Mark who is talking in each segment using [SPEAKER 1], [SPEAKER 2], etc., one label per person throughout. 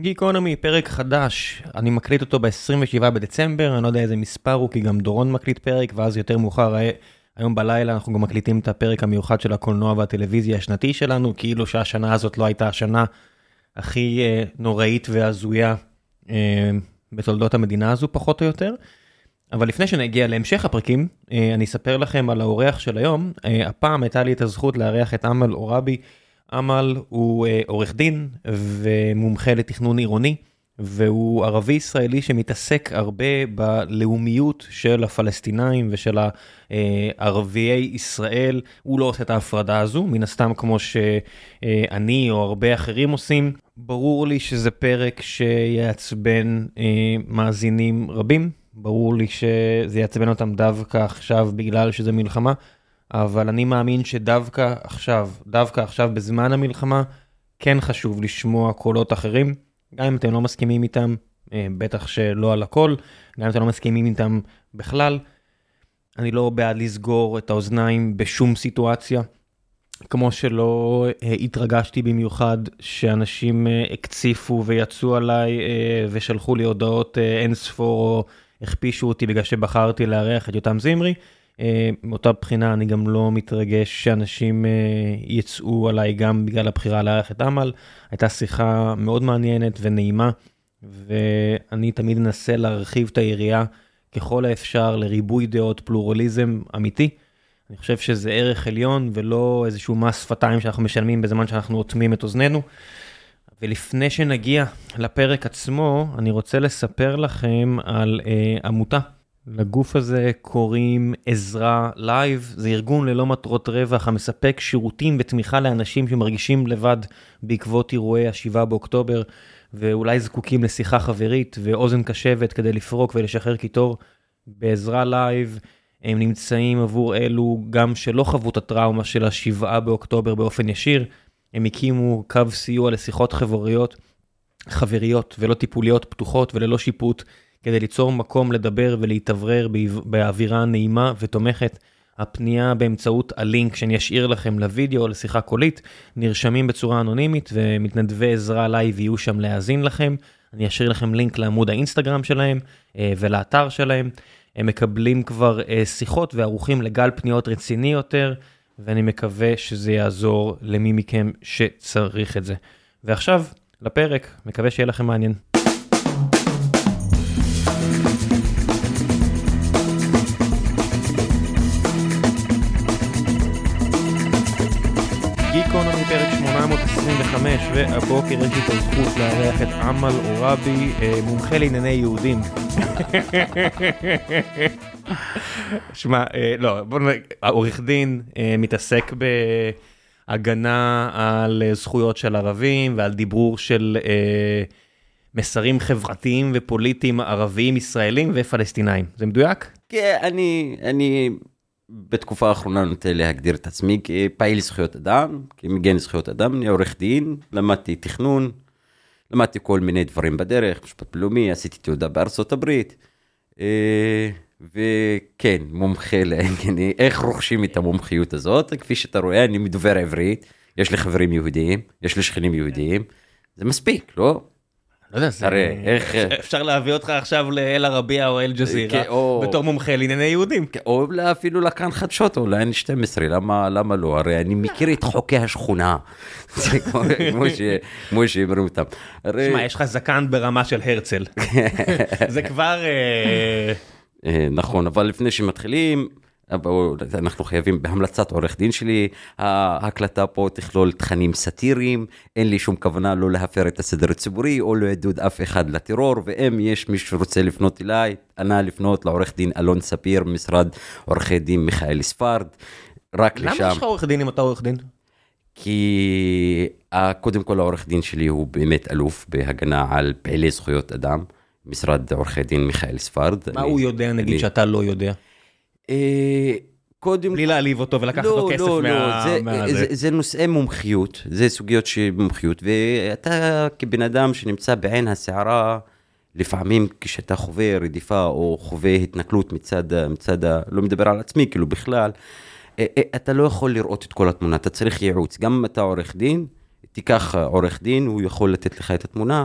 [SPEAKER 1] גיקונומי, פרק חדש, אני מקליט אותו ב-27 בדצמבר, אני לא יודע איזה מספר הוא, כי גם דורון מקליט פרק, ואז יותר מאוחר, אה, היום בלילה אנחנו גם מקליטים את הפרק המיוחד של הקולנוע והטלוויזיה השנתי שלנו, כאילו שהשנה הזאת לא הייתה השנה הכי אה, נוראית והזויה אה, בתולדות המדינה הזו, פחות או יותר. אבל לפני שנגיע להמשך הפרקים, אה, אני אספר לכם על האורח של היום. אה, הפעם הייתה לי את הזכות לארח את אמל עורבי. אמל הוא אה, עורך דין ומומחה לתכנון עירוני, והוא ערבי ישראלי שמתעסק הרבה בלאומיות של הפלסטינאים ושל הערביי ישראל. הוא לא עושה את ההפרדה הזו, מן הסתם כמו שאני או הרבה אחרים עושים. ברור לי שזה פרק שיעצבן מאזינים רבים. ברור לי שזה יעצבן אותם דווקא עכשיו בגלל שזה מלחמה, אבל אני מאמין שדווקא עכשיו, דווקא עכשיו בזמן המלחמה, כן חשוב לשמוע קולות אחרים, גם אם אתם לא מסכימים איתם, אה, בטח שלא על הכל, גם אם אתם לא מסכימים איתם בכלל. אני לא בעד לסגור את האוזניים בשום סיטואציה. כמו שלא אה, התרגשתי במיוחד שאנשים אה, הקציפו ויצאו עליי ושלחו לי הודעות אין ספור הכפישו אותי בגלל שבחרתי לארח את יותם זמרי. אה, מאותה בחינה אני גם לא מתרגש שאנשים אה, יצאו עליי גם בגלל הבחירה לארח את אמל. הייתה שיחה מאוד מעניינת ונעימה, ואני תמיד אנסה להרחיב את היריעה ככל האפשר לריבוי דעות, פלורליזם אמיתי. אני חושב שזה ערך עליון ולא איזשהו מס שפתיים שאנחנו משלמים בזמן שאנחנו אוטמים את אוזנינו. ולפני שנגיע לפרק עצמו, אני רוצה לספר לכם על אה, עמותה. לגוף הזה קוראים עזרה לייב, זה ארגון ללא מטרות רווח המספק שירותים ותמיכה לאנשים שמרגישים לבד בעקבות אירועי ה-7 באוקטובר, ואולי זקוקים לשיחה חברית ואוזן קשבת כדי לפרוק ולשחרר קיטור. בעזרה לייב הם נמצאים עבור אלו גם שלא חוו את הטראומה של ה-7 באוקטובר באופן ישיר, הם הקימו קו סיוע לשיחות חבריות, חבריות ולא טיפוליות פתוחות וללא שיפוט, כדי ליצור מקום לדבר ולהתאוורר באווירה נעימה ותומכת. הפנייה באמצעות הלינק שאני אשאיר לכם לוידאו או לשיחה קולית, נרשמים בצורה אנונימית ומתנדבי עזרה לייב יהיו שם להאזין לכם. אני אשאיר לכם לינק לעמוד האינסטגרם שלהם אה, ולאתר שלהם. הם מקבלים כבר אה, שיחות וערוכים לגל פניות רציני יותר. ואני מקווה שזה יעזור למי מכם שצריך את זה. ועכשיו, לפרק, מקווה שיהיה לכם מעניין. 825 והבוקר יש לי את הזכות לארח את עמל עורבי, אה, מומחה לענייני יהודים. שמע, אה, לא, בוא נראה, העורך דין אה, מתעסק בהגנה על זכויות של ערבים ועל דיברור של מסרים חברתיים ופוליטיים ערביים ישראלים ופלסטינאים, זה מדויק?
[SPEAKER 2] כן, אני, אני בתקופה האחרונה נוטה להגדיר את עצמי כפעיל זכויות אדם, כמגן זכויות אדם, אני עורך דין, למדתי תכנון, למדתי כל מיני דברים בדרך, משפט לאומי, עשיתי תעודה בארצות הברית, אה, וכן, מומחה לענייני, איך רוכשים את המומחיות הזאת, כפי שאתה רואה, אני מדובר עברית, יש לי חברים יהודיים, יש לי שכנים יהודיים, זה מספיק, לא?
[SPEAKER 1] לא יודע, הרי איך... אפשר להביא אותך עכשיו לאל ערבייה או אל ג'זירה בתור מומחה לענייני יהודים.
[SPEAKER 2] או אפילו לכאן חדשות או ל-N12, למה לא? הרי אני מכיר את חוקי השכונה. זה כמו שאמרו אותם.
[SPEAKER 1] שמע, יש לך זקן ברמה של הרצל. זה כבר... אה,
[SPEAKER 2] אה, נכון, אבל לפני שמתחילים... אנחנו חייבים בהמלצת עורך דין שלי, ההקלטה פה תכלול תכנים סאטיריים, אין לי שום כוונה לא להפר את הסדר הציבורי או לעדוד אף אחד לטרור, ואם יש מישהו שרוצה לפנות אליי, אנא לפנות לעורך דין אלון ספיר, משרד עורכי דין מיכאל ספרד, רק
[SPEAKER 1] למה
[SPEAKER 2] לשם.
[SPEAKER 1] למה יש לך עורך דין אם אתה עורך דין?
[SPEAKER 2] כי קודם כל העורך דין שלי הוא באמת אלוף בהגנה על פעילי זכויות אדם, משרד עורכי דין מיכאל ספרד.
[SPEAKER 1] מה אני, הוא יודע נגיד אני... שאתה לא יודע?
[SPEAKER 2] אה, קודם...
[SPEAKER 1] בלי להעליב אותו ולקחת
[SPEAKER 2] לא,
[SPEAKER 1] לו כסף
[SPEAKER 2] לא,
[SPEAKER 1] מה...
[SPEAKER 2] לא, זה, מה... זה, זה נושאי מומחיות, זה סוגיות של מומחיות, ואתה כבן אדם שנמצא בעין הסערה, לפעמים כשאתה חווה רדיפה או חווה התנכלות מצד, מצד, לא מדבר על עצמי, כאילו בכלל, אה, אה, אתה לא יכול לראות את כל התמונה, אתה צריך ייעוץ. גם אם אתה עורך דין, תיקח עורך דין, הוא יכול לתת לך את התמונה.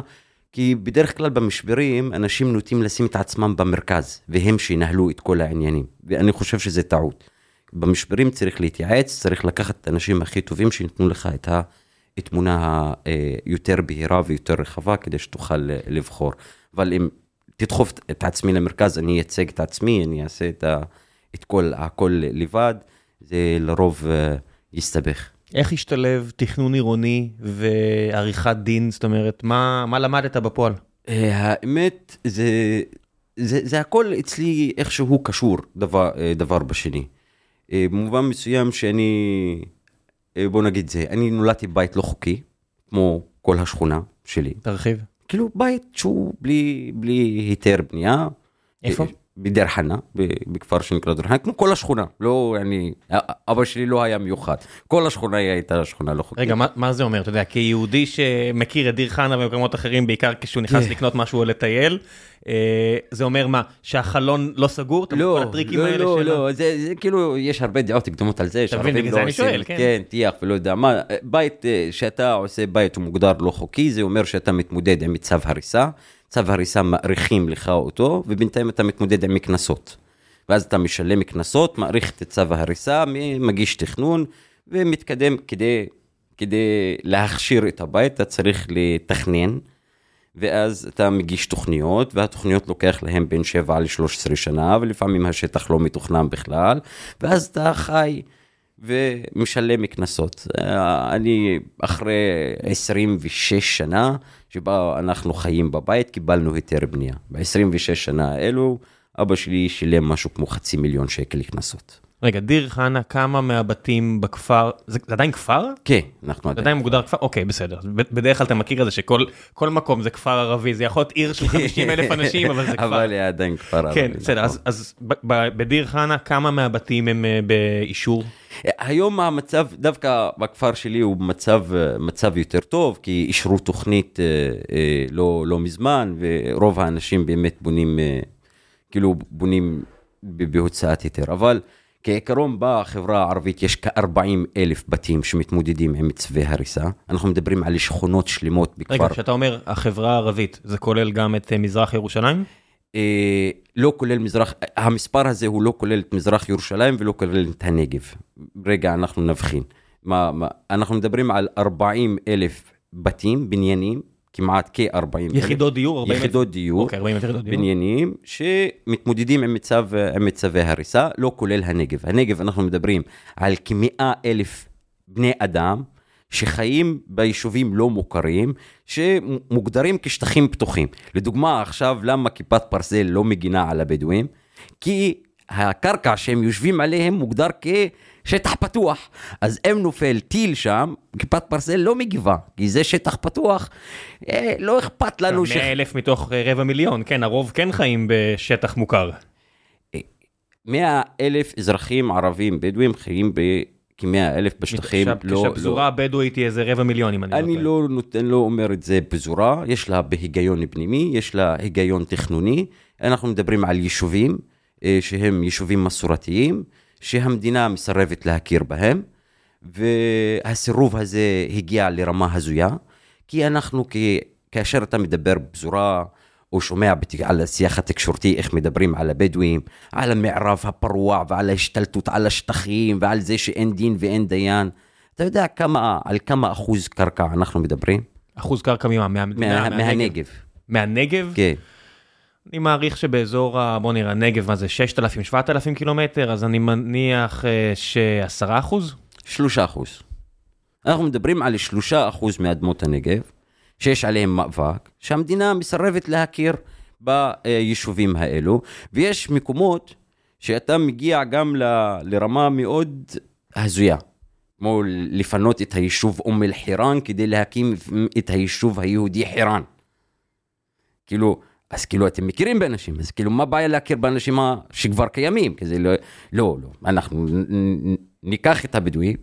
[SPEAKER 2] כי בדרך כלל במשברים אנשים נוטים לשים את עצמם במרכז, והם שינהלו את כל העניינים, ואני חושב שזה טעות. במשברים צריך להתייעץ, צריך לקחת את האנשים הכי טובים שייתנו לך את התמונה היותר בהירה ויותר רחבה כדי שתוכל לבחור. אבל אם תדחוף את עצמי למרכז, אני אייצג את עצמי, אני אעשה את, ה, את כל, הכל לבד, זה לרוב uh, יסתבך.
[SPEAKER 1] איך השתלב תכנון עירוני ועריכת דין? זאת אומרת, מה, מה למדת בפועל?
[SPEAKER 2] Uh, האמת, זה, זה, זה הכל אצלי איכשהו קשור דבר, uh, דבר בשני. Uh, במובן מסוים שאני, בוא נגיד זה, אני נולדתי בבית לא חוקי, כמו כל השכונה שלי.
[SPEAKER 1] תרחיב.
[SPEAKER 2] כאילו בית שהוא בלי, בלי היתר בנייה.
[SPEAKER 1] איפה?
[SPEAKER 2] בדיר חנה, בכפר שנקרא דיר חנה, כמו כל השכונה, לא, אני, אבא שלי לא היה מיוחד, כל השכונה הייתה שכונה לא חוקית.
[SPEAKER 1] רגע, מה, מה זה אומר, אתה יודע, כיהודי שמכיר את דיר חנה ומקומות אחרים, בעיקר כשהוא נכנס כן. לקנות משהו או לטייל, אה, זה אומר מה, שהחלון לא סגור?
[SPEAKER 2] לא, כל הטריקים לא, האלה לא, לא, לא, זה, זה כאילו, יש הרבה דעות קדומות על זה,
[SPEAKER 1] אתה בגלל לא זה אני שואל, כן.
[SPEAKER 2] כן, טיח ולא יודע מה, בית, אה, שאתה עושה בית הוא מוגדר לא חוקי, זה אומר שאתה מתמודד עם צו הריסה. צו הריסה מאריכים לך אותו, ובינתיים אתה מתמודד עם קנסות. ואז אתה משלם קנסות, מאריך את צו ההריסה, מגיש תכנון, ומתקדם כדי, כדי להכשיר את הבית, אתה צריך לתכנן, ואז אתה מגיש תוכניות, והתוכניות לוקח להם בין 7 ל-13 שנה, ולפעמים השטח לא מתוכנן בכלל, ואז אתה חי. ומשלם קנסות. אני אחרי 26 שנה שבה אנחנו חיים בבית, קיבלנו היתר בנייה. ב-26 שנה האלו, אבא שלי שילם משהו כמו חצי מיליון שקל לקנסות.
[SPEAKER 1] רגע, דיר חנה, כמה מהבתים בכפר, זה, זה עדיין כפר?
[SPEAKER 2] כן, אנחנו
[SPEAKER 1] עדיין. זה עדיין מוגדר כפר? אוקיי, בסדר. בדרך כלל אתה מכיר את זה שכל מקום זה כפר ערבי, זה יכול להיות עיר של 50 אלף אנשים, אבל זה כפר.
[SPEAKER 2] אבל זה עדיין כפר ערבי.
[SPEAKER 1] כן, בסדר, אז, נכון. אז בדיר חנה, כמה מהבתים הם אה, באישור?
[SPEAKER 2] היום המצב, דווקא בכפר שלי הוא מצב, מצב יותר טוב, כי אישרו תוכנית אה, אה, לא, לא מזמן, ורוב האנשים באמת בונים, כאילו בונים בהוצאת היתר. אבל כעיקרון בחברה הערבית יש כ-40 אלף בתים שמתמודדים עם צווי הריסה. אנחנו מדברים על שכונות שלמות בכפר...
[SPEAKER 1] רגע, כשאתה אומר החברה הערבית, זה כולל גם את אה, מזרח ירושלים?
[SPEAKER 2] אה, לא כולל מזרח, המספר הזה הוא לא כולל את מזרח ירושלים ולא כולל את הנגב. רגע, אנחנו נבחין. מה, מה, אנחנו מדברים על 40 אלף בתים, בניינים, כמעט כ-40
[SPEAKER 1] יחידות דיור?
[SPEAKER 2] 40 יחידות דיור,
[SPEAKER 1] אוקיי, 40 יחידות דיור.
[SPEAKER 2] בניינים שמתמודדים עם מצב, עם מצבי הריסה, לא כולל הנגב. הנגב, אנחנו מדברים על כמאה אלף בני אדם שחיים ביישובים לא מוכרים, שמוגדרים כשטחים פתוחים. לדוגמה, עכשיו, למה כיפת ברזל לא מגינה על הבדואים? כי הקרקע שהם יושבים עליהם מוגדר כ... שטח פתוח. אז אם נופל טיל שם, כיפת ברזל לא מגיבה, כי זה שטח פתוח, אה, לא אכפת לנו
[SPEAKER 1] ש... 100 אלף מתוך אה, רבע מיליון, כן, הרוב כן חיים בשטח מוכר.
[SPEAKER 2] 100 אה, אלף אזרחים ערבים בדואים חיים ב... כמאה אלף בשטחים,
[SPEAKER 1] לא... כשהפזורה לא... הבדואית היא איזה רבע מיליון, אם אני
[SPEAKER 2] לא. אני לא נותן, לא אומר את זה פזורה, יש לה בהיגיון פנימי, יש לה היגיון תכנוני. אנחנו מדברים על יישובים שהם יישובים מסורתיים, שהמדינה מסרבת להכיר בהם, והסירוב הזה הגיע לרמה הזויה, כי אנחנו, כאשר אתה מדבר בפזורה, או שומע על השיח התקשורתי, איך מדברים על הבדואים, על המערב הפרוע ועל ההשתלטות על השטחים ועל זה שאין דין ואין דיין. אתה יודע כמה, על כמה אחוז קרקע אנחנו מדברים?
[SPEAKER 1] אחוז קרקע ממה?
[SPEAKER 2] מהמדינה? מה, מהנגב.
[SPEAKER 1] מהנגב?
[SPEAKER 2] כן.
[SPEAKER 1] אני מעריך שבאזור, ה... בוא נראה, הנגב, מה זה, 6,000-7,000 קילומטר, אז אני מניח אה, ש-10 אחוז?
[SPEAKER 2] 3 אחוז. אנחנו מדברים על 3 אחוז מאדמות הנגב, שיש עליהם מאבק, שהמדינה מסרבת להכיר ביישובים האלו, ויש מקומות שאתה מגיע גם ל... לרמה מאוד הזויה. כמו לפנות את היישוב אום אל-חיראן כדי להקים את היישוב היהודי חיראן. כאילו, אז כאילו אתם מכירים באנשים, אז כאילו מה הבעיה להכיר באנשים שכבר קיימים? כי זה לא, לא, לא, אנחנו ניקח את הבדואים,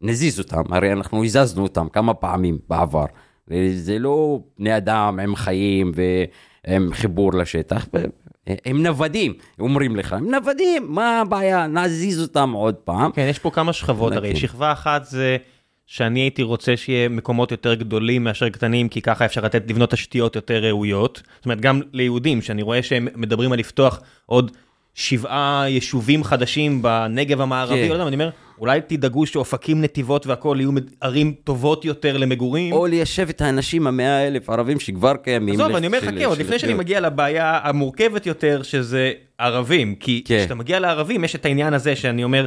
[SPEAKER 2] נזיז אותם, הרי אנחנו הזזנו אותם כמה פעמים בעבר. זה לא בני אדם עם חיים ועם חיבור לשטח, הם נוודים, אומרים לך, הם נוודים, מה הבעיה, נזיז אותם עוד פעם.
[SPEAKER 1] כן, יש פה כמה שכבות, הרי שכבה אחת זה... שאני הייתי רוצה שיהיה מקומות יותר גדולים מאשר קטנים, כי ככה אפשר לתת לבנות תשתיות יותר ראויות. זאת אומרת, גם ליהודים, שאני רואה שהם מדברים על לפתוח עוד שבעה יישובים חדשים בנגב המערבי,
[SPEAKER 2] כן.
[SPEAKER 1] לא יודע, אני אומר, אולי תדאגו שאופקים, נתיבות והכול יהיו ערים טובות יותר למגורים.
[SPEAKER 2] או ליישב את האנשים, המאה אלף ערבים שכבר קיימים.
[SPEAKER 1] עזוב, אני אומר לך, כן, עוד לפני שאני
[SPEAKER 2] לחיות.
[SPEAKER 1] מגיע לבעיה המורכבת יותר, שזה ערבים. כי
[SPEAKER 2] כן.
[SPEAKER 1] כשאתה מגיע לערבים, יש את העניין הזה שאני אומר,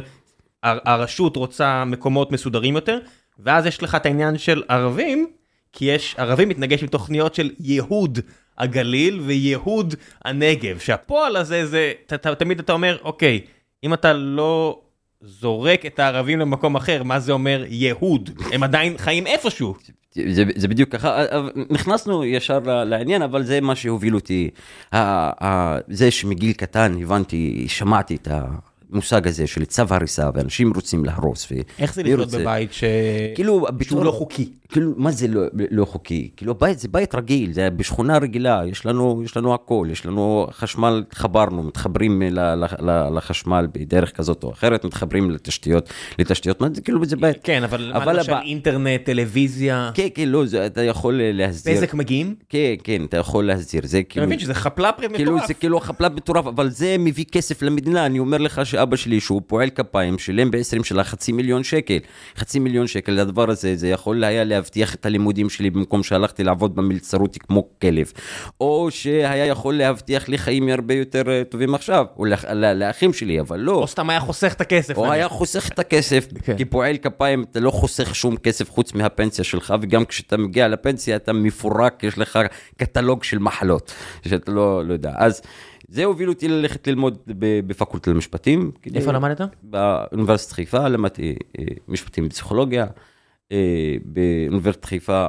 [SPEAKER 1] הר- הרשות רוצה מקומות מסודרים יותר, ואז יש לך את העניין של ערבים, כי יש, ערבים מתנגש עם תוכניות של ייהוד הגליל וייהוד הנגב, שהפועל הזה זה, ת, ת, תמיד אתה אומר, אוקיי, אם אתה לא זורק את הערבים למקום אחר, מה זה אומר ייהוד? הם עדיין חיים איפשהו.
[SPEAKER 2] זה, זה בדיוק ככה, אבל נכנסנו ישר לעניין, אבל זה מה שהוביל אותי. ה- ה- זה שמגיל קטן הבנתי, שמעתי את המושג הזה של צו הריסה, ואנשים רוצים להרוס. ו-
[SPEAKER 1] איך זה לחיות
[SPEAKER 2] רוצה-
[SPEAKER 1] בבית ש...
[SPEAKER 2] כאילו,
[SPEAKER 1] שהוא
[SPEAKER 2] בתור-
[SPEAKER 1] לא חוקי?
[SPEAKER 2] כאילו, מה זה לא, לא חוקי? כאילו, בית זה בית רגיל, זה בשכונה רגילה, יש לנו, יש לנו הכל, יש לנו חשמל, התחברנו, מתחברים ל, ל, ל, לחשמל בדרך כזאת או אחרת, מתחברים לתשתיות, לתשתיות, מה זה כאילו, זה בית.
[SPEAKER 1] כן, אבל מה
[SPEAKER 2] אבל
[SPEAKER 1] למשל
[SPEAKER 2] הבא-
[SPEAKER 1] אינטרנט, טלוויזיה,
[SPEAKER 2] כן, כן, לא, זה, אתה יכול להסדיר.
[SPEAKER 1] בזק מגיעים?
[SPEAKER 2] כן, כן, אתה יכול להסדיר, זה
[SPEAKER 1] אתה
[SPEAKER 2] כאילו...
[SPEAKER 1] מבין שזה חפלפ
[SPEAKER 2] כאילו
[SPEAKER 1] מטורף.
[SPEAKER 2] זה כאילו חפלפ מטורף, אבל זה מביא כסף למדינה. אני אומר לך שאבא שלי, שהוא פועל כפיים, שילם ב-20 שלה חצי מיליון שקל. חצי מיליון שקל לדבר הזה, זה יכול היה להבטיח את הלימודים שלי במקום שהלכתי לעבוד במלצרות כמו כלב. או שהיה יכול להבטיח לי חיים הרבה יותר אה, טובים עכשיו, או לאח- לאחים שלי, אבל לא.
[SPEAKER 1] או סתם היה חוסך את הכסף.
[SPEAKER 2] או
[SPEAKER 1] נגיד.
[SPEAKER 2] היה חוסך את הכסף,
[SPEAKER 1] כן.
[SPEAKER 2] כי פועל כפיים אתה לא חוסך שום כסף חוץ מהפנסיה שלך, וגם כשאתה מגיע לפנסיה אתה מפורק, יש לך קטלוג של מחלות, שאתה לא, לא יודע. אז זה הוביל אותי ללכת ללמוד בפקולטה למשפטים.
[SPEAKER 1] איפה למדת?
[SPEAKER 2] באוניברסיטת חיפה, למדתי אה, משפטים ופסיכולוגיה. אה, באוניברסיטת חיפה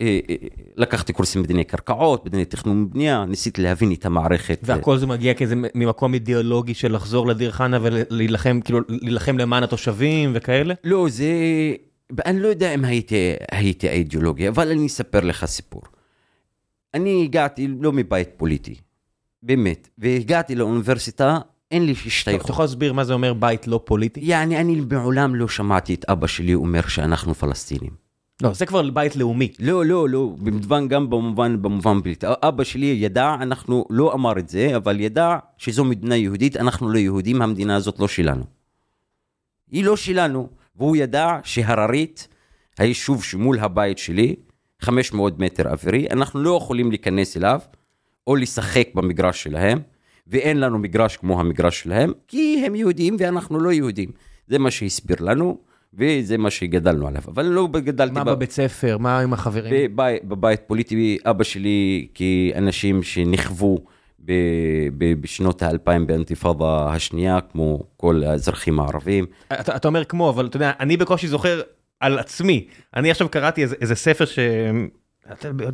[SPEAKER 2] אה, אה, לקחתי קורסים בדיני קרקעות, בדיני תכנון ובנייה, ניסיתי להבין את המערכת.
[SPEAKER 1] והכל זה מגיע כזה ממקום אידיאולוגי של לחזור לדיר חנה ולהילחם, כאילו, להילחם למען התושבים וכאלה?
[SPEAKER 2] לא, זה... אני לא יודע אם הייתי, הייתי אידיאולוגי, אבל אני אספר לך סיפור. אני הגעתי לא מבית פוליטי, באמת, והגעתי לאוניברסיטה, אין לי
[SPEAKER 1] אתה
[SPEAKER 2] השתייכות.
[SPEAKER 1] יכול להסביר מה זה אומר בית לא פוליטי?
[SPEAKER 2] יעני, אני מעולם לא שמעתי את אבא שלי אומר שאנחנו פלסטינים.
[SPEAKER 1] לא, זה כבר בית לאומי.
[SPEAKER 2] לא, לא, לא, במובן, גם במובן, במובן פוליטי. אבא שלי ידע, אנחנו, לא אמר את זה, אבל ידע שזו מדינה יהודית, אנחנו לא יהודים, המדינה הזאת לא שלנו. היא לא שלנו, והוא ידע שהררית, היישוב שמול הבית שלי, 500 מטר אווירי, אנחנו לא יכולים להיכנס אליו, או לשחק במגרש שלהם, ואין לנו מגרש כמו המגרש שלהם, כי הם יהודים ואנחנו לא יהודים. זה מה שהסביר לנו, וזה מה שגדלנו עליו. אבל לא גדלתי...
[SPEAKER 1] מה
[SPEAKER 2] ב-
[SPEAKER 1] בבית ספר? מה עם החברים?
[SPEAKER 2] בבית, בבית פוליטי, אבא שלי כאנשים שנכוו ב, ב, בשנות האלפיים באינתיפאדה השנייה, כמו כל האזרחים הערבים.
[SPEAKER 1] אתה, אתה אומר כמו, אבל אתה יודע, אני בקושי זוכר על עצמי. אני עכשיו קראתי איזה, איזה ספר ש...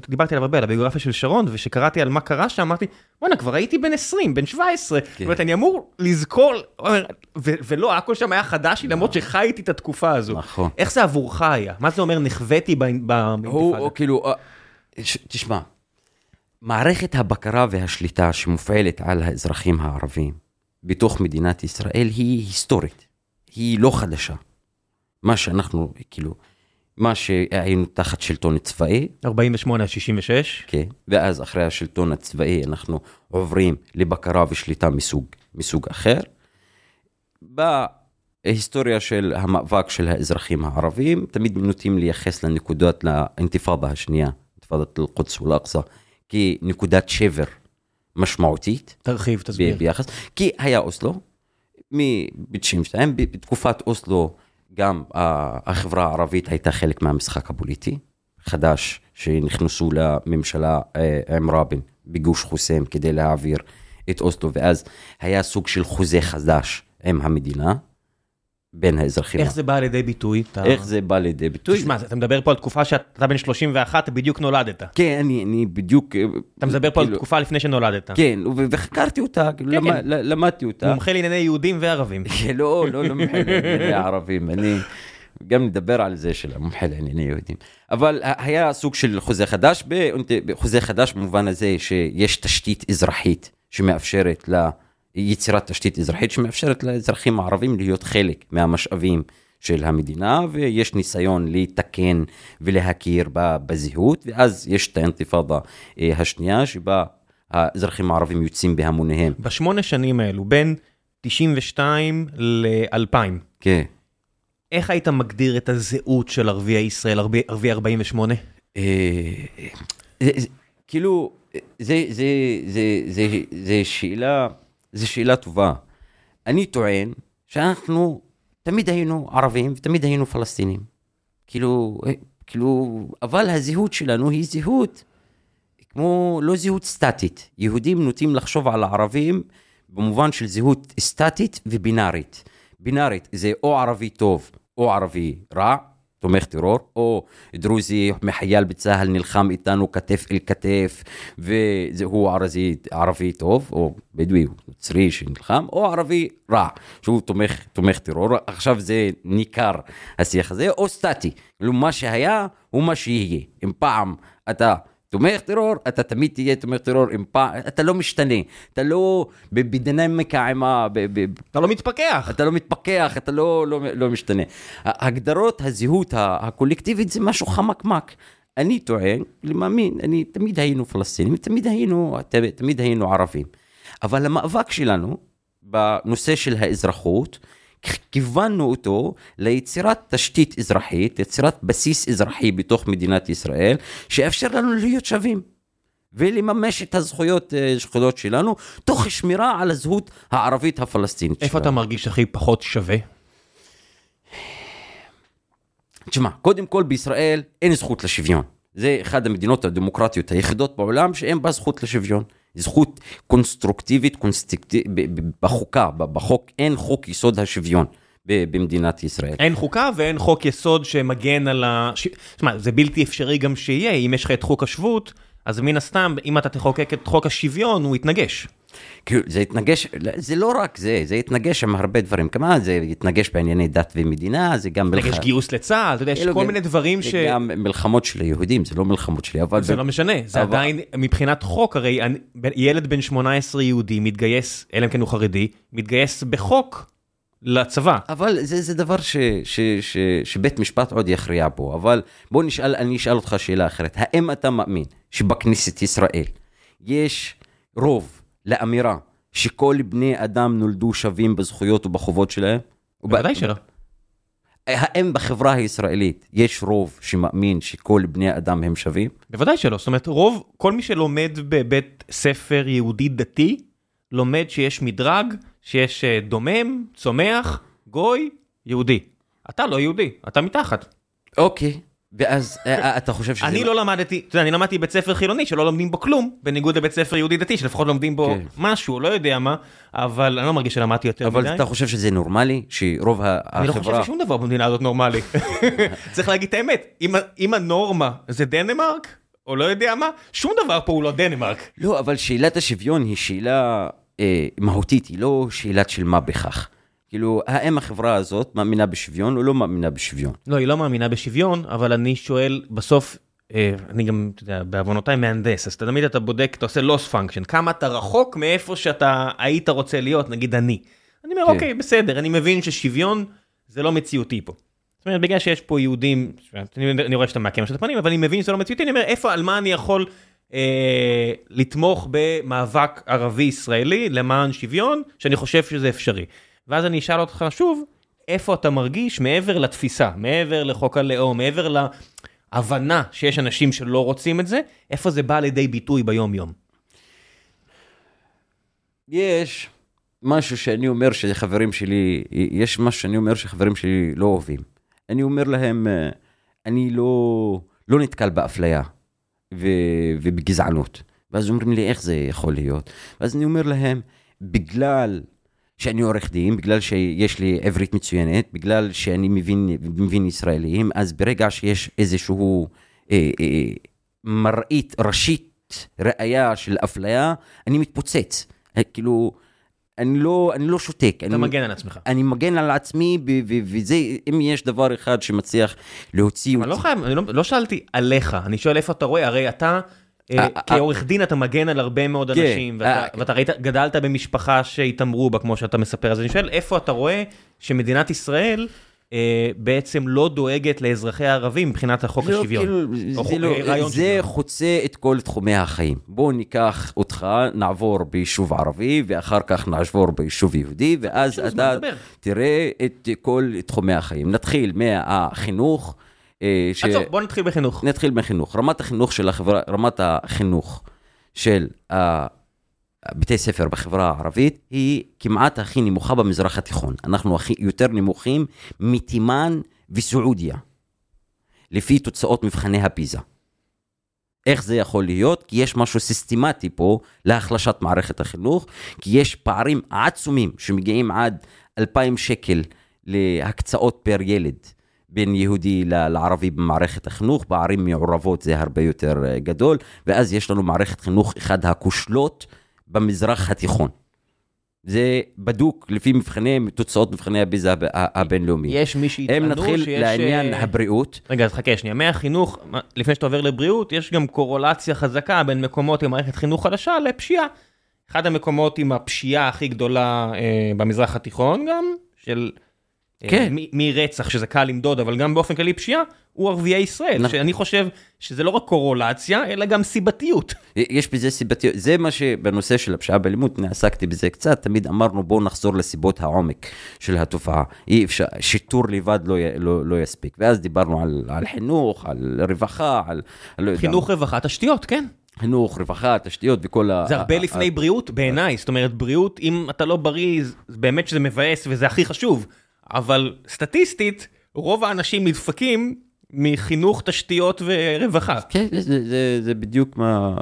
[SPEAKER 1] דיברתי עליו הרבה, על הביוגרפיה של שרון, וכשקראתי על מה קרה שם, אמרתי, בואנה, כבר הייתי בן 20, בן 17. זאת אומרת, אני אמור לזכור, ולא, הכל שם היה חדש לי, למרות שחייתי את התקופה הזו.
[SPEAKER 2] נכון.
[SPEAKER 1] איך זה עבורך היה? מה זה אומר נכוויתי באינ-
[SPEAKER 2] הוא,
[SPEAKER 1] באינתיפאדה?
[SPEAKER 2] הוא כאילו, אה, ש- תשמע, מערכת הבקרה והשליטה שמופעלת על האזרחים הערבים בתוך מדינת ישראל היא היסטורית, היא לא חדשה. מה שאנחנו, כאילו, מה שהיינו תחת שלטון צבאי,
[SPEAKER 1] 48 עד 66,
[SPEAKER 2] כן, ואז אחרי השלטון הצבאי אנחנו עוברים לבקרה ושליטה מסוג, מסוג אחר. בהיסטוריה של המאבק של האזרחים הערבים, תמיד נוטים לייחס לנקודות לאינתיפאדה השנייה, אינתיפאדת אל-קודס ואל-אקצא, כנקודת שבר משמעותית.
[SPEAKER 1] תרחיב, תסביר.
[SPEAKER 2] ביחס, כי היה אוסלו, מ-92, בתקופת אוסלו גם ה- החברה הערבית הייתה חלק מהמשחק הפוליטי, חדש, שנכנסו לממשלה אה, עם רבין בגוש חוסם כדי להעביר את אוסלו, ואז היה סוג של חוזה חדש עם המדינה, בין האזרחים.
[SPEAKER 1] איך זה בא לידי ביטוי? אתה-
[SPEAKER 2] איך זה בא לידי ביטוי?
[SPEAKER 1] תשמע, אתה מדבר פה על תקופה שאתה בן 31, בדיוק נולדת.
[SPEAKER 2] כן, אני, אני בדיוק... אה,
[SPEAKER 1] אתה מדבר פה על
[SPEAKER 2] כאילו,
[SPEAKER 1] תקופה לפני שנולדת.
[SPEAKER 2] כן, וחקרתי אותה,
[SPEAKER 1] כן,
[SPEAKER 2] למ-
[SPEAKER 1] כן.
[SPEAKER 2] למדתי אותה.
[SPEAKER 1] מומחה לענייני יהודים וערבים.
[SPEAKER 2] כן, לא, לא למומחה לענייני ערבים, אני גם נדבר על זה של המומחה לענייני יהודים. אבל היה סוג של חוזה חדש, חוזה חדש במובן הזה שיש תשתית אזרחית שמאפשרת ל... יצירת תשתית אזרחית שמאפשרת לאזרחים הערבים להיות חלק מהמשאבים של המדינה, ויש ניסיון לתקן ולהכיר בזהות, ואז יש את האינתיפאדה אה, השנייה, שבה האזרחים הערבים יוצאים בהמוניהם.
[SPEAKER 1] בשמונה שנים האלו, בין 92 ל-2000,
[SPEAKER 2] כן.
[SPEAKER 1] איך היית מגדיר את הזהות של ערביי ישראל, ערביי ערביי 48?
[SPEAKER 2] אה, זה- כאילו, זה, זה, זה, זה, זה שאלה, זה שאלה טובה. אני טוען שאנחנו תמיד היינו ערבים ותמיד היינו פלסטינים. כאילו, אה, כאילו, אבל הזהות שלנו היא זהות כמו לא זהות סטטית. יהודים נוטים לחשוב על הערבים במובן של זהות סטטית ובינארית. בינארית זה או ערבי טוב או ערבי רע, תומך טרור, או דרוזי מחייל בצה"ל נלחם איתנו כתף אל כתף, והוא ערבי, ערבי טוב, או בדואי, נוצרי שנלחם, או ערבי רע, שהוא תומך, תומך טרור. עכשיו זה ניכר השיח הזה, או סטטי. מה שהיה הוא מה שיהיה. אם פעם אתה תומך טרור, אתה תמיד תהיה תומך טרור, אם פעם, אתה לא משתנה, אתה לא בדינמיקה עם ה... ב- ב-
[SPEAKER 1] אתה לא מתפכח.
[SPEAKER 2] אתה לא מתפכח, אתה לא, לא, לא משתנה. הגדרות הזהות הקולקטיבית זה משהו חמקמק. אני טוען, אני מאמין, אני, תמיד היינו פלסטינים, תמיד היינו, תמיד היינו ערבים. אבל המאבק שלנו בנושא של האזרחות, כיוונו אותו ליצירת תשתית אזרחית, יצירת בסיס אזרחי בתוך מדינת ישראל, שיאפשר לנו להיות שווים. ולממש את הזכויות, אה, זכויות שלנו, תוך שמירה על הזהות הערבית הפלסטינית
[SPEAKER 1] איפה אתה מרגיש הכי פחות שווה?
[SPEAKER 2] תשמע, קודם כל בישראל אין זכות לשוויון. זה אחת המדינות הדמוקרטיות היחידות בעולם שאין בה זכות לשוויון. זכות קונסטרוקטיבית, קונסטרוקטיבית, בחוקה, בחוק, אין חוק יסוד השוויון במדינת ישראל.
[SPEAKER 1] אין חוקה ואין חוק יסוד שמגן על ה... תשמע, זה בלתי אפשרי גם שיהיה, אם יש לך את חוק השבות, אז מן הסתם, אם אתה תחוקק את חוק השוויון, הוא יתנגש.
[SPEAKER 2] כאילו, זה התנגש, זה לא רק זה, זה התנגש עם הרבה דברים. כמה זה התנגש בענייני דת ומדינה, זה גם...
[SPEAKER 1] יש גיוס לצה"ל, אתה יודע, יש כל מיני דברים ש...
[SPEAKER 2] זה גם מלחמות של היהודים, זה לא מלחמות שלי, אבל...
[SPEAKER 1] זה לא משנה, זה
[SPEAKER 2] אבל-
[SPEAKER 1] עדיין, מבחינת חוק, הרי ילד בן 18 יהודי מתגייס, אלא אם כן הוא חרדי, מתגייס בחוק לצבא.
[SPEAKER 2] אבל זה, זה דבר ש, ש, ש, שבית משפט עוד יכריע בו, אבל בוא נשאל, אני אשאל אותך שאלה אחרת. האם אתה מאמין שבכנסת ישראל יש רוב לאמירה שכל בני אדם נולדו שווים בזכויות ובחובות שלהם?
[SPEAKER 1] בוודאי שלא.
[SPEAKER 2] האם בחברה הישראלית יש רוב שמאמין שכל בני אדם הם שווים?
[SPEAKER 1] בוודאי שלא, זאת אומרת, רוב, כל מי שלומד בבית ספר יהודי דתי, לומד שיש מדרג, שיש אה, דומם, צומח, גוי, יהודי. אתה לא יהודי, אתה מתחת.
[SPEAKER 2] אוקיי, ואז אה, אתה חושב שזה...
[SPEAKER 1] אני לא למדתי, אתה יודע, אני למדתי בית ספר חילוני שלא לומדים בו כלום, בניגוד לבית ספר יהודי דתי שלפחות לומדים בו
[SPEAKER 2] כן.
[SPEAKER 1] משהו, לא יודע מה, אבל אני לא מרגיש שלמדתי יותר מדי.
[SPEAKER 2] אבל אתה חושב שזה נורמלי שרוב ה-
[SPEAKER 1] אני לא חושב
[SPEAKER 2] החברה...
[SPEAKER 1] ששום דבר במדינה הזאת נורמלי. צריך להגיד את האמת, אם הנורמה זה דנמרק, או לא יודע מה, שום דבר פה הוא לא דנמרק.
[SPEAKER 2] לא, אבל שאלת השוויון היא שאלה אה, מהותית, היא לא שאלת של מה בכך. כאילו, האם החברה הזאת מאמינה בשוויון או לא מאמינה בשוויון?
[SPEAKER 1] לא, היא לא מאמינה בשוויון, אבל אני שואל, בסוף, אה, אני גם, אתה יודע, בעוונותיי מהנדס, אז תמיד אתה בודק, אתה עושה loss function, כמה אתה רחוק מאיפה שאתה היית רוצה להיות, נגיד אני. אני אומר,
[SPEAKER 2] כן.
[SPEAKER 1] אוקיי, בסדר, אני מבין ששוויון זה לא מציאותי פה. זאת אומרת, בגלל שיש פה יהודים, אני, אני רואה שאתה מעקם את הפנים, אבל אני מבין שזה לא מציאותי, אני אומר, איפה, על מה אני יכול אה, לתמוך במאבק ערבי-ישראלי למען שוויון, שאני חושב שזה אפשרי. ואז אני אשאל אותך שוב, איפה אתה מרגיש מעבר לתפיסה, מעבר לחוק הלאום, מעבר להבנה שיש אנשים שלא רוצים את זה, איפה זה בא לידי ביטוי ביום-יום?
[SPEAKER 2] יש משהו שאני אומר שחברים שלי, יש משהו שאני אומר שחברים שלי לא אוהבים. אני אומר להם, אה, אני לא, לא נתקל באפליה ו, ובגזענות. ואז אומרים לי, איך זה יכול להיות? ואז אני אומר להם, בגלל שאני עורך דין, בגלל שיש לי עברית מצוינת, בגלל שאני מבין, מבין ישראלים, אז ברגע שיש איזשהו אה, אה, מראית ראשית, ראייה של אפליה, אני מתפוצץ. אה, כאילו, אני לא, אני לא שותק.
[SPEAKER 1] אתה
[SPEAKER 2] אני,
[SPEAKER 1] מגן על עצמך.
[SPEAKER 2] אני מגן על עצמי, ב- ו- וזה, אם יש דבר אחד שמצליח להוציא
[SPEAKER 1] אני לא חייב, אני לא, לא שאלתי עליך, אני שואל איפה אתה רואה, הרי אתה, כעורך דין אתה מגן על הרבה מאוד
[SPEAKER 2] כן,
[SPEAKER 1] אנשים, ואתה,
[SPEAKER 2] אה,
[SPEAKER 1] ראית, גדלת במשפחה שהתעמרו בה, כמו שאתה מספר, אז אני שואל, איפה אתה רואה שמדינת ישראל אה, בעצם לא דואגת לאזרחי הערבים מבחינת החוק
[SPEAKER 2] לא,
[SPEAKER 1] השוויון.
[SPEAKER 2] כאילו,
[SPEAKER 1] או
[SPEAKER 2] זה, לא,
[SPEAKER 1] רעיון
[SPEAKER 2] זה
[SPEAKER 1] שוויון.
[SPEAKER 2] חוצה את כל תחומי החיים. בואו ניקח אותך, נעבור ביישוב ערבי, ואחר כך נעבור ביישוב יהודי, ואז אתה. תראה את כל תחומי החיים. נתחיל מהחינוך. אה, ש-
[SPEAKER 1] עצור, בוא נתחיל בחינוך.
[SPEAKER 2] נתחיל מחינוך. רמת החינוך של החברה, רמת החינוך של בתי ספר בחברה הערבית היא כמעט הכי נמוכה במזרח התיכון. אנחנו הכי, יותר נמוכים מתימן וסעודיה, לפי תוצאות מבחני הפיזה. איך זה יכול להיות? כי יש משהו סיסטמטי פה להחלשת מערכת החינוך, כי יש פערים עצומים שמגיעים עד 2,000 שקל להקצאות פר ילד בין יהודי לערבי במערכת החינוך, בערים מעורבות זה הרבה יותר אה, גדול, ואז יש לנו מערכת חינוך אחד הכושלות במזרח התיכון. זה בדוק לפי מבחני, תוצאות מבחני הביזה הב- הבינלאומיים.
[SPEAKER 1] יש מי
[SPEAKER 2] אם
[SPEAKER 1] שיטענו
[SPEAKER 2] נתחיל
[SPEAKER 1] שיש...
[SPEAKER 2] לעניין
[SPEAKER 1] אה,
[SPEAKER 2] הבריאות,
[SPEAKER 1] רגע, אז חכה שנייה, מהחינוך, מה- לפני שאתה עובר לבריאות, יש גם קורולציה חזקה בין מקומות עם מערכת חינוך חדשה לפשיעה. אחד המקומות עם הפשיעה הכי גדולה אה, במזרח התיכון גם, של... אה,
[SPEAKER 2] כן.
[SPEAKER 1] מרצח, שזה קל למדוד, אבל גם באופן כללי פשיעה, הוא ערביי ישראל.
[SPEAKER 2] נכון.
[SPEAKER 1] שאני חושב שזה לא רק קורולציה, אלא גם סיבתיות.
[SPEAKER 2] יש בזה סיבתיות, זה מה שבנושא של הפשיעה באלימות, אני עסקתי בזה קצת, תמיד אמרנו בואו נחזור לסיבות העומק של התופעה. אי אפשר, שיטור לבד לא, לא, לא יספיק. ואז דיברנו על, על חינוך, על רווחה, על... לא יודע,
[SPEAKER 1] חינוך, רווחה, תשתיות, כן.
[SPEAKER 2] חינוך, רווחה, תשתיות וכל ה...
[SPEAKER 1] זה הרבה
[SPEAKER 2] ה-
[SPEAKER 1] לפני
[SPEAKER 2] ה-
[SPEAKER 1] בריאות בעיניי, זאת אומרת בריאות, אם אתה לא בריא, באמת שזה מבאס וזה הכי חשוב, אבל סטטיסטית, רוב האנשים נדפקים מחינוך, תשתיות ורווחה,
[SPEAKER 2] כן, זה, זה, זה, בדיוק מה...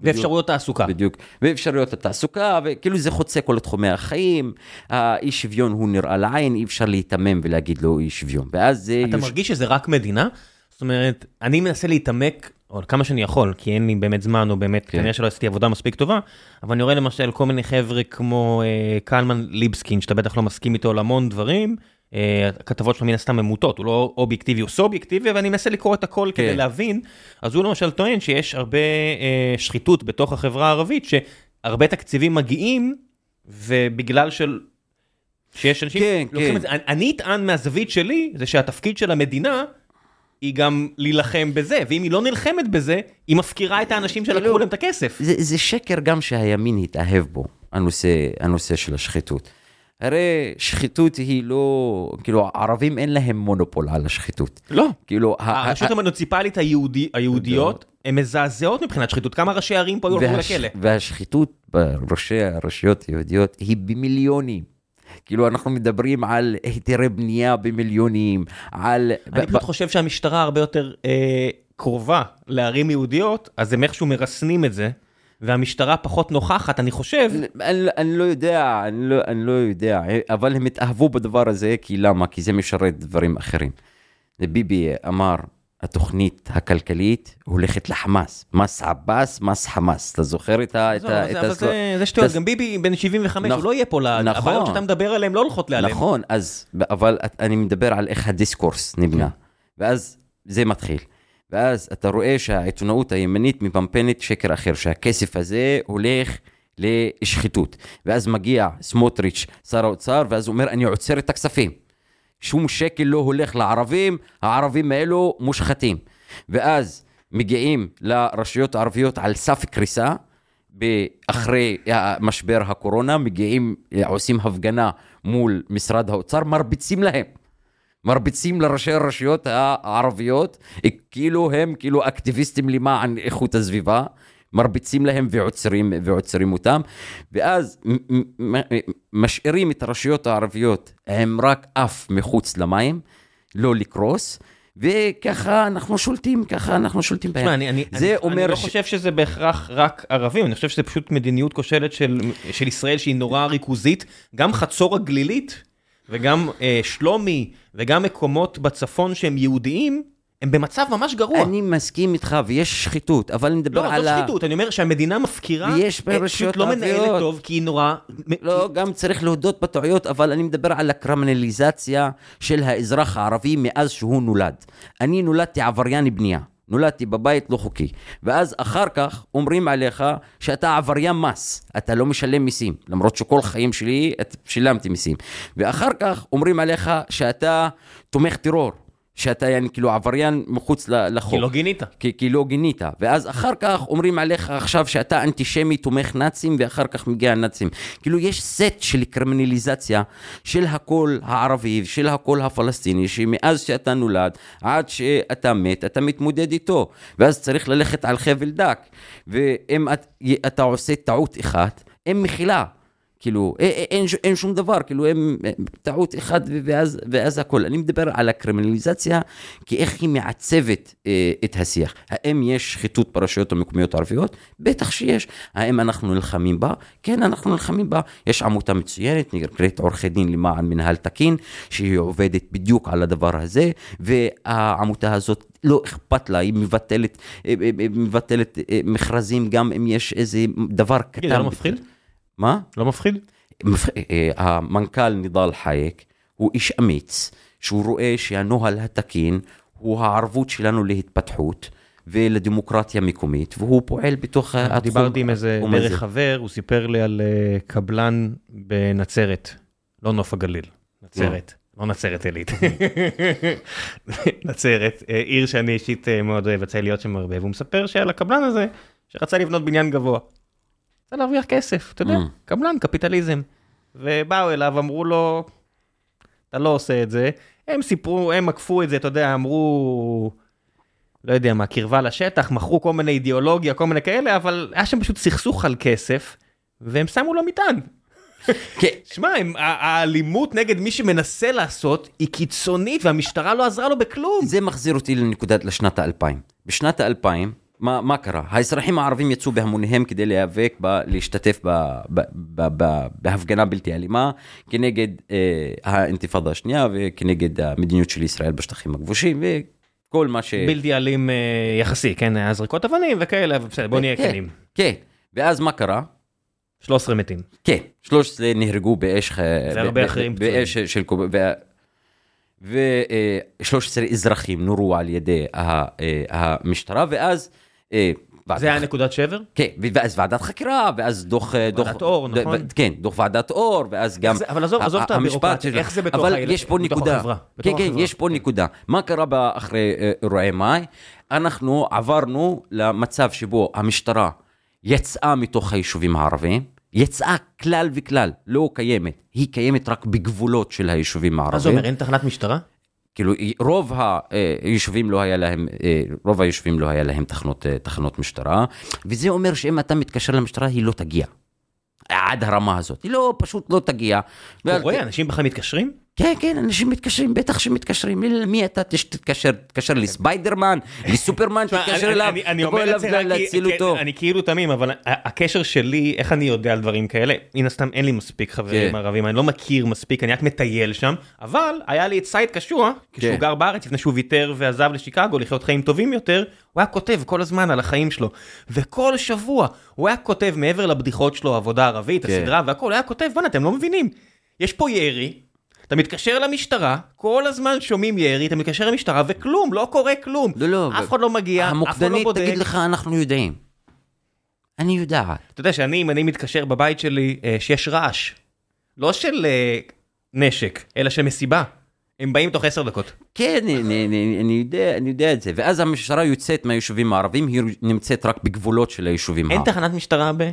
[SPEAKER 1] ואפשרויות תעסוקה.
[SPEAKER 2] בדיוק, ואפשרויות התעסוקה, וכאילו זה חוצה כל תחומי החיים, האי שוויון הוא נראה לעין, אי אפשר להיתמם ולהגיד לו אי שוויון, ואז זה...
[SPEAKER 1] אתה
[SPEAKER 2] יוש-
[SPEAKER 1] מרגיש שזה רק מדינה? זאת אומרת, אני מנסה להתעמק, או כמה שאני יכול, כי אין לי באמת זמן, או באמת,
[SPEAKER 2] כן.
[SPEAKER 1] כנראה שלא עשיתי עבודה מספיק טובה, אבל אני רואה למשל כל מיני חבר'ה כמו אה, קלמן ליבסקין, שאתה בטח לא מסכים איתו על המון דברים, אה, הכתבות שלו מן הסתם הם מוטות, הוא לא אובייקטיבי, הוא סובייקטיבי, ואני מנסה לקרוא את הכל כדי
[SPEAKER 2] כן.
[SPEAKER 1] להבין. אז הוא למשל טוען שיש הרבה אה, שחיתות בתוך החברה הערבית, שהרבה תקציבים מגיעים, ובגלל של... שיש אנשים,
[SPEAKER 2] כן, כן.
[SPEAKER 1] את זה. אני- אני אטען מהזווית שלי, זה שהתפקיד של המדינה, היא גם להילחם בזה, ואם היא לא נלחמת בזה, היא מפקירה את האנשים שלקחו
[SPEAKER 2] כאילו-
[SPEAKER 1] להם את הכסף.
[SPEAKER 2] זה, זה שקר גם שהימין התאהב בו, הנושא, הנושא של השחיתות. הרי שחיתות היא לא, כאילו הערבים אין להם מונופול על השחיתות.
[SPEAKER 1] לא.
[SPEAKER 2] כאילו,
[SPEAKER 1] הרשות המוניציפלית היהודי, היהודיות, הן מזעזעות מבחינת שחיתות. כמה ראשי ערים פה היו הולכו
[SPEAKER 2] והש-
[SPEAKER 1] לכלא?
[SPEAKER 2] והשחיתות בראשי הרשויות היהודיות היא במיליונים. כאילו אנחנו מדברים על היתרי בנייה במיליונים, על...
[SPEAKER 1] אני פשוט חושב שהמשטרה הרבה יותר אה, קרובה לערים יהודיות, אז הם איכשהו מרסנים את זה, והמשטרה פחות נוכחת, אני חושב.
[SPEAKER 2] אני, אני לא יודע, אני לא, אני לא יודע, אבל הם התאהבו בדבר הזה, כי למה? כי זה משרת דברים אחרים. ביבי אמר, התוכנית הכלכלית הולכת לחמאס, מס עבאס, מס חמאס. אתה זוכר את ה... את
[SPEAKER 1] עזוב,
[SPEAKER 2] ה-
[SPEAKER 1] אבל
[SPEAKER 2] את
[SPEAKER 1] זה- שטויות, גם ביבי בן 75, הוא
[SPEAKER 2] נכ-
[SPEAKER 1] לא יהיה פה,
[SPEAKER 2] נכון.
[SPEAKER 1] הבעיות שאתה מדבר עליהן לא הולכות להיעלם.
[SPEAKER 2] נכון, אז, אבל אני מדבר על איך הדיסקורס נבנה. ואז זה מתחיל. ואז אתה רואה שהעיתונאות הימנית מפמפנת שקר אחר, שהכסף הזה הולך לשחיתות. ואז מגיע סמוטריץ', שר האוצר, ואז הוא אומר, אני עוצר את הכספים. שום שקל לא הולך לערבים, הערבים האלו מושחתים. ואז מגיעים לרשויות הערביות על סף קריסה, אחרי משבר הקורונה, מגיעים, עושים הפגנה מול משרד האוצר, מרביצים להם. מרביצים לראשי הרשויות הערביות, כאילו הם כאילו אקטיביסטים למען איכות הסביבה, מרביצים להם ועוצרים, ועוצרים אותם, ואז משאירים את הרשויות הערביות עם רק אף מחוץ למים, לא לקרוס, וככה אנחנו שולטים, ככה אנחנו שולטים בהם.
[SPEAKER 1] תשמע, אני, אני,
[SPEAKER 2] זה
[SPEAKER 1] אני,
[SPEAKER 2] אומר
[SPEAKER 1] אני לא
[SPEAKER 2] ש-
[SPEAKER 1] חושב שזה בהכרח רק ערבים, אני חושב שזה פשוט מדיניות כושלת של, של ישראל שהיא נורא ריכוזית, גם חצור הגלילית וגם אה, שלומי וגם מקומות בצפון שהם יהודיים, הם במצב ממש גרוע.
[SPEAKER 2] אני מסכים איתך, ויש שחיתות, אבל אני מדבר
[SPEAKER 1] לא,
[SPEAKER 2] על
[SPEAKER 1] זו
[SPEAKER 2] ה...
[SPEAKER 1] שחיתות, אני אומר שהמדינה מפקירה,
[SPEAKER 2] ויש
[SPEAKER 1] פשוט לא מנהלת. טוב, כי היא נורא...
[SPEAKER 2] לא, גם צריך להודות בטעויות, אבל אני מדבר על הקרימינליזציה של האזרח הערבי מאז שהוא נולד. אני נולדתי עבריין בנייה, נולדתי בבית לא חוקי, ואז אחר כך אומרים עליך שאתה עבריין מס, אתה לא משלם מיסים, למרות שכל חיים שלי את- שילמתי מיסים. ואחר כך אומרים עליך שאתה תומך טרור, שאתה יעני כאילו עבריין מחוץ לחוק.
[SPEAKER 1] כי לא גינית.
[SPEAKER 2] כי, כי לא גינית, ואז אחר כך אומרים עליך עכשיו שאתה אנטישמי תומך נאצים, ואחר כך מגיע הנאצים. כאילו יש סט של קרימינליזציה של הקול הערבי, של הקול הפלסטיני, שמאז שאתה נולד עד שאתה מת, אתה מתמודד איתו, ואז צריך ללכת על חבל דק, ואם את, אתה עושה טעות אחת, אין מחילה. כאילו, אין, אין שום דבר, כאילו, הם טעות אחת ואז, ואז הכל. אני מדבר על הקרימינליזציה, כי איך היא מעצבת אה, את השיח. האם יש שחיתות ברשויות המקומיות הערביות? בטח שיש. האם אנחנו נלחמים בה? כן, אנחנו נלחמים בה. יש עמותה מצוינת, נקראת עורכי דין למען מנהל תקין, שהיא עובדת בדיוק על הדבר הזה, והעמותה הזאת, לא אכפת לה, היא מבטלת, מבטלת מכרזים, גם אם יש איזה דבר קטן.
[SPEAKER 1] תגיד, זה לא מפחיד?
[SPEAKER 2] מה?
[SPEAKER 1] לא מפחיד?
[SPEAKER 2] מפ- אה, המנכ"ל נידאל חייק הוא איש אמיץ, שהוא רואה שהנוהל התקין הוא הערבות שלנו להתפתחות ולדמוקרטיה מקומית, והוא פועל בתוך התחום.
[SPEAKER 1] דיברתי עם איזה. דרך חבר, הוא סיפר לי על אה, קבלן בנצרת, לא נוף הגליל, נצרת, לא נצרת עילית. נצרת, אה, עיר שאני אישית אה, מאוד אוהב, יצא להיות שם הרבה, והוא מספר שעל הקבלן הזה, שרצה לבנות בניין גבוה. רצה להרוויח כסף, אתה יודע,
[SPEAKER 2] Mm.
[SPEAKER 1] קבלן, קפיטליזם. ובאו אליו, אמרו לו, אתה לא עושה את זה. הם סיפרו, הם עקפו את זה, אתה יודע, אמרו, לא יודע מה, קרבה לשטח, מכרו כל מיני אידיאולוגיה, כל מיני כאלה, אבל היה שם פשוט סכסוך על כסף, והם שמו לו מטען.
[SPEAKER 2] כן,
[SPEAKER 1] שמע, האלימות נגד מי שמנסה לעשות היא קיצונית, והמשטרה לא עזרה לו בכלום.
[SPEAKER 2] זה מחזיר אותי לנקודת לשנת האלפיים. בשנת האלפיים, מה, מה קרה? האזרחים הערבים יצאו בהמוניהם כדי להיאבק, ב, להשתתף ב, ב, ב, ב, בהפגנה בלתי אלימה כנגד אה, האינתיפאדה השנייה וכנגד המדיניות של ישראל בשטחים הכבושים וכל מה ש...
[SPEAKER 1] בלתי אלים אה, יחסי, כן, היה זריקות אבנים וכאלה, אבל בסדר, בוא נהיה
[SPEAKER 2] כן,
[SPEAKER 1] כנים.
[SPEAKER 2] כן, ואז מה קרה?
[SPEAKER 1] 13 מתים.
[SPEAKER 2] כן, 13 נהרגו באש...
[SPEAKER 1] והרבה
[SPEAKER 2] ב-
[SPEAKER 1] אחרים
[SPEAKER 2] ב- באש של... ו- ו-13 אזרחים נורו על ידי אה, המשטרה, ואז... אה,
[SPEAKER 1] זה היה נקודת שבר?
[SPEAKER 2] כן, ואז ועדת חקירה, ואז דוח... דוח-
[SPEAKER 1] אור,
[SPEAKER 2] ד-
[SPEAKER 1] נכון?
[SPEAKER 2] כן, דוח ועדת אור, ואז גם...
[SPEAKER 1] אבל עזוב- עזוב את הבירוקרטיה, איך זה בתוך
[SPEAKER 2] אבל
[SPEAKER 1] הילד-
[SPEAKER 2] יש פה
[SPEAKER 1] בתוך
[SPEAKER 2] נקודה.
[SPEAKER 1] החברה,
[SPEAKER 2] כן, כן. יש פה נקודה. מה קרה אחרי אה, אירועי מאי? אנחנו עברנו למצב שבו המשטרה יצאה מתוך היישובים הערביים, יצאה כלל וכלל, לא קיימת. היא קיימת רק בגבולות של היישובים
[SPEAKER 1] מה זה
[SPEAKER 2] הערביים.
[SPEAKER 1] אומר, אין תחנת משטרה?
[SPEAKER 2] כאילו רוב היישובים לא היה להם, אה, רוב היישובים לא היה להם תחנות, אה, תחנות משטרה, וזה אומר שאם אתה מתקשר למשטרה היא לא תגיע. עד הרמה הזאת, היא לא, פשוט לא תגיע.
[SPEAKER 1] אתה רואה, אנשים בכלל מתקשרים?
[SPEAKER 2] כן, כן, אנשים מתקשרים, בטח שמתקשרים. מי- למי אתה תתקשר? תתקשר לספיידרמן, לסופרמן, תתקשר אליו, תבוא אליו להציל אותו.
[SPEAKER 1] אני כאילו תמים, אבל הקשר שלי, איך אני יודע על דברים כאלה? מן הסתם אין לי מספיק חברים
[SPEAKER 2] כן.
[SPEAKER 1] ערבים, אני לא מכיר מספיק, אני רק מטייל שם, אבל היה לי את סייד קשוע, כשהוא
[SPEAKER 2] כן.
[SPEAKER 1] גר בארץ, לפני שהוא ויתר ועזב לשיקגו לחיות חיים טובים יותר, הוא היה כותב כל הזמן על החיים שלו. וכל שבוע הוא היה כותב מעבר לבדיחות שלו, עבודה ערבית,
[SPEAKER 2] כן.
[SPEAKER 1] הסדרה והכל, הוא היה כותב, בואנה, אתם לא מבינים. יש פה ירי, אתה מתקשר למשטרה, כל הזמן שומעים ירי, אתה מתקשר למשטרה וכלום, לא קורה כלום.
[SPEAKER 2] לא, לא.
[SPEAKER 1] אף אחד לא מגיע, אף אחד לא
[SPEAKER 2] המוקדנית
[SPEAKER 1] בודק.
[SPEAKER 2] תגיד לך, אנחנו יודעים. אני יודעת.
[SPEAKER 1] אתה יודע שאני, אם אני מתקשר בבית שלי, אה, שיש רעש, לא של אה, נשק, אלא של מסיבה, הם באים תוך עשר דקות.
[SPEAKER 2] כן, אני, אני, אני, אני, יודע, אני יודע את זה. ואז המשטרה יוצאת מהיישובים הערבים, היא נמצאת רק בגבולות של היישובים
[SPEAKER 1] אין
[SPEAKER 2] הערבים.
[SPEAKER 1] תחנת משטרה ב...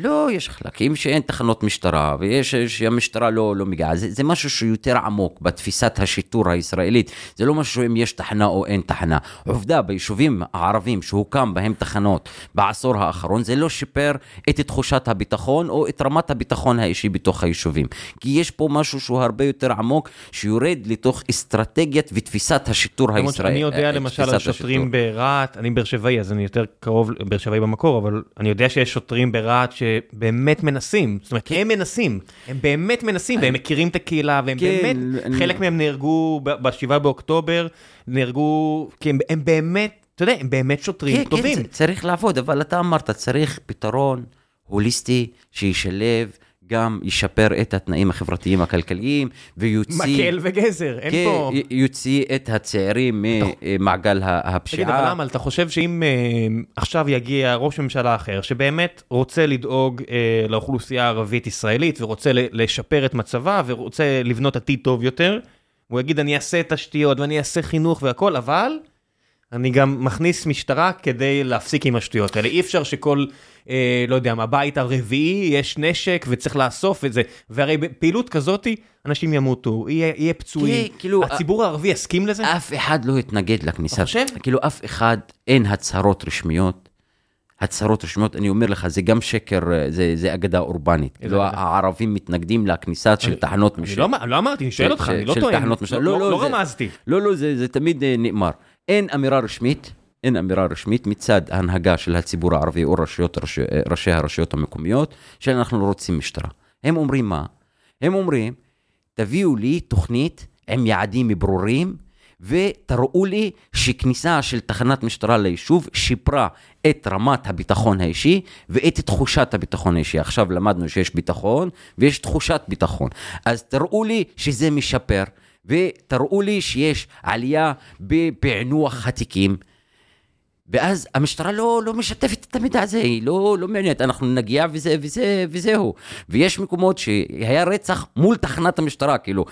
[SPEAKER 2] לא, יש חלקים שאין תחנות משטרה, ויש שהמשטרה לא, לא מגיעה. זה, זה משהו שהוא יותר עמוק בתפיסת השיטור הישראלית. זה לא משהו אם יש תחנה או אין תחנה. עובדה, ביישובים הערבים שהוקם בהם תחנות בעשור האחרון, זה לא שיפר את תחושת הביטחון או את רמת הביטחון האישי בתוך היישובים. כי יש פה משהו שהוא הרבה יותר עמוק, שיורד לתוך אסטרטגיית ותפיסת השיטור הישראלי.
[SPEAKER 1] שאני יודע
[SPEAKER 2] אה,
[SPEAKER 1] למשל על שוטרים. ברהט, אני באר שבעי אז אני יותר קרוב באר שבעי במקור, אבל אני יודע שיש שוטרים ברהט שבאמת מנסים, זאת אומרת הם מנסים, הם באמת מנסים והם מכירים את הקהילה והם
[SPEAKER 2] כן,
[SPEAKER 1] באמת, חלק מהם נהרגו ב-7 באוקטובר, נהרגו, כי הם- הם באמת, אתה יודע, הם באמת שוטרים
[SPEAKER 2] כן,
[SPEAKER 1] טובים.
[SPEAKER 2] כן, צריך לעבוד, אבל אתה אמרת, צריך פתרון הוליסטי שישלב, גם ישפר את התנאים החברתיים הכלכליים, ויוציא...
[SPEAKER 1] מקל וגזר, אין
[SPEAKER 2] כן,
[SPEAKER 1] פה...
[SPEAKER 2] יוציא את הצעירים ממעגל ה-
[SPEAKER 1] תגיד,
[SPEAKER 2] הפשיעה.
[SPEAKER 1] אבל למה, אתה חושב שאם אה, עכשיו יגיע ראש ממשלה אחר, שבאמת רוצה לדאוג אה, לאוכלוסייה הערבית-ישראלית, ורוצה לשפר את מצבה, ורוצה לבנות עתיד טוב יותר, הוא יגיד אני אעשה תשתיות ואני אעשה חינוך והכל, אבל אני גם מכניס משטרה כדי להפסיק עם השטויות האלה. אי אפשר שכל, לא יודע, מהבית הרביעי יש נשק וצריך לאסוף את זה. והרי בפעילות כזאתי אנשים ימותו, יהיה, יהיה פצועים.
[SPEAKER 2] כי, כאילו,
[SPEAKER 1] הציבור הערבי יסכים לזה?
[SPEAKER 2] אף אחד לא התנגד לכניסה.
[SPEAKER 1] אתה חושב?
[SPEAKER 2] כאילו, אף אחד, אין הצהרות רשמיות. הצהרות רשמיות, אני אומר לך, זה גם שקר, אה, זה, זה אגדה אורבנית.
[SPEAKER 1] אגדה?
[SPEAKER 2] הערבים מתנגדים לכניסה של תחנות
[SPEAKER 1] אני
[SPEAKER 2] משטרה.
[SPEAKER 1] לא, לא אמרתי, אני שואל אותך, אני לא
[SPEAKER 2] של
[SPEAKER 1] טוען.
[SPEAKER 2] תחנות משטרה.
[SPEAKER 1] לא,
[SPEAKER 2] לא,
[SPEAKER 1] לא,
[SPEAKER 2] לא, זה-
[SPEAKER 1] רמזתי.
[SPEAKER 2] לא, לא, זה, זה תמיד אה, נאמר. אין אמירה רשמית, אין אמירה רשמית מצד ההנהגה של הציבור הערבי או רשויות, ראשי, ראשי הרשויות המקומיות, שאנחנו לא רוצים משטרה. הם אומרים מה? הם אומרים, תביאו לי תוכנית עם יעדים ברורים, ותראו לי שכניסה של תחנת משטרה ליישוב שיפרה את רמת הביטחון האישי ואת תחושת הביטחון האישי. עכשיו למדנו שיש ביטחון ויש תחושת ביטחון. אז תראו לי שזה משפר, ותראו לי שיש עלייה בפענוח התיקים. ואז המשטרה לא, לא משתפת את המידע הזה, היא לא, לא מעוניינת, אנחנו נגיע וזה וזה וזהו. ויש מקומות שהיה רצח מול תחנת המשטרה, כאילו,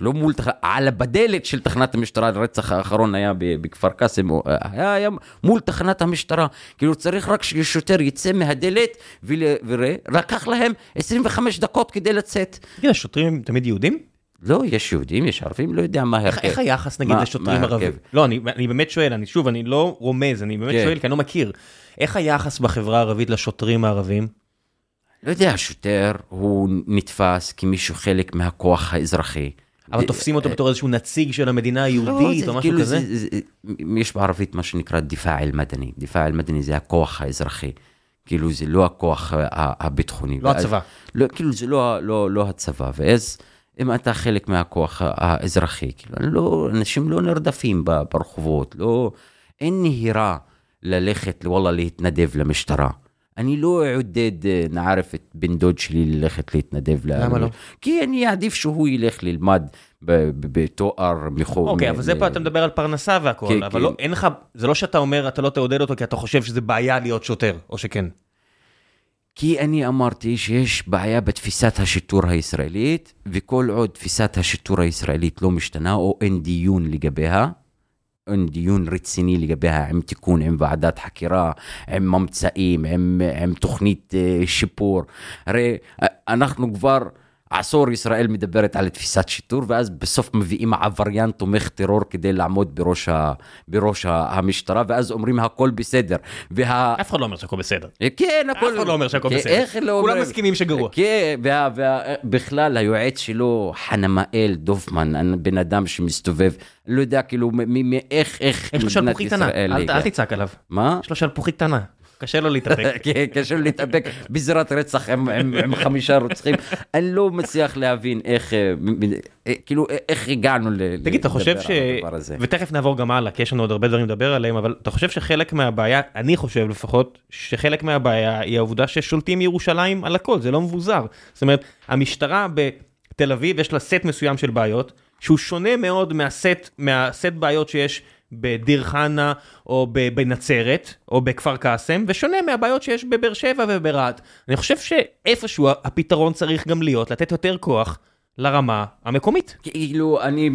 [SPEAKER 2] לא מול, תח... על בדלת של תחנת המשטרה, הרצח האחרון היה בכפר קאסם, היה, היה מול תחנת המשטרה. כאילו צריך רק ששוטר יצא מהדלת ול- וראה, לקח להם 25 דקות כדי לצאת.
[SPEAKER 1] תגיד, השוטרים תמיד יהודים?
[SPEAKER 2] לא, יש יהודים, יש ערבים, לא יודע מה
[SPEAKER 1] איך,
[SPEAKER 2] ההרכב.
[SPEAKER 1] איך היחס נגיד
[SPEAKER 2] מה-
[SPEAKER 1] לשוטרים ערבים? לא, אני, אני באמת שואל, אני שוב, אני לא רומז, אני באמת
[SPEAKER 2] כן.
[SPEAKER 1] שואל כי אני לא מכיר. איך היחס בחברה הערבית לשוטרים הערבים?
[SPEAKER 2] לא יודע, שוטר הוא נתפס כמישהו חלק מהכוח האזרחי.
[SPEAKER 1] אבל תופסים אותו בתור איזשהו נציג של המדינה
[SPEAKER 2] לא,
[SPEAKER 1] היהודית או משהו
[SPEAKER 2] כאילו
[SPEAKER 1] כזה?
[SPEAKER 2] זה- זה- יש בערבית מה שנקרא דיפאע אל-מדני. דיפאע אל-מדני זה הכוח האזרחי. כאילו זה לא הכוח הביטחוני.
[SPEAKER 1] לא הצבא.
[SPEAKER 2] לא, כאילו זה לא, לא, לא הצבא. ואז אם אתה חלק מהכוח האזרחי, כאילו, לא, אנשים לא נרדפים ברחובות, לא, אין נהירה ללכת, וואלה, להתנדב למשטרה. אני לא אעודד, אה, נערף את בן דוד שלי ללכת להתנדב.
[SPEAKER 1] למה לא?
[SPEAKER 2] כי אני אעדיף שהוא ילך ללמד בתואר מחור.
[SPEAKER 1] אוקיי, אבל זה פה אתה מדבר על פרנסה והכל,
[SPEAKER 2] כן,
[SPEAKER 1] אבל
[SPEAKER 2] כן.
[SPEAKER 1] לא, אין לך, זה לא שאתה אומר, אתה לא תעודד אותו כי אתה חושב שזה בעיה להיות שוטר, או שכן.
[SPEAKER 2] כי אני אמרתי שיש בעיה בתפיסת השיטור הישראלית, וכל עוד תפיסת השיטור הישראלית לא משתנה, או אין דיון לגביה, אין דיון רציני לגביה עם תיקון, עם ועדת חקירה, עם ממצאים, עם, עם תוכנית אה, שיפור. הרי אה, אנחנו כבר עשור ישראל מדברת על תפיסת שיטור, ואז בסוף מביאים עבריין תומך טרור כדי לעמוד בראש, ה, בראש ה- המשטרה, ואז אומרים הכל בסדר. וה...
[SPEAKER 1] אף אחד לא אומר שהכל בסדר.
[SPEAKER 2] כן,
[SPEAKER 1] אף
[SPEAKER 2] הכל...
[SPEAKER 1] אחד לא אומר שהכל
[SPEAKER 2] כן,
[SPEAKER 1] בסדר.
[SPEAKER 2] איך לא
[SPEAKER 1] כולם
[SPEAKER 2] אומר?
[SPEAKER 1] מסכימים שגרוע.
[SPEAKER 2] כן, וה- וה- בכלל היועץ שלו, חנמאל דופמן, בן אדם שמסתובב, לא יודע כאילו מ- מ- מ- איך, איך
[SPEAKER 1] יש לו שלפוחית קטנה. אל תצעק עליו.
[SPEAKER 2] מה?
[SPEAKER 1] יש לו שלפוחית קטנה, קשה לו להתאפק.
[SPEAKER 2] כן, קשה לי להתאפק בזירת רצח עם, עם, עם חמישה רוצחים. אני לא מצליח להבין איך, אה, אה, כאילו, אה, איך הגענו ל...
[SPEAKER 1] תגיד, אתה חושב
[SPEAKER 2] לדבר
[SPEAKER 1] ש...
[SPEAKER 2] על הדבר הזה.
[SPEAKER 1] ותכף נעבור גם הלאה, כי יש לנו עוד הרבה דברים לדבר עליהם, אבל אתה חושב שחלק מהבעיה, אני חושב לפחות, שחלק מהבעיה היא העובדה ששולטים מירושלים על הכל, זה לא מבוזר. זאת אומרת, המשטרה בתל אביב יש לה סט מסוים של בעיות, שהוא שונה מאוד מהסט, מהסט בעיות שיש בדיר חנא, או בנצרת, או בכפר קאסם, ושונה מהבעיות שיש בבאר שבע וברהט. אני חושב שאיפשהו הפתרון צריך גם להיות לתת יותר כוח לרמה המקומית.
[SPEAKER 2] כאילו, אני,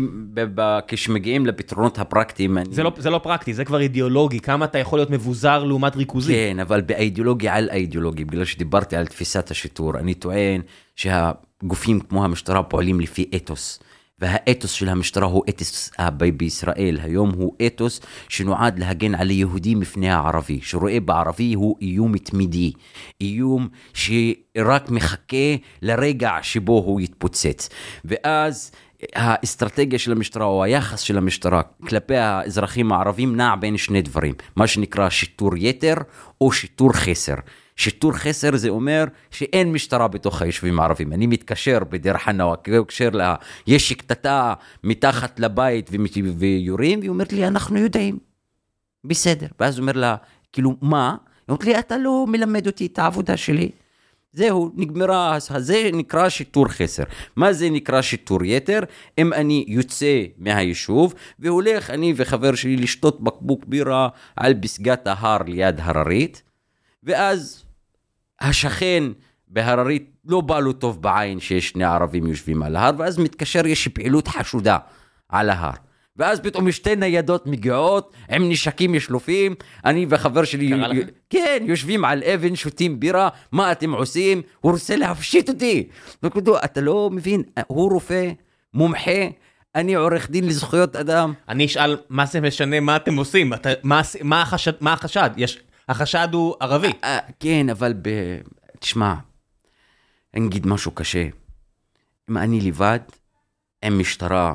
[SPEAKER 2] כשמגיעים לפתרונות הפרקטיים, אני...
[SPEAKER 1] זה לא, זה לא פרקטי, זה כבר אידיאולוגי, כמה אתה יכול להיות מבוזר לעומת ריכוזי.
[SPEAKER 2] כן, אבל באידיאולוגיה על האידיאולוגיה, בגלל שדיברתי על תפיסת השיטור, אני טוען שהגופים כמו המשטרה פועלים לפי אתוס. והאתוס של המשטרה הוא אתוס בישראל היום הוא אתוס שנועד להגן על היהודי מפני הערבי, שרואה בערבי הוא איום תמידי, איום שרק מחכה לרגע שבו הוא יתפוצץ. ואז האסטרטגיה של המשטרה או היחס של המשטרה כלפי האזרחים הערבים נע בין שני דברים, מה שנקרא שיטור יתר או שיטור חסר. שיטור חסר זה אומר שאין משטרה בתוך היישובים הערבים. אני מתקשר בדיר חנא או מתקשר לה, יש קטטה מתחת לבית ויורים, והיא אומרת לי, אנחנו יודעים. בסדר. ואז הוא אומר לה, כאילו, מה? היא אומרת לי, אתה לא מלמד אותי את העבודה שלי. זהו, נגמרה, זה נקרא שיטור חסר. מה זה נקרא שיטור יתר? אם אני יוצא מהיישוב והולך אני וחבר שלי לשתות בקבוק בירה על פסגת ההר ליד הררית, ואז השכן בהררית לא בא לו טוב בעין שיש שני ערבים יושבים על ההר, ואז מתקשר, יש פעילות חשודה. על ההר. ואז פתאום שתי ניידות מגיעות עם נשקים שלופים, אני וחבר שלי,
[SPEAKER 1] לכם?
[SPEAKER 2] כן, יושבים על אבן, שותים בירה, מה אתם עושים? הוא רוצה להפשיט אותי. וכבודו, אתה לא מבין, הוא רופא, מומחה, אני עורך דין לזכויות אדם.
[SPEAKER 1] אני אשאל, מה זה משנה מה אתם עושים? אתה, מה, מה, החשד, מה החשד? יש, החשד הוא ערבי.
[SPEAKER 2] אה, כן, אבל ב... תשמע, אני אגיד משהו קשה. אם אני לבד, עם משטרה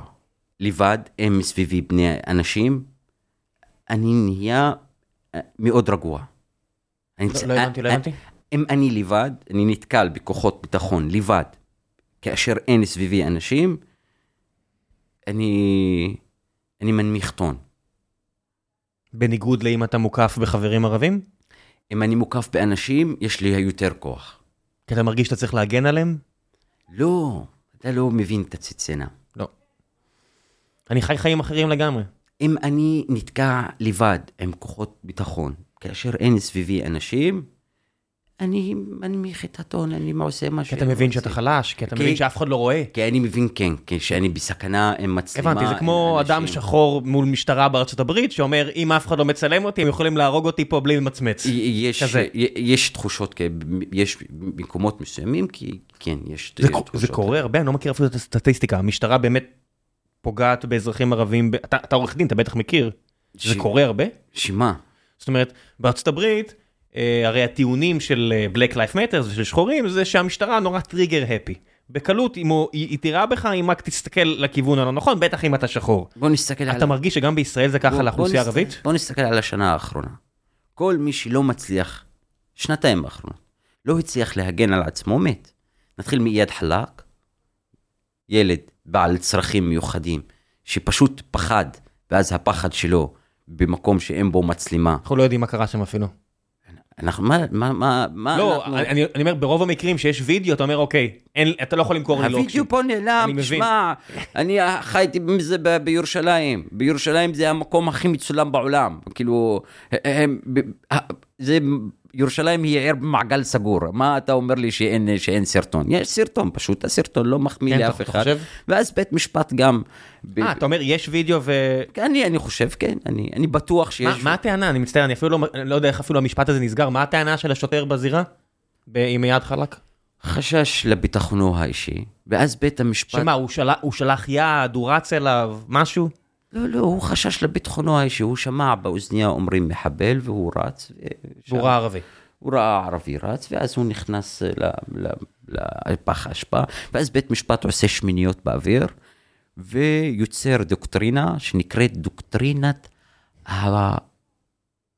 [SPEAKER 2] לבד, עם מסביבי בני אנשים, אני נהיה אה, מאוד רגוע. אני
[SPEAKER 1] לא,
[SPEAKER 2] צ-
[SPEAKER 1] לא הבנתי, לא
[SPEAKER 2] אה,
[SPEAKER 1] הבנתי.
[SPEAKER 2] אם אני לבד, אני נתקל בכוחות ביטחון לבד, כאשר אין סביבי אנשים, אני, אני מנמיך טון.
[SPEAKER 1] בניגוד לאם אתה מוקף בחברים ערבים?
[SPEAKER 2] אם אני מוקף באנשים, יש לי יותר כוח.
[SPEAKER 1] כי אתה מרגיש שאתה צריך להגן עליהם?
[SPEAKER 2] לא, אתה לא מבין את הציצנה.
[SPEAKER 1] לא. אני חי חיים אחרים לגמרי.
[SPEAKER 2] אם אני נתקע לבד עם כוחות ביטחון, כאשר אין סביבי אנשים, אני מנמיך את הטון, אני עושה מה
[SPEAKER 1] כי אתה מבין שאתה חלש, כי אתה מבין שאף אחד לא רואה.
[SPEAKER 2] כי אני מבין, כן, כי שאני בסכנה עם מצלמה.
[SPEAKER 1] הבנתי, זה כמו. אדם שחור מול משטרה בארצות הברית, שאומר, אם אף אחד לא מצלם אותי, הם יכולים להרוג אותי פה בלי למצמץ.
[SPEAKER 2] יש, תחושות, יש מקומות מסוימים, כי כן, יש
[SPEAKER 1] זה,
[SPEAKER 2] תחושות.
[SPEAKER 1] זה קורה הרבה, אני לא מכיר אפילו את הסטטיסטיקה. המשטרה באמת פוגעת באזרחים ערבים. אתה, עורך דין, אתה בטח מכיר. זה
[SPEAKER 2] ש-
[SPEAKER 1] קורה הרבה?
[SPEAKER 2] שמה?
[SPEAKER 1] זאת אומרת, בארצות הברית, הרי הטיעונים של אה, Black Life Matter ושל שחורים, זה שהמשטרה נורא טריגר הפי. בקלות, אם הוא, היא, היא תירה בך, אם רק תסתכל לכיוון הלא נכון, בטח אם אתה שחור.
[SPEAKER 2] בוא נסתכל על...
[SPEAKER 1] אתה מרגיש שגם בישראל זה ככה
[SPEAKER 2] בוא-
[SPEAKER 1] לאוכלוסייה
[SPEAKER 2] בוא נסת-
[SPEAKER 1] הערבית?
[SPEAKER 2] בוא נסתכל על השנה האחרונה. כל מי שלא מצליח, שנתיים האחרונות, לא הצליח להגן על עצמו, מת. נתחיל מאייד חלאק, ילד בעל צרכים מיוחדים, שפשוט פחד, ואז הפחד שלו במקום שאין בו מצלמה.
[SPEAKER 1] אנחנו לא יודעים מה קרה שם אפילו.
[SPEAKER 2] אנחנו, מה, מה, מה, מה
[SPEAKER 1] לא,
[SPEAKER 2] אנחנו...
[SPEAKER 1] אני, אני, אני אומר, ברוב המקרים שיש וידאו, אתה אומר, אוקיי, אין, אתה לא יכול למכור לי לוקשים.
[SPEAKER 2] הווידאו פה
[SPEAKER 1] אני
[SPEAKER 2] נעלם. תשמע, אני חייתי מזה ב- בירושלים, בירושלים זה המקום הכי מצולם בעולם, כאילו, הם, זה, ירושלים היא עיר במעגל סגור, מה אתה אומר לי שאין, שאין סרטון? יש סרטון, פשוט הסרטון לא מחמיא
[SPEAKER 1] כן,
[SPEAKER 2] לאף אחד,
[SPEAKER 1] חושב?
[SPEAKER 2] ואז בית משפט גם, ב-
[SPEAKER 1] אה, אתה אומר, יש וידאו ו...
[SPEAKER 2] אני, אני חושב, כן, אני, אני בטוח
[SPEAKER 1] מה,
[SPEAKER 2] שיש,
[SPEAKER 1] מה הטענה? אני מצטער, אני אפילו לא, אני לא יודע איך אפילו המשפט הזה נסגר. מה הטענה של השוטר בזירה? עם יד חלק?
[SPEAKER 2] חשש לביטחונו האישי, ואז בית המשפט,
[SPEAKER 1] שמה, הוא שלח, הוא שלח יד, הוא רץ אליו, משהו?
[SPEAKER 2] לא, לא, הוא חשש לביטחונו האישי, הוא שמע באוזניה אומרים מחבל והוא רץ,
[SPEAKER 1] והוא ראה ערבי.
[SPEAKER 2] הוא ראה ערבי רץ, ואז הוא נכנס לפח האשפה, ואז בית משפט עושה שמיניות באוויר, ויוצר דוקטרינה שנקראת דוקטרינת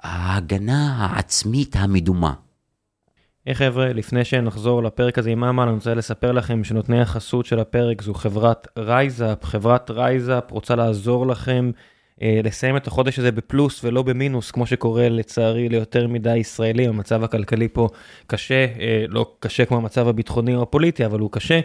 [SPEAKER 2] ההגנה העצמית המדומה.
[SPEAKER 1] היי חבר'ה, לפני שנחזור לפרק הזה עם אמל, אני רוצה לספר לכם שנותני החסות של הפרק זו חברת רייזאפ. חברת רייזאפ רוצה לעזור לכם אה, לסיים את החודש הזה בפלוס ולא במינוס, כמו שקורה לצערי ליותר מדי ישראלים. המצב הכלכלי פה קשה, אה, לא קשה כמו המצב הביטחוני או הפוליטי, אבל הוא קשה.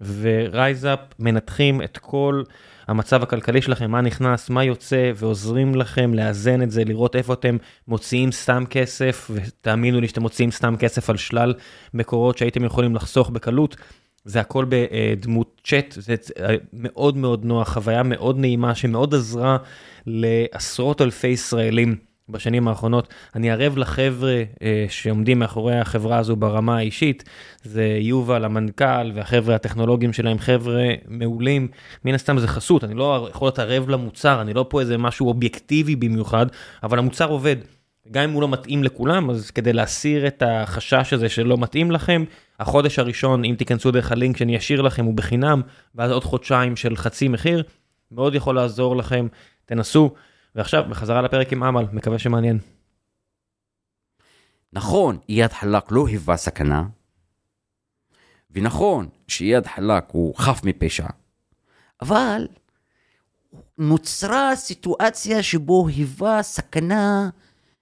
[SPEAKER 1] ורייזאפ מנתחים את כל המצב הכלכלי שלכם, מה נכנס, מה יוצא, ועוזרים לכם לאזן את זה, לראות איפה אתם מוציאים סתם כסף, ותאמינו לי שאתם מוציאים סתם כסף על שלל מקורות שהייתם יכולים לחסוך בקלות. זה הכל בדמות צ'אט, זה מאוד מאוד נוח, חוויה מאוד נעימה שמאוד עזרה לעשרות אלפי ישראלים בשנים האחרונות. אני ערב לחבר'ה אה, שעומדים מאחורי החברה הזו ברמה האישית, זה יובל המנכ"ל והחבר'ה הטכנולוגיים שלהם, חבר'ה מעולים. מן הסתם זה חסות, אני לא יכול להיות ערב למוצר, אני לא פה איזה משהו אובייקטיבי במיוחד, אבל המוצר עובד. גם אם הוא לא מתאים לכולם, אז כדי להסיר את החשש הזה שלא מתאים לכם, החודש הראשון, אם תיכנסו דרך הלינק שאני אשאיר לכם, הוא בחינם, ואז עוד חודשיים של חצי מחיר, מאוד יכול לעזור לכם, תנסו. ועכשיו, בחזרה לפרק עם אמל, מקווה שמעניין.
[SPEAKER 2] נכון, איאד חלאק לא היווה סכנה, ונכון שאיאד חלאק הוא חף מפשע, אבל נוצרה סיטואציה שבו היווה סכנה,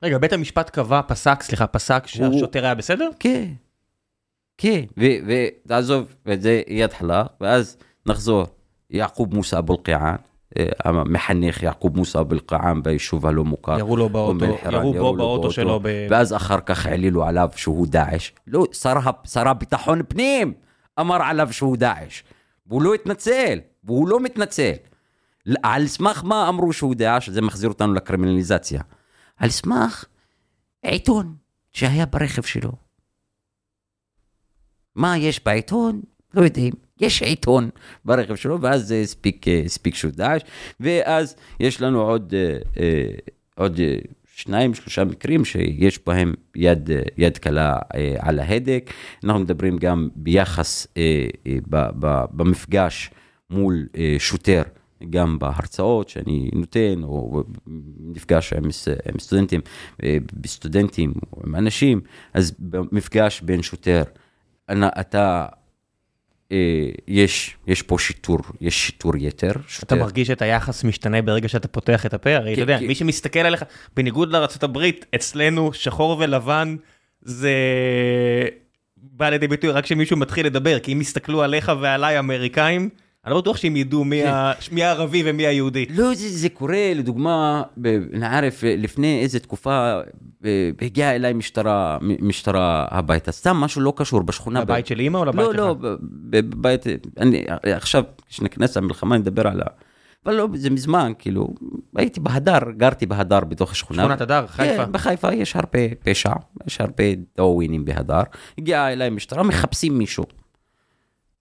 [SPEAKER 1] רגע, בית המשפט קבע, פסק, סליחה, פסק שהשוטר היה בסדר?
[SPEAKER 2] כן, כן, ו- ותעזוב, וזה איאד חלאק, ואז נחזור, יעקוב מוסא אבו אלקיעאן, המחנך יעקוב מוסא אלקיעאן ביישוב הלא מוכר.
[SPEAKER 1] ירו לו באוטו,
[SPEAKER 2] אל-חיראן,
[SPEAKER 1] ירו בו באוטו שלו ב...
[SPEAKER 2] ואז אחר כך העלילו עליו שהוא דאעש. לא, שר, הביטחון פנים אמר עליו שהוא דאעש. והוא לא התנצל, והוא לא מתנצל. על סמך מה אמרו שהוא דעה, שזה מחזיר אותנו לקרימינליזציה? על סמך עיתון שהיה ברכב שלו. מה יש בעיתון? לא יודעים. יש עיתון ברכב שלו, ואז זה הספיק, אה, הספיק שהוא דאעש, ואז יש לנו עוד, אה, אה, עוד שניים, שלושה מקרים שיש בהם יד, יד קלה על ההדק. אנחנו מדברים גם ביחס במפגש מול שוטר. גם בהרצאות שאני נותן, או נפגש עם, עם סטודנטים, בסטודנטים, או עם אנשים, אז במפגש בין שוטר, אתה יש, יש פה שיטור, יש שיטור יתר.
[SPEAKER 1] אתה מרגיש את היחס משתנה ברגע שאתה פותח את הפה? הרי אתה יודע, מי שמסתכל עליך, בניגוד לארה"ב, אצלנו שחור ולבן זה בא לידי ביטוי רק כשמישהו מתחיל לדבר, כי אם יסתכלו עליך ועליי אמריקאים, אני לא בטוח שהם ידעו מי, כן. הערבי ומי היהודי.
[SPEAKER 2] לא, זה, קורה, לדוגמה, נערף, לפני איזה תקופה הגיעה אליי משטרה, משטרה הביתה, סתם משהו לא קשור בשכונה.
[SPEAKER 1] לבית. של אימא או לבית
[SPEAKER 2] שלך? לא, לא, בבית, אני עכשיו, כשנכנס למלחמה, אני אדבר על ה... אבל לא, זה מזמן, כאילו, הייתי בהדר, גרתי בהדר בתוך השכונה.
[SPEAKER 1] שכונת הדר, חיפה.
[SPEAKER 2] כן, בחיפה יש הרבה פשע, יש הרבה דאווינים בהדר. הגיעה אליי משטרה, מחפשים מישהו.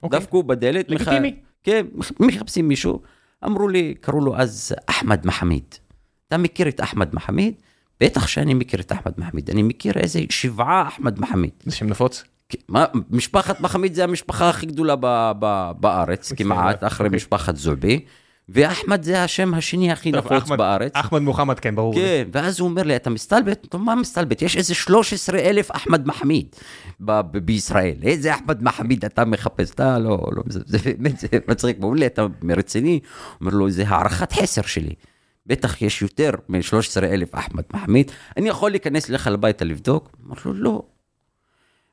[SPEAKER 2] אוקיי. דפקו בדלת.
[SPEAKER 1] לגיטימי.
[SPEAKER 2] מח... כן, מחפשים מישהו. אמרו לי, קראו לו אז אחמד מחמיד. אתה מכיר את אחמד מחמיד? בטח שאני מכיר את אחמד מחמיד, אני מכיר איזה שבעה אחמד מחמיד.
[SPEAKER 1] זה שם נפוץ?
[SPEAKER 2] כן, מה, משפחת מחמיד זה המשפחה הכי גדולה ב, ב, בארץ, כמעט, אחרי okay. משפחת זועבי. ואחמד זה השם השני הכי טוב, נפוץ אחמד, בארץ.
[SPEAKER 1] אחמד מוחמד, כן, ברור.
[SPEAKER 2] כן, ואז הוא אומר לי, אתה מסתלבט? טוב, מה מסתלבט? יש איזה 13 אלף אחמד מחמיד ב- ב- בישראל. איזה אחמד מחמיד אתה מחפש? אתה לא, לא, זה, זה באמת, זה מצחיק. הוא אומר לי, אתה רציני? אומר לו, זה הערכת חסר שלי. בטח יש יותר מ-13 אלף אחמד מחמיד, אני יכול להיכנס אליך לביתה לבדוק? אמר לו, לא.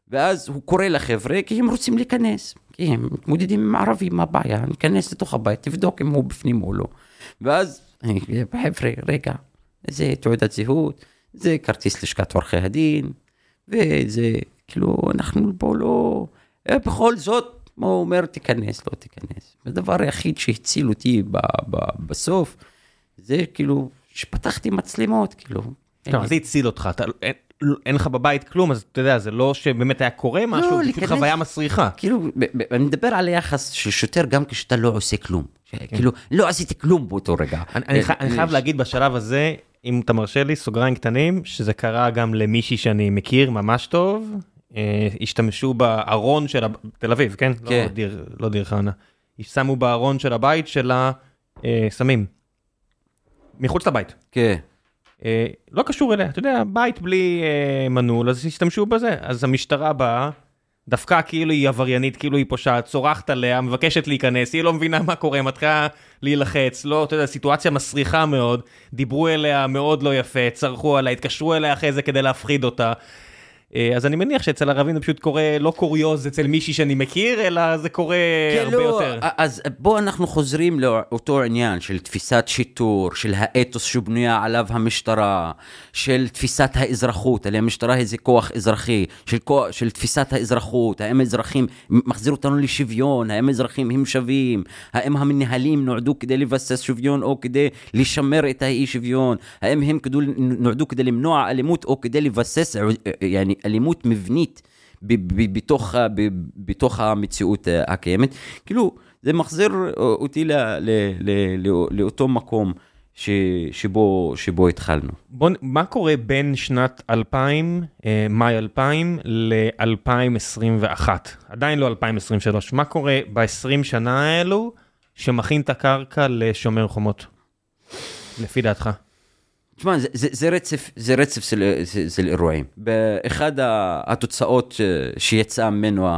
[SPEAKER 2] ואז הוא קורא לחבר'ה, כי הם רוצים להיכנס. הם מתמודדים עם ערבים, מה הבעיה? ניכנס לתוך הבית, תבדוק אם הוא בפנים או לא. ואז, חבר'ה, רגע, זה תעודת זהות, זה כרטיס לשכת עורכי הדין, וזה, כאילו, אנחנו פה לא... אה, בכל זאת, הוא אומר, תיכנס, לא תיכנס. הדבר היחיד שהציל אותי ב- ב- בסוף, זה כאילו, שפתחתי מצלמות, כאילו.
[SPEAKER 1] טוב, זה הציל אותך, אתה, אין, אין לך בבית כלום, אז אתה יודע, זה לא שבאמת היה קורה לא, משהו, זה פשוט חוויה מסריחה.
[SPEAKER 2] כאילו, אני מדבר על היחס של שוטר גם כשאתה לא עושה כלום. כן. כאילו, לא עשיתי כלום באותו רגע.
[SPEAKER 1] אני אה, חייב להגיד בשלב הזה, אם אתה מרשה לי, סוגריים קטנים, שזה קרה גם למישהי שאני מכיר ממש טוב, אה, השתמשו בארון של תל אביב, כן? לא כן. לא דיר חנה. שמו בארון של הבית שלה אה, סמים. מחוץ לבית.
[SPEAKER 2] כן.
[SPEAKER 1] אה, לא קשור אליה, אתה יודע, בית בלי אה, מנעול, אז השתמשו בזה. אז המשטרה באה, דווקא כאילו היא עבריינית, כאילו היא פושעת, צורחת עליה, מבקשת להיכנס, היא לא מבינה מה קורה, מתחילה להילחץ, לא, אתה יודע, סיטואציה מסריחה מאוד, דיברו אליה מאוד לא יפה, צרחו עליה, התקשרו אליה אחרי זה כדי להפחיד אותה. אה, אז אני מניח שאצל ערבים זה פשוט קורה לא קוריוז אצל מישהי שאני מכיר, אלא זה קורה כן, הרבה לא, יותר.
[SPEAKER 2] אז בוא אנחנו חוזרים לאותו עניין של תפיסת שיטור, של האתוס שבנויה עליו המשטרה, של תפיסת האזרחות, על המשטרה איזה כוח אזרחי, של, כוח, של תפיסת האזרחות, האם האזרחים מחזיר אותנו לשוויון, האם האזרחים הם שווים, האם המנהלים נועדו כדי לבסס שוויון או כדי לשמר את האי שוויון, האם הם כדו, נועדו כדי למנוע אלימות או כדי לבסס, يعني, אלימות מבנית בתוך, בתוך המציאות הקיימת. כאילו, זה מחזיר אותי ל, ל, ל, לאותו מקום. ש, שבו, שבו התחלנו.
[SPEAKER 1] בוא, מה קורה בין שנת 2000, אה, מאי 2000, ל-2021? עדיין לא 2023. מה קורה ב-20 שנה האלו שמכין את הקרקע לשומר חומות, לפי דעתך?
[SPEAKER 2] תשמע, זה, זה, זה רצף, זה רצף של, של, של אירועים. באחד התוצאות שיצאה ממנו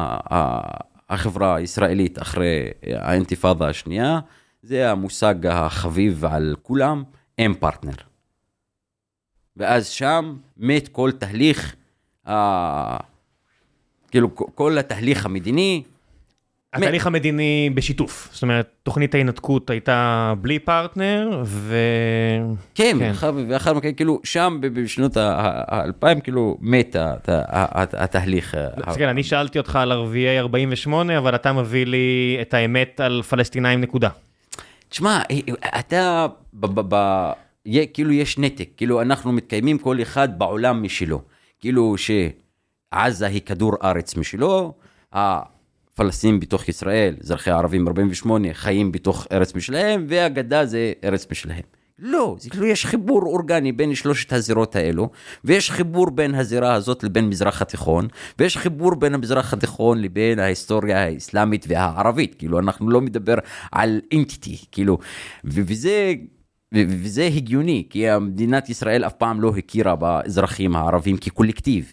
[SPEAKER 2] החברה הישראלית אחרי האינתיפאדה השנייה, זה המושג החביב על כולם, אם פרטנר. ואז שם מת כל תהליך, כאילו כל התהליך המדיני,
[SPEAKER 1] התהליך המדיני בשיתוף, זאת אומרת, תוכנית ההינתקות הייתה בלי פרטנר, ו...
[SPEAKER 2] כן, כן. ואחר כך, כאילו, שם בשנות האלפיים, כאילו, מת התהליך.
[SPEAKER 1] כן, אני שאלתי אותך על ערביי 48, אבל אתה מביא לי את האמת על פלסטינאים נקודה.
[SPEAKER 2] תשמע, אה, אתה, ב, ב, ב, יה- כאילו יש נתק, כאילו אנחנו מתקיימים כל אחד בעולם משלו. כאילו שעזה היא כדור ארץ משלו, הפלסטינים בתוך ישראל, אזרחי הערבים 48, חיים בתוך ארץ משלהם, והגדה זה ארץ משלהם. לא, זה כאילו יש חיבור אורגני בין שלושת הזירות האלו, ויש חיבור בין הזירה הזאת לבין מזרח התיכון, ויש חיבור בין המזרח התיכון לבין ההיסטוריה האסלאמית והערבית, כאילו אנחנו לא מדבר על אינטיטי, כאילו, וזה... וזה הגיוני, כי מדינת ישראל אף פעם לא הכירה באזרחים הערבים כקולקטיב.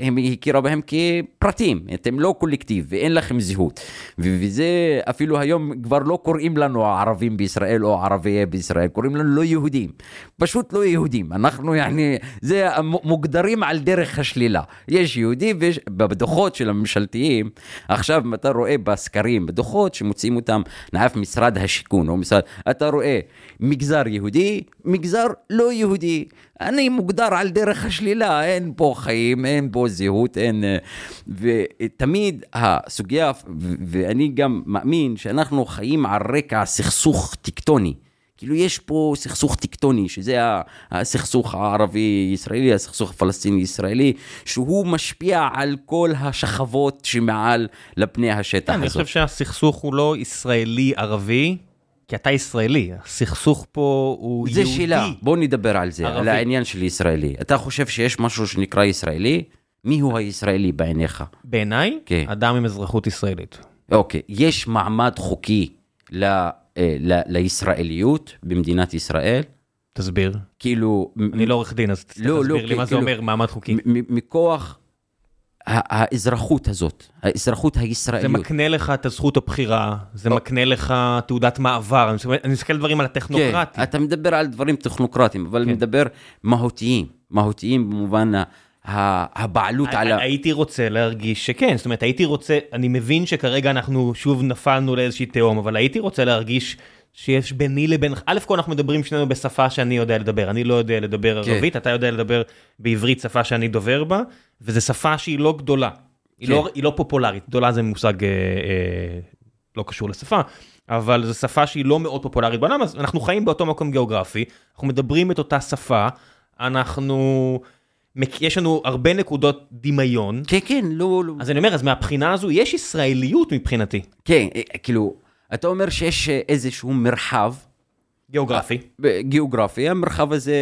[SPEAKER 2] הם הכירה בהם כפרטים, אתם לא קולקטיב ואין לכם זהות. וזה אפילו היום כבר לא קוראים לנו הערבים בישראל או ערביי בישראל, קוראים לנו לא יהודים. פשוט לא יהודים. אנחנו יעני, זה מוגדרים על דרך השלילה. יש יהודים ויש, בדוחות של הממשלתיים, עכשיו אתה רואה בסקרים, בדוחות שמוצאים אותם, נעף משרד השיכון או משרד, אתה רואה מגזר יהודי, מגזר לא יהודי. אני מוגדר על דרך השלילה, אין פה חיים, אין פה זהות, אין... אה, ותמיד הסוגיה, ואני גם מאמין שאנחנו חיים על רקע סכסוך טקטוני. כאילו יש פה סכסוך טקטוני, שזה הסכסוך הערבי-ישראלי, הסכסוך הפלסטיני-ישראלי, שהוא משפיע על כל השכבות שמעל לפני השטח
[SPEAKER 1] אני
[SPEAKER 2] הזאת.
[SPEAKER 1] חושב שהסכסוך הוא לא ישראלי-ערבי, כי אתה ישראלי, הסכסוך פה הוא
[SPEAKER 2] זה
[SPEAKER 1] יהודי.
[SPEAKER 2] שאלה, בוא נדבר על זה,
[SPEAKER 1] ערבי.
[SPEAKER 2] על העניין של ישראלי. אתה חושב שיש משהו שנקרא ישראלי? מי הוא הישראלי בעיניך?
[SPEAKER 1] בעיניי,
[SPEAKER 2] כן.
[SPEAKER 1] אדם עם אזרחות ישראלית.
[SPEAKER 2] אוקיי, יש מעמד חוקי ל, אה, ל, לישראליות במדינת ישראל?
[SPEAKER 1] תסביר.
[SPEAKER 2] כאילו,
[SPEAKER 1] אני לא עורך דין, אז
[SPEAKER 2] לא, לא,
[SPEAKER 1] תסביר לי
[SPEAKER 2] כי-
[SPEAKER 1] מה זה
[SPEAKER 2] כאילו-
[SPEAKER 1] אומר מעמד חוקי.
[SPEAKER 2] מכוח האזרחות הזאת, האזרחות
[SPEAKER 1] זה
[SPEAKER 2] הישראליות.
[SPEAKER 1] מקנה לך את הזכות הבחירה, זה מקנה לך תעודת מעבר, אני מסתכל- מסתכל דברים על הטכנוקרטי.
[SPEAKER 2] כן, אתה מדבר על דברים טכנוקרטיים, אבל
[SPEAKER 1] כן.
[SPEAKER 2] מדבר מהותיים, מהותיים במובן הבעלות על ה...
[SPEAKER 1] הייתי רוצה להרגיש שכן, זאת אומרת הייתי רוצה, אני מבין שכרגע אנחנו שוב נפלנו לאיזושהי תהום, אבל הייתי רוצה להרגיש שיש ביני לבין, א' כל אנחנו מדברים שנינו בשפה שאני יודע לדבר, אני לא יודע לדבר
[SPEAKER 2] כן.
[SPEAKER 1] ערבית, אתה יודע לדבר בעברית שפה שאני דובר בה, וזו שפה שהיא לא גדולה, היא,
[SPEAKER 2] כן.
[SPEAKER 1] לא, היא לא פופולרית, גדולה זה מושג אה, אה, לא קשור לשפה, אבל זו שפה שהיא לא מאוד פופולרית בעולם, אז אנחנו חיים באותו מקום גיאוגרפי, אנחנו מדברים את אותה שפה, אנחנו, יש לנו הרבה נקודות דמיון,
[SPEAKER 2] כן, כן, לא, לא.
[SPEAKER 1] אז אני אומר, אז מהבחינה הזו יש ישראליות מבחינתי,
[SPEAKER 2] כן, אה, כאילו, אתה אומר שיש אה, איזשהו מרחב
[SPEAKER 1] גיאוגרפי.
[SPEAKER 2] אה, גיאוגרפי, המרחב הזה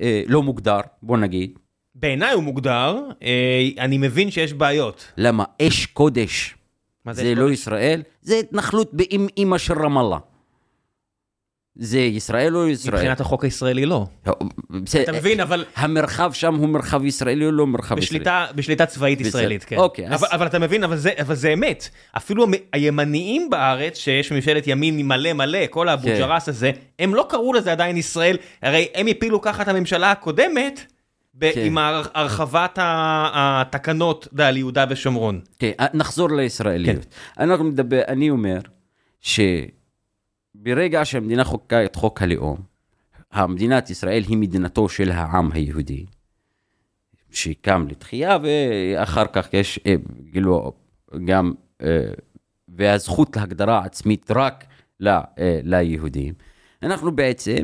[SPEAKER 2] אה, לא מוגדר, בוא נגיד.
[SPEAKER 1] בעיניי הוא מוגדר, אה, אני מבין שיש בעיות.
[SPEAKER 2] למה? אש קודש.
[SPEAKER 1] מה
[SPEAKER 2] זה
[SPEAKER 1] אש
[SPEAKER 2] לא
[SPEAKER 1] קודש?
[SPEAKER 2] ישראל, זה התנחלות באימא של רמאללה. זה ישראל או ישראל?
[SPEAKER 1] מבחינת החוק הישראלי לא.
[SPEAKER 2] בסדר,
[SPEAKER 1] אתה מבין, אבל
[SPEAKER 2] המרחב שם הוא מרחב ישראלי או לא מרחב ישראלי?
[SPEAKER 1] בשליטה, צבאית. ישראלית, כן.
[SPEAKER 2] אוקיי,
[SPEAKER 1] אבל, אתה מבין, אבל זה, אבל זה אמת. אפילו הימניים בארץ, שיש ממשלת ימין מלא מלא, כל
[SPEAKER 2] כן.
[SPEAKER 1] ג'רס הזה, הם לא קראו לזה עדיין ישראל, הרי הם הפילו ככה את הממשלה הקודמת, ב-
[SPEAKER 2] כן.
[SPEAKER 1] עם הר- הרחבת התקנות על יהודה ושומרון.
[SPEAKER 2] כן, נחזור לישראליות.
[SPEAKER 1] כן.
[SPEAKER 2] אנחנו מדבר, אני אומר שברגע שהמדינה חוקקה את חוק הלאום, המדינת ישראל היא מדינתו של העם היהודי, שקם לתחייה ואחר כך יש כאילו גם, אה, והזכות להגדרה עצמית רק ל, אה, ליהודים. אנחנו בעצם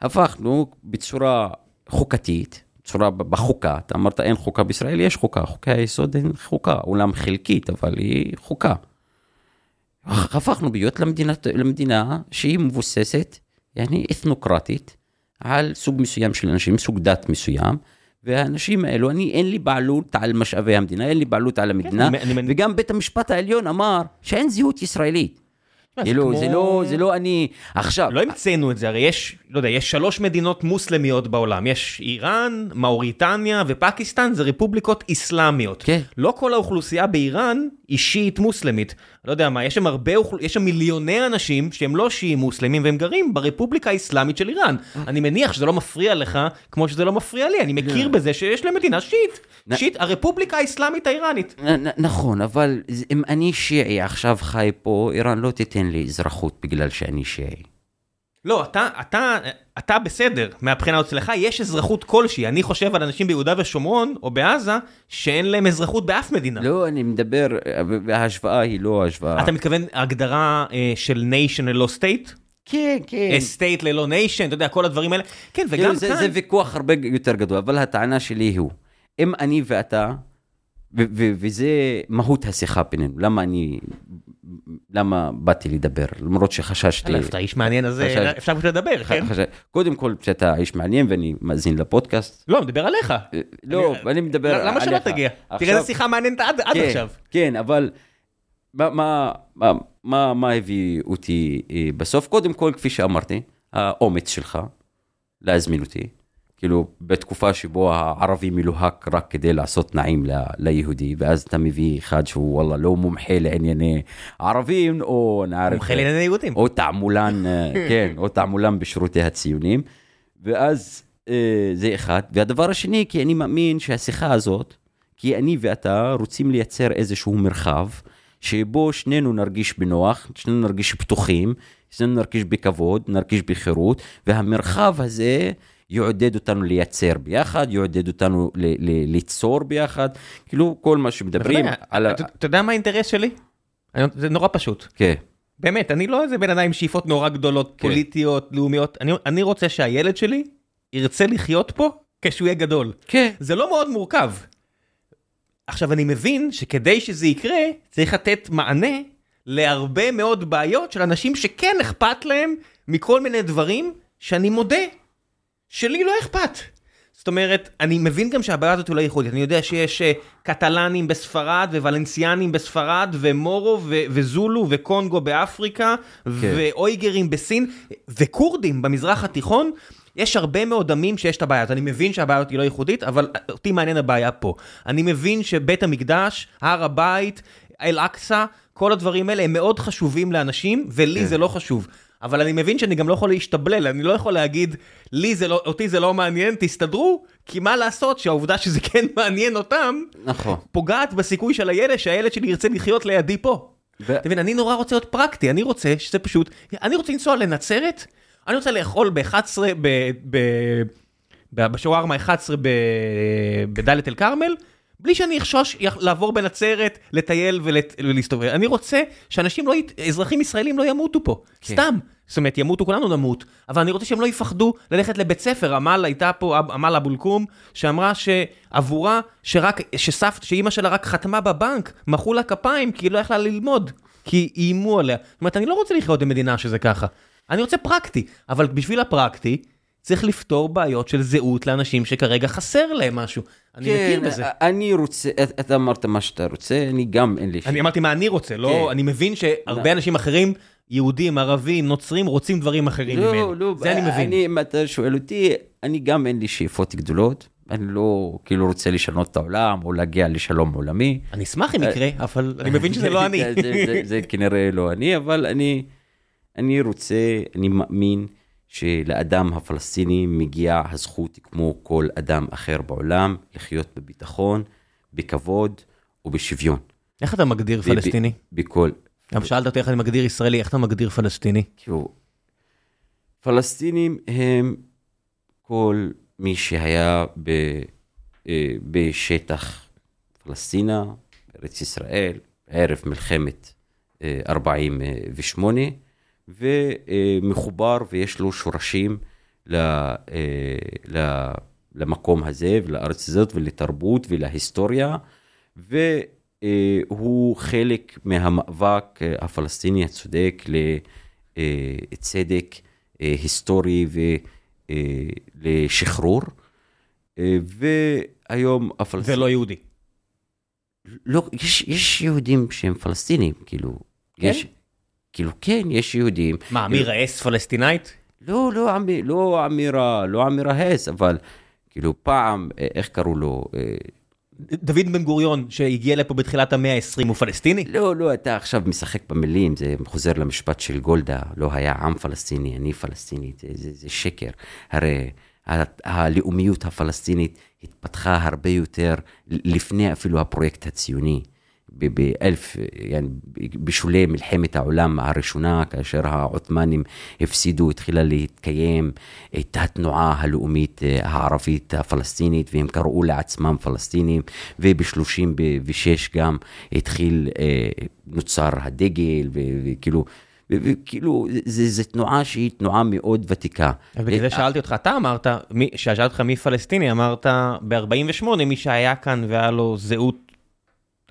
[SPEAKER 2] הפכנו בצורה חוקתית, בצורה בחוקה, אתה אמרת אין חוקה בישראל, יש חוקה, חוקי היסוד אין חוקה, אולם חלקית, אבל היא חוקה. הפכנו להיות למדינה, למדינה שהיא מבוססת, יעני אתנוקרטית, על סוג מסוים של אנשים, סוג דת מסוים, והאנשים האלו, אני, אין לי בעלות על משאבי המדינה, אין לי בעלות על המדינה,
[SPEAKER 1] אני-
[SPEAKER 2] וגם בית המשפט העליון אמר שאין זהות ישראלית. כאילו, זה לא, זה לא אני, עכשיו,
[SPEAKER 1] לא המצאנו את זה, הרי יש, לא יודע, יש שלוש מדינות מוסלמיות בעולם, יש איראן, מאוריטניה ופקיסטן, זה רפובליקות איסלאמיות.
[SPEAKER 2] כן.
[SPEAKER 1] לא כל האוכלוסייה באיראן היא שיעית מוסלמית. לא יודע מה, יש שם הרבה, אוכל- יש שם מיליוני אנשים שהם לא שיעים מוסלמים והם גרים ברפובליקה האסלאמית של איראן. אני מניח שזה לא מפריע לך כמו שזה לא מפריע לי, אני מכיר בזה שיש למדינה שיעית.
[SPEAKER 2] נ-
[SPEAKER 1] שיעית, הרפובליקה האסלאמית האיראנית.
[SPEAKER 2] נכון, אבל אם אני שיעי עכשיו חי פה, איראן לא תיתן לי אזרחות בגלל שאני שיעי.
[SPEAKER 1] לא, אתה, אתה, אתה בסדר, מהבחינה הזאת שלך יש אזרחות כלשהי. אני חושב על אנשים ביהודה ושומרון, או בעזה, שאין להם אזרחות באף מדינה.
[SPEAKER 2] לא, אני מדבר, וההשוואה היא לא השוואה.
[SPEAKER 1] אתה מתכוון הגדרה אה, של nation ללא state?
[SPEAKER 2] כן, כן.
[SPEAKER 1] state ללא nation, אתה יודע, כל הדברים האלה. כן, וגם
[SPEAKER 2] כאילו,
[SPEAKER 1] כאן...
[SPEAKER 2] זה, זה ויכוח הרבה יותר גדול, אבל הטענה שלי הוא, אם אני ואתה, ו- ו- וזה מהות השיחה בינינו, למה אני, למה באתי לדבר, למרות שחששתי.
[SPEAKER 1] אלף, אתה איש מעניין, אז אה,
[SPEAKER 2] חשש-
[SPEAKER 1] אפשר פשוט לדבר, כן?
[SPEAKER 2] קודם כל, שאתה איש מעניין ואני מאזין לפודקאסט.
[SPEAKER 1] לא, אני מדבר עליך.
[SPEAKER 2] אה, לא, אני מדבר עליך.
[SPEAKER 1] למה שלא תגיע? תראה איזה שיחה מעניינת עד עד
[SPEAKER 2] כן,
[SPEAKER 1] עכשיו.
[SPEAKER 2] כן, אבל מה, מה, מה, מה, מה הביא אותי אה, בסוף? קודם כל, כפי שאמרתי, האומץ שלך להזמין אותי. כאילו, בתקופה שבו הערבי מלוהק רק כדי לעשות נעים ל, ליהודי, ואז אתה מביא אחד שהוא וואלה לא מומחה לענייני ערבים, או נערף...
[SPEAKER 1] מומחה לענייני יהודים.
[SPEAKER 2] או תעמולן, אה, כן, או תעמולן בשירותי הציונים. ואז אה, זה אחד. והדבר השני, כי אני מאמין שהשיחה הזאת, כי אני ואתה רוצים לייצר איזשהו מרחב, שבו שנינו נרגיש בנוח, שנינו נרגיש פתוחים, שנינו נרגיש בכבוד, נרגיש בחירות, והמרחב הזה יעודד אותנו לייצר ביחד, יעודד אותנו ל- ל- ליצור ביחד, כאילו כל מה שמדברים על ה...
[SPEAKER 1] אתה יודע מה האינטרס שלי? אני- זה נורא פשוט.
[SPEAKER 2] כן,
[SPEAKER 1] באמת, אני לא איזה בן אדם עם שאיפות נורא גדולות,
[SPEAKER 2] כן.
[SPEAKER 1] פוליטיות, לאומיות. אני- אני רוצה שהילד שלי ירצה לחיות פה כשהוא יהיה גדול.
[SPEAKER 2] כן.
[SPEAKER 1] זה לא מאוד מורכב. עכשיו, אני מבין שכדי שזה יקרה, צריך לתת מענה להרבה מאוד בעיות של אנשים שכן אכפת להם מכל מיני דברים שאני מודה שלי לא אכפת. זאת אומרת, אני מבין גם שהבעיה הזאת היא לא ייחודית. אני יודע שיש אה, קטלנים בספרד וולנסיאנים בספרד ומורו ו- וזולו וקונגו באפריקה ואויגרים בסין וכורדים במזרח התיכון. יש הרבה מאוד עמים שיש את הבעיה הזאת. אני מבין שהבעיה הזאת היא לא ייחודית, אבל אותי מעניין הבעיה פה. אני מבין שבית המקדש, הר הבית, אל-אקצא, כל הדברים האלה הם מאוד חשובים לאנשים, ולי
[SPEAKER 2] כן.
[SPEAKER 1] זה לא חשוב. אבל אני מבין שאני גם לא יכול להשתבלל, אני לא יכול להגיד, לי זה לא, אותי זה לא מעניין, תסתדרו, כי מה לעשות שהעובדה שזה כן מעניין אותם,
[SPEAKER 2] נכון.
[SPEAKER 1] פוגעת בסיכוי של הילד, שהילד שלי ירצה לחיות לידי פה.
[SPEAKER 2] ו-
[SPEAKER 1] אתה מבין, אני נורא רוצה להיות פרקטי, אני רוצה שזה פשוט, אני רוצה לנסוע לנצרת, אני רוצה לאכול ב-11, ב... ב... בשווארמה 11 ב- בדאלית אל כרמל, בלי שאני אחשוש לעבור בנצרת, לטייל ולהסתובב. אני רוצה שאנשים לא, ית- אזרחים ישראלים לא ימותו פה,
[SPEAKER 2] כן.
[SPEAKER 1] סתם. זאת אומרת, ימותו, כולנו נמות, אבל אני רוצה שהם לא יפחדו ללכת לבית ספר. עמל הייתה פה, עמל אבו אל-קום, שאמרה שעבורה, שרק, שסבתא, שאימא שלה רק חתמה בבנק, מחאו לה כפיים כי היא לא יכלה ללמוד, כי איימו עליה. זאת אומרת, אני לא רוצה לחיות במדינה שזה ככה. אני רוצה פרקטי, אבל בשביל הפרקטי, צריך לפתור בעיות של זהות לאנשים שכרגע חסר להם משהו. אני מכיר בזה.
[SPEAKER 2] כן, אני רוצה, את- אתה אמרת מה שאתה רוצה, אני גם אין לי...
[SPEAKER 1] אני אמרתי מה אני רוצה, לא,
[SPEAKER 2] כן.
[SPEAKER 1] אני מבין שהרבה אנשים אחרים, יהודים, ערבים, נוצרים, רוצים דברים אחרים.
[SPEAKER 2] לא, לא,
[SPEAKER 1] זה אני מבין.
[SPEAKER 2] אני, אם אתה שואל אותי, אני גם אין לי שאיפות גדולות. אני לא כאילו רוצה לשנות את העולם או להגיע לשלום עולמי.
[SPEAKER 1] אני אשמח אם יקרה, אבל אני מבין שזה לא אני.
[SPEAKER 2] זה, זה, זה, זה כנראה לא אני, אבל אני, אני רוצה, אני מאמין שלאדם הפלסטיני מגיעה הזכות כמו כל אדם אחר בעולם לחיות בביטחון, בכבוד ובשוויון.
[SPEAKER 1] איך אתה מגדיר פלסטיני?
[SPEAKER 2] בכל,
[SPEAKER 1] גם שאלת אותי איך אני מגדיר ישראלי, איך אתה מגדיר פלסטיני?
[SPEAKER 2] כאילו, פלסטינים הם כל מי שהיה ב, אה, בשטח פלסטינה, בארץ ישראל, ערב מלחמת אה, 48, ומחובר ויש לו שורשים ל, אה, ל, למקום הזה ולארץ הזאת ולתרבות ולהיסטוריה, והוא חלק מהמאבק אה, הפלסטיני הצודק לצדק אה, היסטורי ולשחרור. והיום הפלסטינים...
[SPEAKER 1] ולא יהודי.
[SPEAKER 2] לא, יש, יש יהודים שהם פלסטינים, כאילו.
[SPEAKER 1] כן?
[SPEAKER 2] יש, כאילו, כן, יש יהודים.
[SPEAKER 1] מה, אמירה אס פלסטינאית?
[SPEAKER 2] לא, לא, עמי, לא אמירה, לא אמירה הס, אבל כאילו פעם, אה, איך קראו לו? אה,
[SPEAKER 1] דוד בן גוריון, שהגיע לפה בתחילת המאה ה-20, הוא פלסטיני?
[SPEAKER 2] לא, לא, אתה עכשיו משחק במילים, זה חוזר למשפט של גולדה, לא היה עם פלסטיני, אני פלסטינית, זה, זה, זה שקר. הרי הלאומיות הפלסטינית התפתחה הרבה יותר לפני אפילו הפרויקט הציוני. באלף, يعني, בשולי מלחמת העולם הראשונה, כאשר העות'מאנים הפסידו, התחילה להתקיים את התנועה הלאומית אה, הערבית הפלסטינית, והם קראו לעצמם פלסטינים, וב-36 גם התחיל, אה, נוצר הדגל, וכאילו... וכאילו, זו תנועה שהיא תנועה מאוד ותיקה.
[SPEAKER 1] ובגלל זה שאלתי אותך, אתה אמרת, כששאלתי אותך מי פלסטיני, אמרת ב-48, מי שהיה כאן והיה לו זהות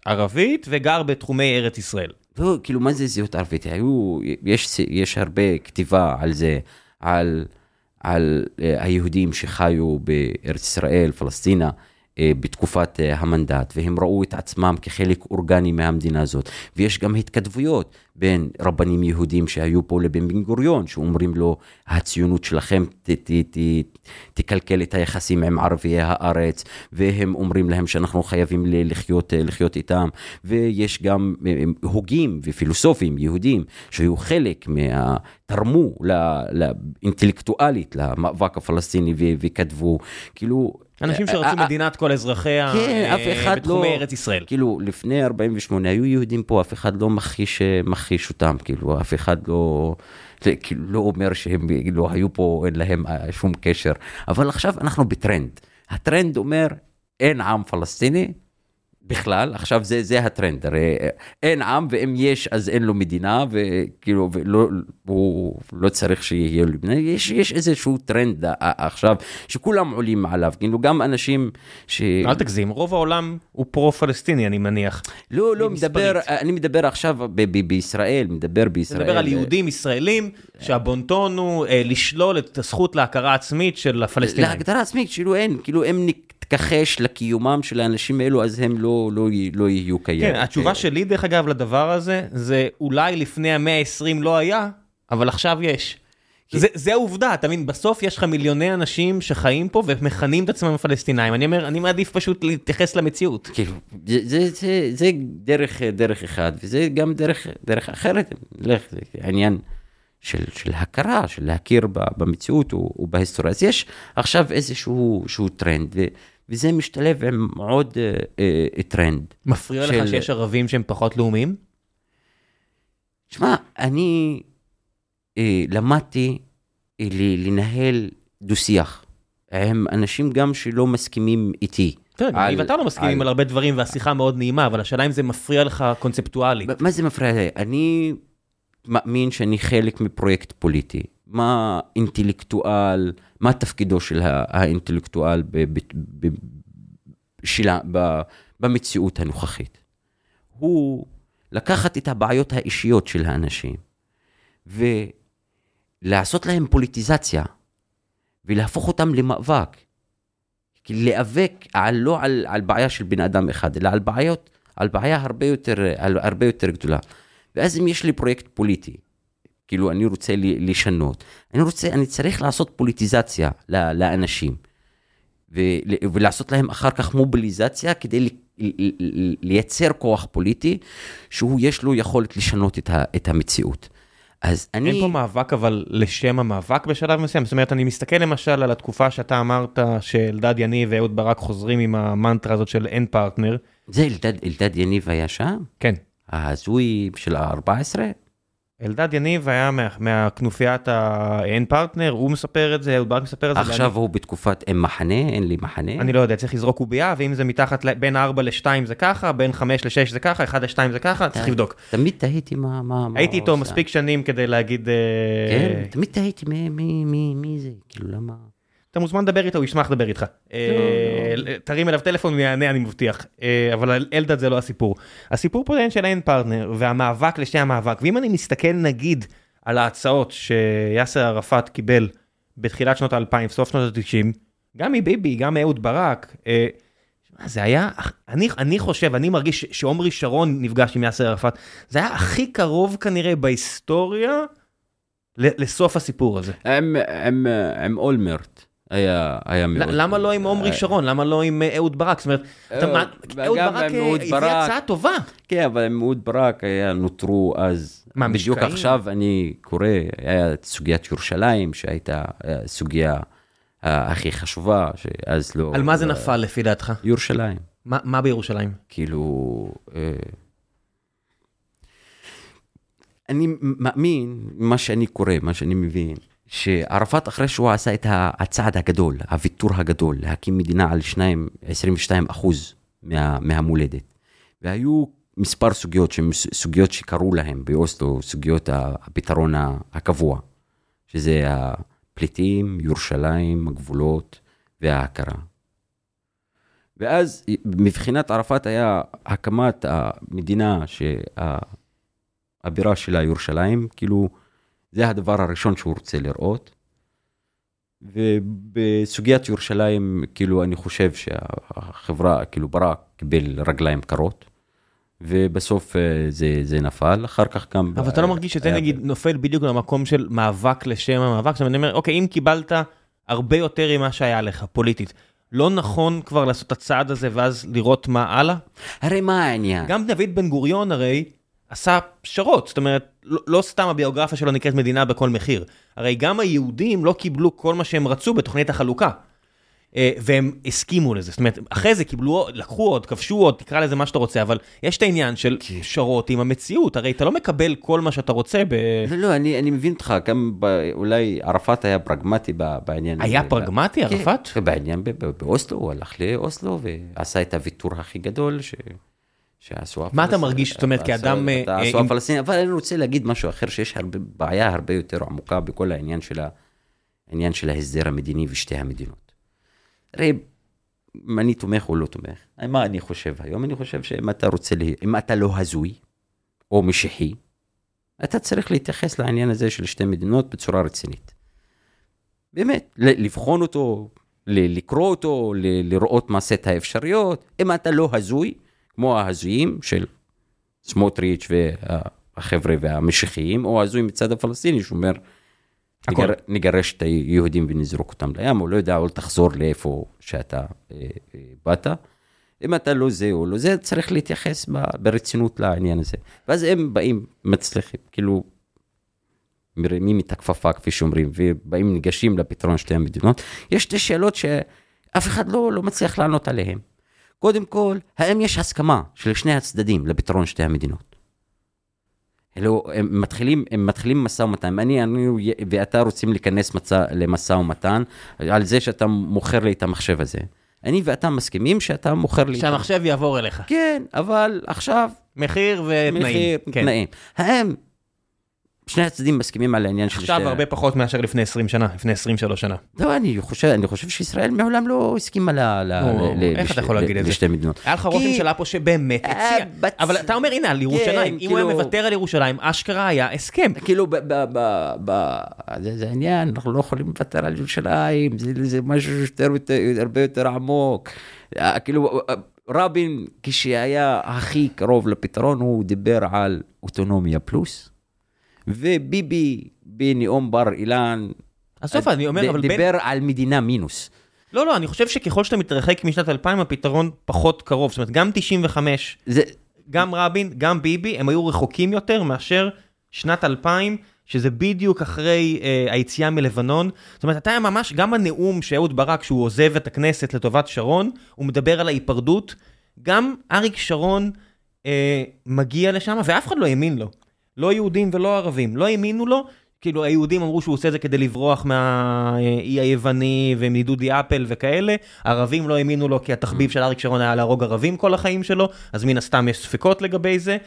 [SPEAKER 1] ערבית וגר בתחומי ארץ ישראל.
[SPEAKER 2] לא, כאילו, מה זה זהות ערבית? היו, יש, יש הרבה כתיבה על זה, על, על uh, היהודים שחיו בארץ ישראל, פלסטינה. אה, בתקופת אה, המנדט, והם ראו את עצמם כחלק אורגני מהמדינה הזאת. ויש גם התכתבויות בין רבנים יהודים שהיו פה לבין בן גוריון, שאומרים לו, הציונות שלכם ת, ת, ת, תקלקל את היחסים עם ערביי הארץ, והם אומרים להם שאנחנו חייבים לחיות, אה, לחיות איתם. ויש גם הוגים ופילוסופים יהודים שהיו חלק מה... תרמו אינטלקטואלית למאבק הפלסטיני וכתבו, כאילו
[SPEAKER 1] אנשים שרצו אה, אה, מדינת כל אזרחיה
[SPEAKER 2] כן,
[SPEAKER 1] בתחומי
[SPEAKER 2] לא,
[SPEAKER 1] ארץ ישראל.
[SPEAKER 2] כאילו, לפני 48 היו יהודים פה, אף אחד לא מכחיש, מכחיש אותם, כאילו, אף אחד לא, כאילו, לא אומר שהם לא היו פה, אין להם שום קשר. אבל עכשיו אנחנו בטרנד. הטרנד אומר, אין עם פלסטיני, בכלל, עכשיו זה, זה הטרנד, הרי אין עם ואם יש אז אין לו מדינה וכאילו ולא, הוא לא צריך שיהיה לו מדינה, יש, יש איזשהו טרנד עכשיו שכולם עולים עליו, כאילו גם אנשים ש...
[SPEAKER 1] אל תגזים, רוב העולם הוא פרו-פלסטיני אני מניח.
[SPEAKER 2] לא, לא, מדבר, אני מדבר עכשיו ב- ב- בישראל, מדבר בישראל.
[SPEAKER 1] מדבר על יהודים ישראלים שהבונטון הוא אה, לשלול את הזכות להכרה עצמית של הפלסטינים.
[SPEAKER 2] להגדרה עצמית, כאילו אין, כאילו הם תתכחש לקיומם של האנשים האלו, אז הם לא, לא, לא יהיו קיימים.
[SPEAKER 1] כן, התשובה שלי, דרך אגב, לדבר הזה, זה אולי לפני המאה ה-20 לא היה, אבל עכשיו יש. זה, זה העובדה, אתה מבין, בסוף יש לך מיליוני אנשים שחיים פה ומכנים את עצמם פלסטינאים. אני אומר, אני מעדיף פשוט להתייחס למציאות.
[SPEAKER 2] כאילו, זה, זה, זה, זה דרך, דרך אחד, וזה גם דרך, דרך אחרת, לך, זה עניין של, של הכרה, של להכיר במציאות ובהיסטוריה. אז יש עכשיו איזשהו טרנד, ו, וזה משתלב עם עוד אה, אה, טרנד.
[SPEAKER 1] מפריע של... לך שיש ערבים שהם פחות לאומיים?
[SPEAKER 2] שמע, אני אה, למדתי אה, לנהל דו-שיח עם אנשים גם שלא מסכימים איתי.
[SPEAKER 1] כן, אני ואתה לא מסכימים על הרבה דברים והשיחה מאוד נעימה, אבל השאלה אם זה מפריע לך קונספטואלית.
[SPEAKER 2] מה זה מפריע לי? אני מאמין שאני חלק מפרויקט פוליטי. מה אינטלקטואל, מה תפקידו של האינטלקטואל ב, ב, ב, שלה, ב, במציאות הנוכחית. הוא לקחת את הבעיות האישיות של האנשים ולעשות להם פוליטיזציה ולהפוך אותם למאבק. להיאבק על, לא על, על בעיה של בן אדם אחד, אלא על בעיות, על בעיה הרבה יותר, על, הרבה יותר גדולה. ואז אם יש לי פרויקט פוליטי, כאילו אני רוצה לשנות, אני רוצה, אני צריך לעשות פוליטיזציה לאנשים, ולעשות להם אחר כך מוביליזציה כדי לייצר כוח פוליטי, שהוא יש לו יכולת לשנות את המציאות. אז אני...
[SPEAKER 1] אין פה מאבק אבל לשם המאבק בשלב מסוים, זאת אומרת אני מסתכל למשל על התקופה שאתה אמרת שאלדד יניב ואהוד ברק חוזרים עם המנטרה הזאת של אין פרטנר.
[SPEAKER 2] זה אלדד, אלדד יניב היה שם?
[SPEAKER 1] כן.
[SPEAKER 2] ההזוי של ה-14?
[SPEAKER 1] אלדד יניב היה מה, מהכנופיית האין פרטנר, הוא מספר את זה, אהוד ברק מספר את זה.
[SPEAKER 2] עכשיו הוא בתקופת אין מחנה, אין לי מחנה.
[SPEAKER 1] אני לא יודע, צריך לזרוק קובייה, ואם זה מתחת בין 4 ל-2 זה ככה, בין 5 ל-6 זה ככה, 1 ל-2 זה ככה, צריך לבדוק.
[SPEAKER 2] תמיד תהיתי מה... מה
[SPEAKER 1] הייתי איתו מספיק שנים כדי להגיד... אה,
[SPEAKER 2] כן, תמיד תהיתי מי זה, כאילו למה...
[SPEAKER 1] אתה מוזמן לדבר איתו, הוא ישמח לדבר איתך. אה, לא, לא. תרים אליו טלפון, הוא יענה, אני מבטיח. אה, אבל אלדד זה לא הסיפור. הסיפור פה אין של אין פרטנר, והמאבק לשני המאבק. ואם אני מסתכל נגיד על ההצעות שיאסר ערפאת קיבל בתחילת שנות האלפיים, סוף שנות ה-90, גם מביבי, גם מאהוד ברק, אה, זה היה, אני, אני חושב, אני מרגיש שעומרי שרון נפגש עם יאסר ערפאת, זה היה הכי קרוב כנראה בהיסטוריה לסוף הסיפור הזה.
[SPEAKER 2] עם אולמרט. היה, היה מאוד...
[SPEAKER 1] למה לא עם עומרי אה, שרון? למה לא עם אה, אהוד ברק? זאת אומרת, אהוד ברק הביא הצעה טובה.
[SPEAKER 2] כן, אבל עם אהוד ברק היה, נותרו אז... מה, בדיוק עכשיו אני קורא, היה סוגיית ירושלים, שהייתה סוגיה הכי חשובה, שאז לא...
[SPEAKER 1] על מה זה נפל לפי דעתך?
[SPEAKER 2] ירושלים.
[SPEAKER 1] מה בירושלים?
[SPEAKER 2] כאילו, אני מאמין, מה שאני קורא, מה שאני מבין, שערפאת אחרי שהוא עשה את הצעד הגדול, הוויתור הגדול, להקים מדינה על 2, 22 אחוז מה, מהמולדת, והיו מספר סוגיות, סוגיות שקראו להם באוסלו, סוגיות הפתרון הקבוע, שזה הפליטים, ירושלים, הגבולות וההכרה. ואז מבחינת ערפאת היה הקמת המדינה שהבירה שלה ירושלים, כאילו זה הדבר הראשון שהוא רוצה לראות. ובסוגיית ירושלים, כאילו אני חושב שהחברה, כאילו ברק קיבל רגליים קרות. ובסוף אה, זה, זה נפל, אחר כך גם...
[SPEAKER 1] אבל אתה לא מרגיש שזה נגיד נופל בדיוק למקום של מאבק לשם המאבק? זאת אומרת, אני אומר, אוקיי, אם קיבלת הרבה יותר ממה שהיה לך, פוליטית, לא נכון כבר לעשות את הצעד הזה ואז לראות מה הלאה?
[SPEAKER 2] הרי מה העניין?
[SPEAKER 1] גם דוד בן גוריון הרי עשה פשרות, זאת אומרת, לא, לא סתם הביוגרפיה שלו נקראת מדינה בכל מחיר. הרי גם היהודים לא קיבלו כל מה שהם רצו בתוכנית החלוקה. אה, והם הסכימו לזה, זאת אומרת, אחרי זה קיבלו, לקחו עוד, כבשו עוד, תקרא לזה מה שאתה רוצה, אבל יש את העניין של כן. פשרות עם המציאות, הרי אתה לא מקבל כל מה שאתה רוצה ב...
[SPEAKER 2] לא, לא, אני, אני מבין אותך, גם ב, אולי ערפאת היה פרגמטי בעניין
[SPEAKER 1] היה הזה. פרגמטי, ב... ערפאת?
[SPEAKER 2] כן, בעניין באוסלו, הוא הלך לאוסלו ועשה את הוויתור הכי גדול ש...
[SPEAKER 1] מה אתה מרגיש, זאת אומרת, כאדם...
[SPEAKER 2] אה, עשו הפלסטינים, אבל אני רוצה להגיד משהו אחר, שיש בעיה הרבה יותר עמוקה בכל העניין של, העניין של ההסדר המדיני ושתי המדינות. הרי אם אני תומך או לא תומך, מה אני חושב היום? אני חושב שאם אתה רוצה. אם אתה לא הזוי או משיחי, אתה צריך להתייחס לעניין הזה של שתי מדינות בצורה רצינית. באמת, לבחון אותו, לקרוא אותו, לראות מה סט האפשריות. אם אתה לא הזוי, כמו ההזויים של סמוטריץ' והחבר'ה והמשיחיים, או הזוי מצד הפלסטיני שאומר, נגר, נגרש את היהודים ונזרוק אותם לים, או לא יודע, או תחזור לאיפה שאתה אה, אה, באת. אם אתה לא זה או לא זה, צריך להתייחס ברצינות לעניין הזה. ואז הם באים, מצליחים, כאילו, מרימים את הכפפה, כפי שאומרים, ובאים, ניגשים לפתרון שתי המדינות. יש שתי שאלות שאף אחד לא, לא מצליח לענות עליהן. קודם כל, האם יש הסכמה של שני הצדדים לפתרון שתי המדינות? אלו, הם מתחילים, הם מתחילים משא ומתן, אני, אני ואתה רוצים להיכנס מצא, למשא ומתן על זה שאתה מוכר לי את המחשב הזה. אני ואתה מסכימים שאתה מוכר לי...
[SPEAKER 1] שהמחשב יעבור אליך.
[SPEAKER 2] כן, אבל עכשיו...
[SPEAKER 1] מחיר ותנאים. מחיר,
[SPEAKER 2] כן. תנאים. האם שני הצדדים מסכימים על העניין
[SPEAKER 1] של... עכשיו שתי... הרבה פחות מאשר לפני 20 שנה, לפני 23 שנה.
[SPEAKER 2] לא, אני חושב, אני חושב שישראל מעולם לא הסכימה ל... ל...
[SPEAKER 1] ל... איך. אתה יכול להגיד את זה?
[SPEAKER 2] לשתי מדינות.
[SPEAKER 1] היה לך ראש ממשלה פה שבאמת הציע. בצ... אבל אתה אומר, הנה, על ירושלים, כן, אם כאילו... הוא היה מוותר על ירושלים, אשכרה היה הסכם.
[SPEAKER 2] כאילו. זה, העניין, אנחנו לא יכולים לוותר על ירושלים, זה, משהו הרבה יותר עמוק. אה, כאילו, רבין, כשהיה הכי קרוב לפתרון, הוא דיבר על אוטונומיה פלוס. וביבי בנאום בר אילן,
[SPEAKER 1] הסוף אני אומר, אבל
[SPEAKER 2] דיבר בין... על מדינה מינוס.
[SPEAKER 1] לא, לא, אני חושב שככל שאתה מתרחק משנת 2000, הפתרון פחות קרוב. זאת אומרת, גם 95, זה... גם רבין, גם ביבי, הם היו רחוקים יותר מאשר שנת 2000, שזה בדיוק אחרי אה, היציאה מלבנון. זאת אומרת, אתה היה ממש, גם הנאום שאהוד ברק, שהוא עוזב את הכנסת לטובת שרון, הוא מדבר על ההיפרדות. גם אריק שרון אה, מגיע לשם, ואף אחד לא האמין לו. לא יהודים ולא ערבים, לא האמינו לו, כאילו היהודים אמרו שהוא עושה את זה כדי לברוח מהאי היווני ומדודי אפל וכאלה, הערבים לא האמינו לו כי התחביב של אריק שרון היה להרוג ערבים כל החיים שלו, אז מן הסתם יש ספקות לגבי זה,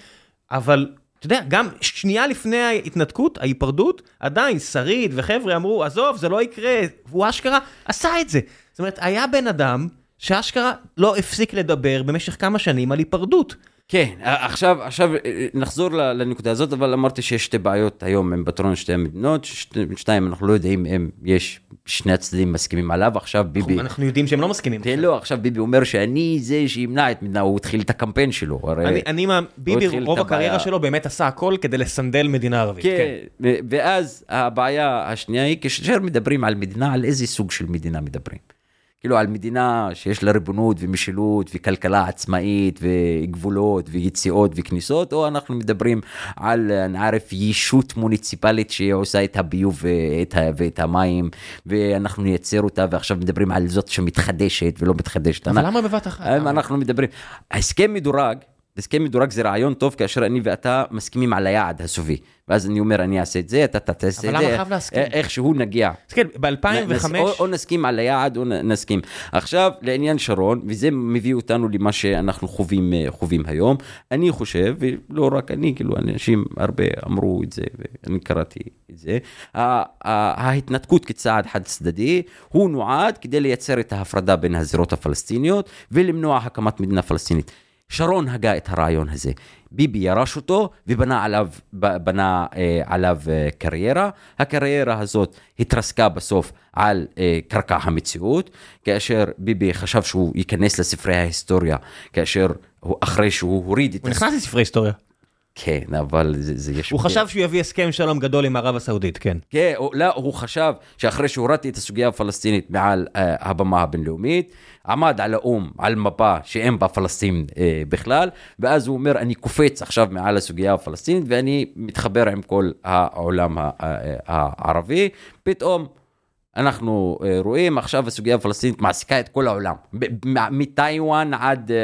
[SPEAKER 1] אבל אתה יודע, גם שנייה לפני ההתנתקות, ההיפרדות, עדיין שריד וחבר'ה אמרו, עזוב, זה לא יקרה, והוא אשכרה עשה את זה. זאת אומרת, היה בן אדם שאשכרה לא הפסיק לדבר במשך כמה שנים על היפרדות.
[SPEAKER 2] כן, עכשיו, עכשיו נחזור לנקודה הזאת, אבל אמרתי שיש שתי בעיות היום עם פתרון שתי המדינות, שתיים, אנחנו לא יודעים אם יש שני הצדדים מסכימים עליו, עכשיו ביבי...
[SPEAKER 1] אנחנו יודעים שהם לא מסכימים.
[SPEAKER 2] כן, לא, עכשיו ביבי אומר שאני זה שימנע את מדינה, הוא התחיל את הקמפיין שלו, הרי...
[SPEAKER 1] אני, אני מה, ביבי, רוב הקריירה שלו באמת עשה הכל כדי לסנדל מדינה ערבית.
[SPEAKER 2] כן, כן, ואז הבעיה השנייה היא, כאשר מדברים על מדינה, על איזה סוג של מדינה מדברים. כאילו על מדינה שיש לה ריבונות ומשילות וכלכלה עצמאית וגבולות ויציאות וכניסות, או אנחנו מדברים על, אני ערף, ישות מוניציפלית שעושה את הביוב ואת, ואת המים, ואנחנו נייצר אותה, ועכשיו מדברים על זאת שמתחדשת ולא מתחדשת.
[SPEAKER 1] אבל למה בבת אחת?
[SPEAKER 2] אנחנו מדברים, ההסכם מדורג, הסכם מדורג זה רעיון טוב כאשר אני ואתה מסכימים על היעד הסופי. ואז אני אומר, אני אעשה את זה, אתה תעשה את
[SPEAKER 1] אבל
[SPEAKER 2] זה.
[SPEAKER 1] למה חייב להסכים?
[SPEAKER 2] א- איכשהו נגיע.
[SPEAKER 1] תסתכל,
[SPEAKER 2] נס-
[SPEAKER 1] ב-2005,
[SPEAKER 2] או, או נסכים על היעד או נסכים. עכשיו, לעניין שרון, וזה מביא אותנו למה שאנחנו חווים, אה, חווים היום. אני חושב, ולא רק אני, כאילו, אנשים הרבה אמרו את זה, ואני קראתי את זה, ההתנתקות כצעד חד צדדי, הוא נועד כדי לייצר את ההפרדה בין הזירות הפלסטיניות ולמנוע הקמת מדינה פלסטינית. שרון הגה את הרעיון הזה. ביבי ירש אותו ובנה עליו, בנה, אה, עליו אה, קריירה. הקריירה הזאת התרסקה בסוף על אה, קרקע המציאות, כאשר ביבי חשב שהוא ייכנס לספרי ההיסטוריה, כאשר הוא, אחרי שהוא הוריד את...
[SPEAKER 1] הוא נכנס לספרי היסטוריה.
[SPEAKER 2] כן, אבל זה, זה יש...
[SPEAKER 1] הוא חשב שהוא יביא הסכם שלום גדול עם ערב הסעודית, כן.
[SPEAKER 2] כן, הוא- לא, הוא חשב שאחרי שהורדתי את הסוגיה הפלסטינית מעל אה, הבמה הבינלאומית, עמד על האו"ם, על מפה שאין בה פלסטין אה, בכלל, ואז הוא אומר, אני קופץ עכשיו מעל הסוגיה הפלסטינית ואני מתחבר עם כל העולם ה- ה- הערבי. פתאום אנחנו אה, רואים עכשיו הסוגיה הפלסטינית מעסיקה את כל העולם, ב- מ- מטיוואן עד אה,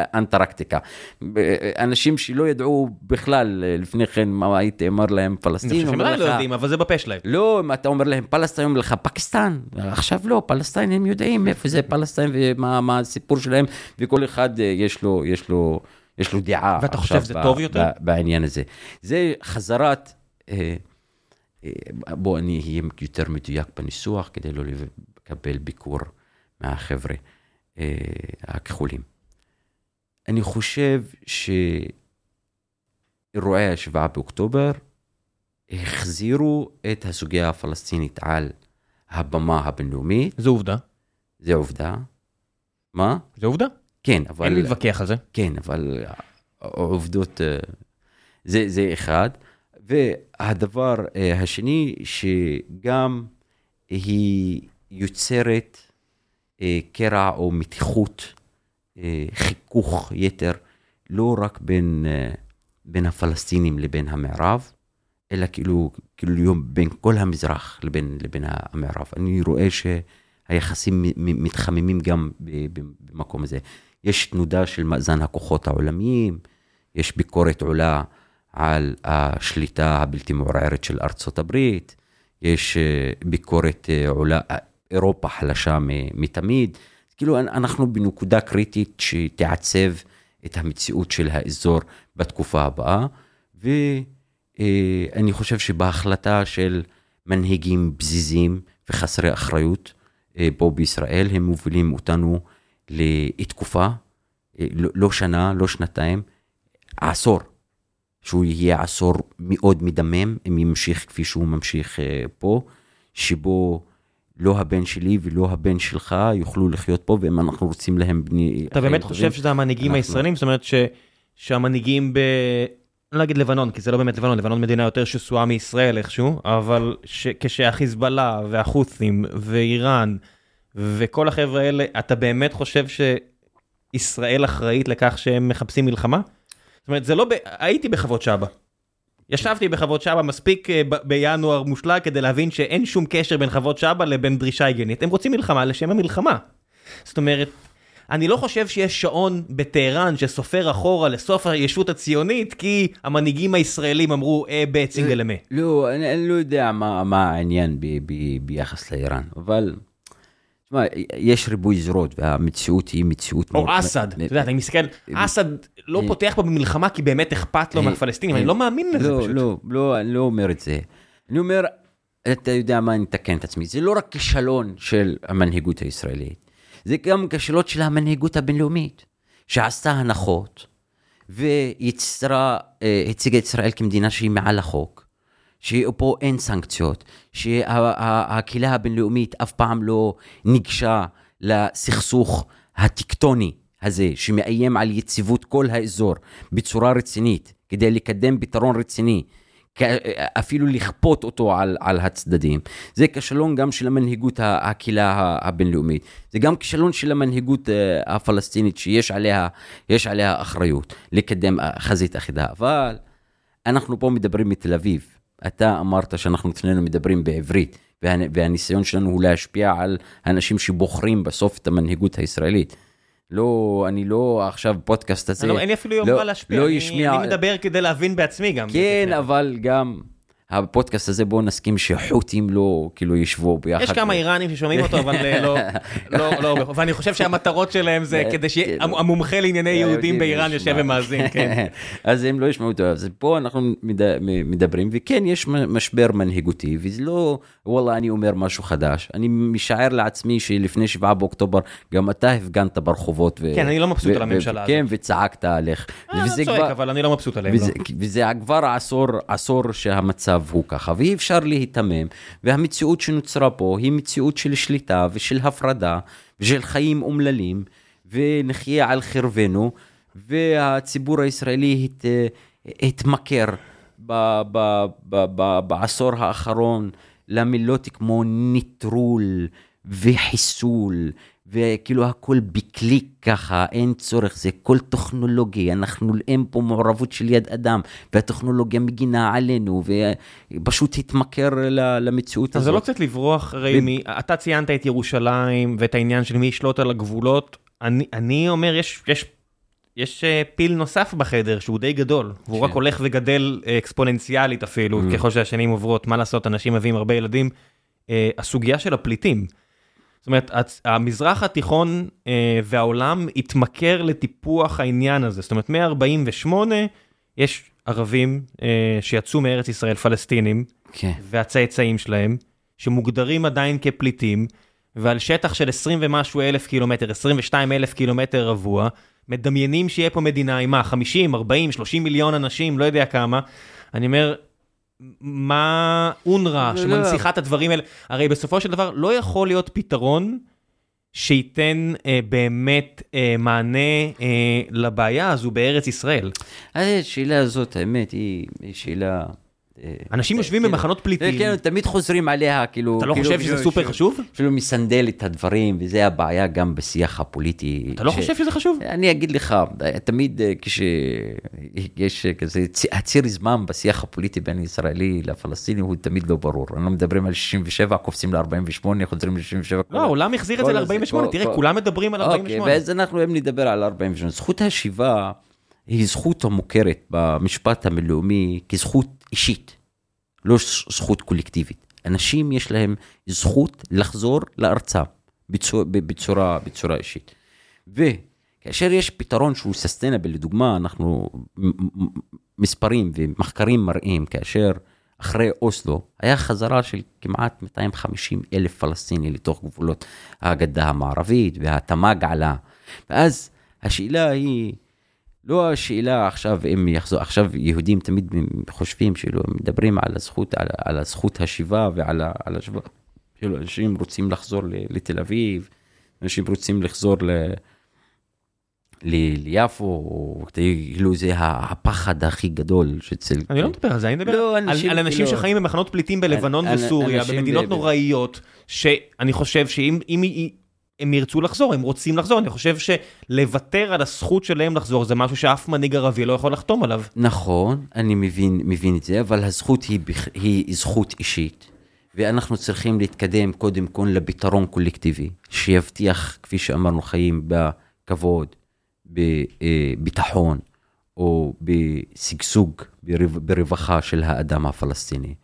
[SPEAKER 2] אה, אנטרקטיקה. אנשים שלא ידעו בכלל לפני כן מה הייתי אומר להם
[SPEAKER 1] אני
[SPEAKER 2] פלסטין.
[SPEAKER 1] חושב שהם לא יודעים, אבל זה בפה שלהם.
[SPEAKER 2] לא, אם אתה אומר להם פלסטין, אומרים לך פקיסטן. עכשיו לא, פלסטין הם יודעים איפה זה פלסטין ומה מה הסיפור שלהם, וכל אחד יש לו, יש לו, יש לו דעה.
[SPEAKER 1] ואתה חושב שזה טוב יותר?
[SPEAKER 2] בעניין הזה. זה חזרת, בוא, אני אהיה יותר מדויק בניסוח כדי לא לקבל ביקור מהחבר'ה אה, הכחולים. אני חושב שאירועי השבעה באוקטובר החזירו את הסוגיה הפלסטינית על הבמה הבינלאומית,
[SPEAKER 1] זו עובדה.
[SPEAKER 2] זה עובדה. מה?
[SPEAKER 1] זו עובדה.
[SPEAKER 2] כן, אבל...
[SPEAKER 1] אין להתווכח על זה.
[SPEAKER 2] כן, אבל העובדות, אה, זה, זה אחד. והדבר אה, השני, שגם היא יוצרת אה, קרע או מתיחות, אה, חיכוך יתר, לא רק בין, בין הפלסטינים לבין המערב, אלא כאילו, כאילו היום בין כל המזרח לבין, לבין המערב. אני רואה שהיחסים מתחממים גם במקום הזה. יש תנודה של מאזן הכוחות העולמיים, יש ביקורת עולה על השליטה הבלתי מעורערת של ארצות הברית, יש אה, ביקורת אה, עולה, אה, אירופה חלשה מתמיד. כאילו אנ- אנחנו בנקודה קריטית שתעצב את המציאות של האזור בתקופה הבאה, ואני חושב שבהחלטה של מנהיגים פזיזים וחסרי אחריות פה בישראל, הם מובילים אותנו לתקופה, לא- לא שנה, לא שנתיים, עשור, שהוא יהיה עשור מאוד מדמם, אם ימשיך כפי שהוא ממשיך אה, פה, שבו לא הבן שלי ולא הבן שלך יוכלו לחיות פה, ואם אנחנו רוצים להם בני...
[SPEAKER 1] אתה באמת חושב שזה המנהיגים
[SPEAKER 2] אנחנו-
[SPEAKER 1] הישראלים? זאת אומרת ש- שהמנהיגים ב... אני לא אגיד לבנון, כי זה לא באמת לבנון, לבנון מדינה יותר שסועה מישראל איכשהו, אבל ש- כשהחיזבאללה והחות'ים ואיראן וכל החבר'ה האלה, אתה באמת חושב שישראל אחראית לכך שהם מחפשים מלחמה? זאת אומרת, זה לא ב... הייתי בחוות שבא. ישבתי בחוות שבא מספיק אה, ב- בינואר מושלג כדי להבין שאין שום קשר בין חוות שבא לבין דרישה הגיונית. הם רוצים מלחמה לשם המלחמה. זאת אומרת, אני לא חושב שיש שעון בטהרן שסופר אחורה לסוף הישות הציונית כי המנהיגים הישראלים אמרו אה בצינגה למה.
[SPEAKER 2] לא, אני, לא יודע מה, העניין ביחס לאיראן, אבל... תשמע, יש ריבוי זרועות, והמציאות היא מציאות...
[SPEAKER 1] או אסד, אתה יודע, אני מסתכל, אסד לא פותח פה במלחמה כי באמת אכפת לו
[SPEAKER 2] אה,
[SPEAKER 1] מהפלסטינים,
[SPEAKER 2] אה,
[SPEAKER 1] אני לא מאמין לזה
[SPEAKER 2] לא,
[SPEAKER 1] פשוט.
[SPEAKER 2] לא, לא, אני לא אומר את זה. אני אומר, אתה יודע מה, אני אתקן את עצמי, זה לא רק כישלון של המנהיגות הישראלית, זה גם כישלון של המנהיגות הבינלאומית, שעשתה הנחות, ויצרה, אה, הציגה את ישראל כמדינה שהיא מעל החוק, שפה אין סנקציות, שהקהילה הבינלאומית אף פעם לא ניגשה לסכסוך הטקטוני הזה, שמאיים על יציבות כל האזור בצורה רצינית, כדי לקדם פתרון רציני, אפילו לכפות אותו על, על הצדדים. זה כישלון גם של המנהיגות הקהילה הבינלאומית. זה גם כישלון של המנהיגות אה, הפלסטינית, שיש עליה, עליה אחריות לקדם אה, חזית אחידה. אבל אנחנו פה מדברים מתל אביב. אתה אמרת שאנחנו אצלנו מדברים בעברית, וה, והניסיון שלנו הוא להשפיע על האנשים שבוחרים בסוף את המנהיגות הישראלית. לא, אני לא עכשיו פודקאסט הזה.
[SPEAKER 1] לא- אין לי אפילו
[SPEAKER 2] לא-
[SPEAKER 1] יומרה להשפיע,
[SPEAKER 2] לא
[SPEAKER 1] אני-
[SPEAKER 2] ישמיע-
[SPEAKER 1] אני מדבר כדי להבין בעצמי גם.
[SPEAKER 2] כן. אבל גם הפודקאסט הזה, בואו נסכים שחות'ים לא, כאילו, ישבו ביחד.
[SPEAKER 1] יש כמה איראנים ששומעים אותו, אבל אה, לא, לא, לא, ואני חושב שהמטרות שלהם זה כדי שהמומחה לענייני יהודים באיראן יושב ומאזין, כן.
[SPEAKER 2] אז הם לא ישמעו אותו, אז פה אנחנו מדברים, וכן, יש משבר מנהיגותי, וזה לא, וואלה, אני אומר משהו חדש. אני משער לעצמי שלפני 7 באוקטובר, גם אתה הפגנת ברחובות.
[SPEAKER 1] כן, אני לא מבסוט על הממשלה הזאת.
[SPEAKER 2] כן, וצעקת עליך.
[SPEAKER 1] אני
[SPEAKER 2] וזה
[SPEAKER 1] לא צועק, אבל אני לא מבסוט עליהם.
[SPEAKER 2] וזה,
[SPEAKER 1] לא.
[SPEAKER 2] כבר עשור שהמצב הוא ככה, ואי אפשר להיתמם, והמציאות שנוצרה פה היא מציאות של שליטה ושל הפרדה ושל חיים אומללים, ונחיה על חרבנו, והציבור הישראלי הת, התמכר ב, ב, ב, ב, בעשור האחרון למילות כמו נטרול וחיסול. וכאילו הכל בקליק ככה, אין צורך, זה הכל טכנולוגי, אנחנו, אין פה מעורבות של יד אדם, והטכנולוגיה מגינה עלינו, ופשוט התמכר למציאות
[SPEAKER 1] אז זה
[SPEAKER 2] הזאת.
[SPEAKER 1] לא קצת לברוח, הרי מ... אתה ציינת את ירושלים ואת העניין של מי ישלוט על הגבולות. אני, אני אומר, יש, יש, יש אה, פיל נוסף בחדר שהוא די גדול, והוא
[SPEAKER 2] כן.
[SPEAKER 1] רק הולך וגדל אה, אקספוננציאלית אפילו,
[SPEAKER 2] Mm.
[SPEAKER 1] ככל שהשנים עוברות, מה לעשות, אנשים מביאים הרבה ילדים. אה, הסוגיה של הפליטים. זאת אומרת, המזרח התיכון אה, והעולם התמכר לטיפוח העניין הזה. זאת אומרת, מ-48 יש ערבים אה, שיצאו מארץ ישראל, פלסטינים,
[SPEAKER 2] כן.
[SPEAKER 1] והצאצאים שלהם, שמוגדרים עדיין כפליטים, ועל שטח של 20 ומשהו אלף קילומטר, 22 אלף קילומטר רבוע, מדמיינים שיהיה פה מדינה עם מה, 50, 40, 30 מיליון אנשים, לא יודע כמה. אני אומר, מה אונר"א
[SPEAKER 2] לא,
[SPEAKER 1] שמנציחה את הדברים האלה, הרי בסופו של דבר לא יכול להיות פתרון שייתן אה, באמת אה, מענה אה, לבעיה הזו בארץ ישראל.
[SPEAKER 2] השאלה הזאת, האמת, היא שאלה... אה,
[SPEAKER 1] אנשים יושבים
[SPEAKER 2] כאילו,
[SPEAKER 1] במחנות פליטים.
[SPEAKER 2] כן, תמיד חוזרים עליה, כאילו...
[SPEAKER 1] אתה לא
[SPEAKER 2] כאילו,
[SPEAKER 1] חושב שזה
[SPEAKER 2] כאילו,
[SPEAKER 1] סופר חשוב?
[SPEAKER 2] אפילו מסנדל את הדברים, וזה הבעיה גם בשיח הפוליטי.
[SPEAKER 1] אתה לא חושב שזה חשוב?
[SPEAKER 2] אני אגיד לך, תמיד אה, כשיש כזה הציר זמן בשיח הפוליטי בין ישראלי לפלסטיני הוא תמיד לא ברור. אנחנו מדברים על 67, קופצים ל-48, חוזרים ל-67.
[SPEAKER 1] לא, העולם החזיר את זה
[SPEAKER 2] כל הזה,
[SPEAKER 1] ל-48,
[SPEAKER 2] כל-
[SPEAKER 1] תראה, כולם מדברים על
[SPEAKER 2] אוקיי,
[SPEAKER 1] 48.
[SPEAKER 2] ואז אנחנו היום נדבר על 48. זכות השיבה היא זכות המוכרת במשפט הבינלאומי כזכות אישית, לא זכות קולקטיבית. אנשים יש להם זכות לחזור לארצם בצורה, בצורה, בצורה אישית. וכאשר יש פתרון שהוא ססטיינבל, לדוגמה, אנחנו מספרים ומחקרים מראים כאשר אחרי אוסלו היה חזרה של כמעט 250 אלף פלסטיני לתוך גבולות הגדה המערבית והתמ"ג עלה. ואז השאלה היא, לא השאלה עכשיו אם יחזור, עכשיו יהודים תמיד חושבים הם מדברים על הזכות, על, על הזכות השיבה ועל על השיבה. כאילו אנשים רוצים לחזור לתל אביב, אנשים רוצים לחזור ל... ל- ליפו, כאילו זה הפחד הכי גדול שאצל...
[SPEAKER 1] אני לא מדבר על זה, אני מדבר
[SPEAKER 2] לא,
[SPEAKER 1] על
[SPEAKER 2] אנשים
[SPEAKER 1] על אנשים
[SPEAKER 2] כאילו-
[SPEAKER 1] שחיים במחנות פליטים בלבנון וסוריה, במדינות
[SPEAKER 2] ב-
[SPEAKER 1] נוראיות, שאני חושב שאם אם הם ירצו לחזור, הם רוצים לחזור, אני חושב שלוותר על הזכות שלהם לחזור זה משהו שאף מנהיג ערבי לא יכול לחתום עליו.
[SPEAKER 2] נכון, אני מבין, מבין את זה, אבל הזכות היא, היא זכות אישית, ואנחנו צריכים להתקדם קודם כל לפתרון קולקטיבי, שיבטיח, כפי שאמרנו, חיים בכבוד, בביטחון, או בשגשוג, ברו- ברווחה של האדם הפלסטיני.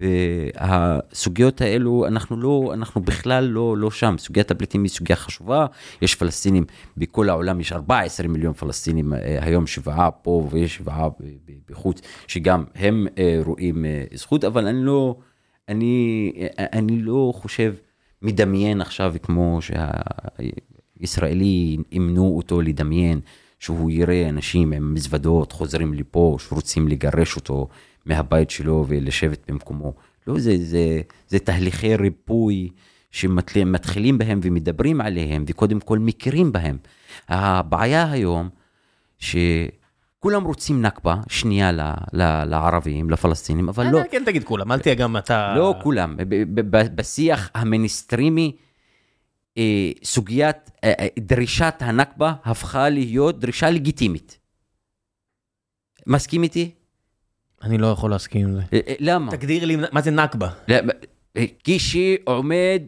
[SPEAKER 2] והסוגיות האלו, אנחנו לא, אנחנו בכלל לא, לא שם. סוגיית הפליטים היא סוגיה חשובה. יש פלסטינים, בכל העולם יש 14 מיליון פלסטינים, אה, היום שבעה פה ויש שבעה בחוץ, שגם הם אה, רואים אה, זכות, אבל אני לא, אני, אני לא חושב, מדמיין עכשיו כמו שהישראלי, אימנו אותו לדמיין. שהוא יראה אנשים עם מזוודות חוזרים לפה, שרוצים לגרש אותו מהבית שלו ולשבת במקומו. לא, זה, זה, זה תהליכי ריפוי שמתחילים בהם ומדברים עליהם וקודם כל מכירים בהם. הבעיה היום, שכולם רוצים נכבה שנייה ל, ל, לערבים, לפלסטינים, אבל לא,
[SPEAKER 1] אה, כן, תגיד כולם, אל תהיה גם אתה...
[SPEAKER 2] לא כולם. בשיח המיניסטרימי, אה, סוגיית, אה, דרישת הנכבה הפכה להיות דרישה לגיטימית. מסכים איתי?
[SPEAKER 1] אני לא יכול להסכים עם זה.
[SPEAKER 2] אה, אה, למה?
[SPEAKER 1] תגדיר לי מה זה נכבה.
[SPEAKER 2] למה? אה, כשעומד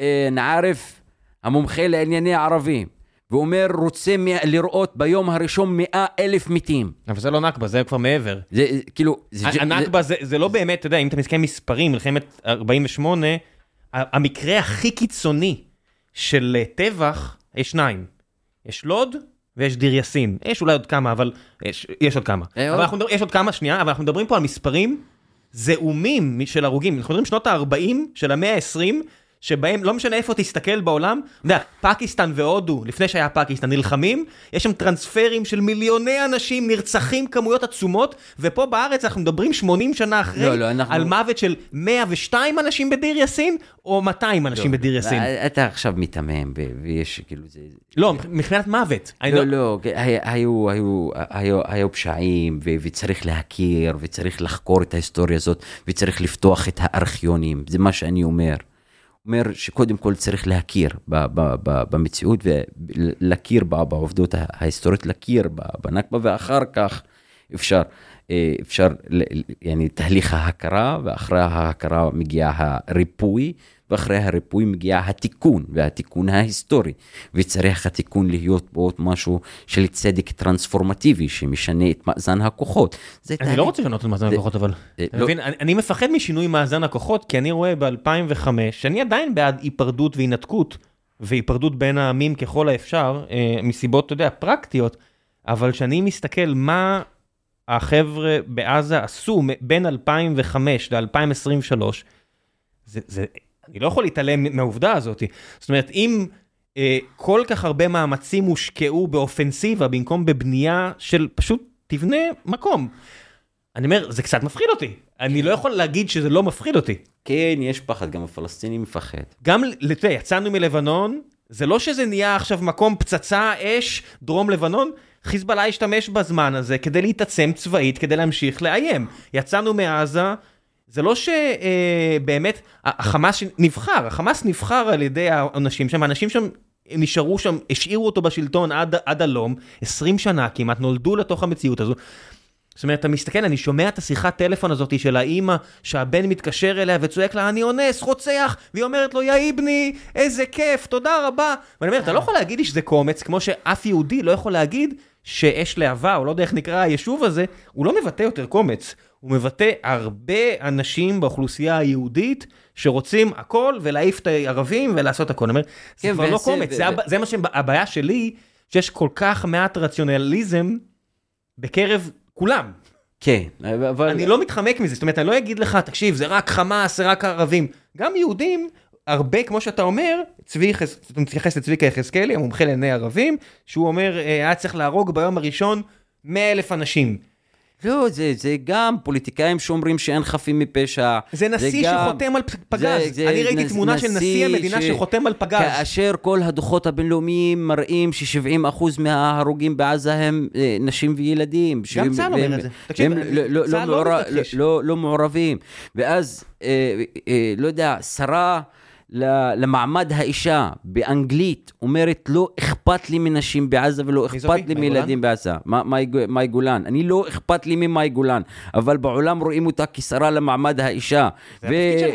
[SPEAKER 2] אה, נערף המומחה לענייני ערבים ואומר, רוצה לראות ביום הראשון מאה אלף מתים.
[SPEAKER 1] אבל זה לא נכבה, זה כבר מעבר.
[SPEAKER 2] זה כאילו...
[SPEAKER 1] הנכבה זה, לא באמת, אתה יודע, אם אתה מסתכל מספרים, מלחמת 48, ה- המקרה הכי קיצוני של טבח, יש שניים. יש לוד ויש דיר יאסין. יש אולי עוד כמה, אבל יש, יש עוד כמה.
[SPEAKER 2] אה,
[SPEAKER 1] אבל? אנחנו יש עוד כמה, שנייה, אבל אנחנו מדברים פה על מספרים זעומים של הרוגים. אנחנו מדברים שנות ה-40 של המאה ה-20, שבהם לא משנה איפה תסתכל בעולם, אתה יודע, פקיסטן והודו, לפני שהיה פקיסטן, נלחמים, יש שם טרנספרים של מיליוני אנשים, נרצחים כמויות עצומות, ופה בארץ אנחנו מדברים 80 שנה אחרי,
[SPEAKER 2] לא, לא, אנחנו-
[SPEAKER 1] על מוות של 102 אנשים בדיר יאסין, או 200 אנשים בדיר יאסין.
[SPEAKER 2] אה, אתה עכשיו מיתמם, ויש כאילו זה...
[SPEAKER 1] לא, מבחינת מוות.
[SPEAKER 2] לא, לא, הי- היו, היו, היו, היו פשעים, וצריך להכיר, וצריך לחקור את ההיסטוריה הזאת, וצריך לפתוח את הארכיונים, זה מה שאני אומר. אומר שקודם כל צריך להכיר במציאות ולהכיר בעובדות ההיסטוריות, להכיר בנכבה, ואחר כך אפשר, אה, אפשר, יעני, תהליך ההכרה, ואחרי ההכרה מגיע הריפוי, ואחרי הריפוי מגיע התיקון, והתיקון ההיסטורי. וצריך התיקון להיות בו משהו של צדק טרנספורמטיבי, שמשנה את מאזן הכוחות. זה
[SPEAKER 1] אני
[SPEAKER 2] תהליך-
[SPEAKER 1] לא רוצה לשנות את מאזן
[SPEAKER 2] זה-
[SPEAKER 1] הכוחות אבל.
[SPEAKER 2] אה,
[SPEAKER 1] אתה
[SPEAKER 2] לא.
[SPEAKER 1] מבין? אני אני מפחד משינוי מאזן הכוחות כי אני רואה ב-2005 שאני עדיין בעד היפרדות והינתקות והיפרדות בין העמים ככל האפשר אה, מסיבות אתה יודע פרקטיות אבל כשאני מסתכל מה החבר'ה בעזה עשו בין 2005 ל-2023 זה, זה, אני לא יכול להתעלם מהעובדה הזאת. זאת אומרת, אם אה, כל כך הרבה מאמצים הושקעו באופנסיבה במקום בבנייה של פשוט תבנה מקום. אני אומר, זה קצת מפחיד אותי. אני לא יכול להגיד שזה לא מפחיד אותי.
[SPEAKER 2] כן, יש פחד, גם הפלסטיני מפחד.
[SPEAKER 1] גם, אתה יצאנו מלבנון, זה לא שזה נהיה עכשיו מקום פצצה, אש, דרום לבנון, חיזבאללה השתמש בזמן הזה כדי להתעצם צבאית, כדי להמשיך לאיים. יצאנו מעזה, זה לא שבאמת, החמאס נבחר, החמאס נבחר על ידי האנשים שם, האנשים שם נשארו שם, השאירו אותו בשלטון עד, עד הלום, 20 שנה כמעט, נולדו לתוך המציאות הזו. זאת אומרת, אתה מסתכל, אני שומע את השיחת טלפון הזאת של האימא, שהבן מתקשר אליה וצועק לה, אני אונס, רוצח, והיא אומרת לו, יא איבני, איזה כיף, תודה רבה. ואני אומר, אתה לא יכול להגיד לי שזה קומץ, כמו שאף יהודי לא יכול להגיד שאש להבה, או לא יודע איך נקרא היישוב הזה, הוא לא מבטא יותר קומץ. הוא מבטא הרבה אנשים באוכלוסייה היהודית שרוצים הכל ולהעיף את הערבים ולעשות הכל. אני אומר, זה
[SPEAKER 2] כן,
[SPEAKER 1] כבר לא קומץ,
[SPEAKER 2] ו-
[SPEAKER 1] זה זה מה שהבעיה שלי, שיש כל כך מעט רציונליזם בקרב כולם.
[SPEAKER 2] כן, אבל...
[SPEAKER 1] אני לא מתחמק מזה, זאת אומרת, אני לא אגיד לך, תקשיב, זה רק חמאס, זה רק ערבים. גם יהודים, הרבה, כמו שאתה אומר, צבי, יחז- אתה מתייחס לצביקה יחזקאלי, המומחה לעיני ערבים, שהוא אומר, אה, היה צריך להרוג ביום הראשון 100 אלף אנשים.
[SPEAKER 2] לא, זה, זה גם פוליטיקאים שאומרים שאין חפים מפשע.
[SPEAKER 1] זה נשיא
[SPEAKER 2] גם-
[SPEAKER 1] שחותם על פ- פגז.
[SPEAKER 2] זה- זה
[SPEAKER 1] אני ראיתי
[SPEAKER 2] נס-
[SPEAKER 1] תמונה של נשיא המדינה
[SPEAKER 2] ש-
[SPEAKER 1] שחותם על פגז.
[SPEAKER 2] כאשר כל הדוחות הבינלאומיים מראים ש-70% מההרוגים בעזה הם אה, נשים וילדים.
[SPEAKER 1] גם צה"ל אומר את זה. תקשיב,
[SPEAKER 2] והם לא- לא-
[SPEAKER 1] צה"ל
[SPEAKER 2] לא
[SPEAKER 1] לא
[SPEAKER 2] מעורב-
[SPEAKER 1] מתכחיש.
[SPEAKER 2] לא- לא מעורבים. ואז, אה, אה, לא יודע, שרה... למעמד האישה באנגלית אומרת לא אכפת לי מנשים בעזה ולא? אכפת לי מילדים בעזה. מאי גו- מאי גולן. אני לא אכפת לי ממאי גולן, אבל בעולם רואים אותה כשרה למעמד האישה.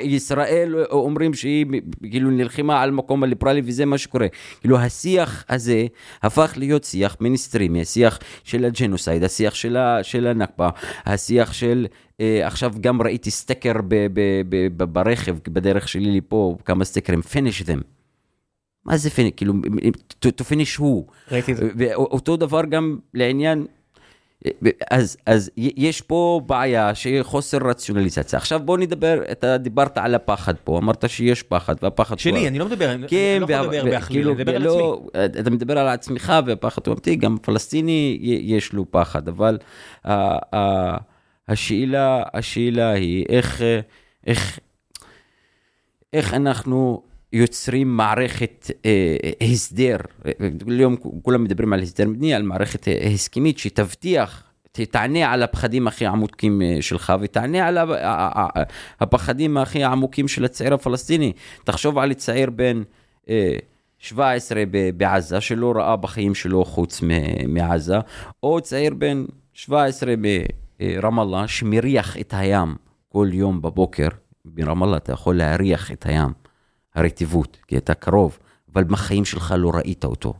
[SPEAKER 2] וישראל אומרים שהיא כאילו נלחמה על מקום הליברלי וזה מה שקורה. כאילו השיח הזה הפך להיות שיח מיניסטרימי, השיח של ה genocide, השיח של הנכבה, השיח של... אה, עכשיו גם ראיתי סטיקר ב, ב, ב, ב, ברכב בדרך שלי לפה, כמה סטיקרים, finish them. מה זה finish? כאילו, to, to finish who?
[SPEAKER 1] ראיתי את זה.
[SPEAKER 2] ואותו דבר גם לעניין, אז, אז יש פה בעיה שהיא חוסר רציונליזציה. עכשיו בוא נדבר, אתה דיברת על הפחד פה, אמרת שיש פחד, והפחד
[SPEAKER 1] שלי,
[SPEAKER 2] כבר-
[SPEAKER 1] אני לא מדבר, אני
[SPEAKER 2] כן,
[SPEAKER 1] לא יכול
[SPEAKER 2] וה-
[SPEAKER 1] לדבר בהכליל,
[SPEAKER 2] כאילו,
[SPEAKER 1] אני מדבר על
[SPEAKER 2] לא,
[SPEAKER 1] עצמי.
[SPEAKER 2] אתה מדבר על עצמך והפחד הוא אמיתי, גם פלסטיני יש לו פחד, אבל ה- ה- השאלה, השאלה היא איך, איך, איך אנחנו יוצרים מערכת אה, הסדר, היום כולם מדברים על הסדר מדיני, על מערכת אה, הסכמית שתבטיח, תענה על הפחדים הכי עמוקים אה, שלך ותענה על הפחדים הכי עמוקים של הצעיר הפלסטיני. תחשוב על צעיר בן אה, 17 ב- בעזה שלא ראה בחיים שלו חוץ מעזה, או צעיר בן 17 ברמאללה שמריח את הים כל יום בבוקר. ברמאללה אתה יכול להריח את הים. הרטיבות, כי אתה קרוב, אבל בחיים שלך לא ראית אותו.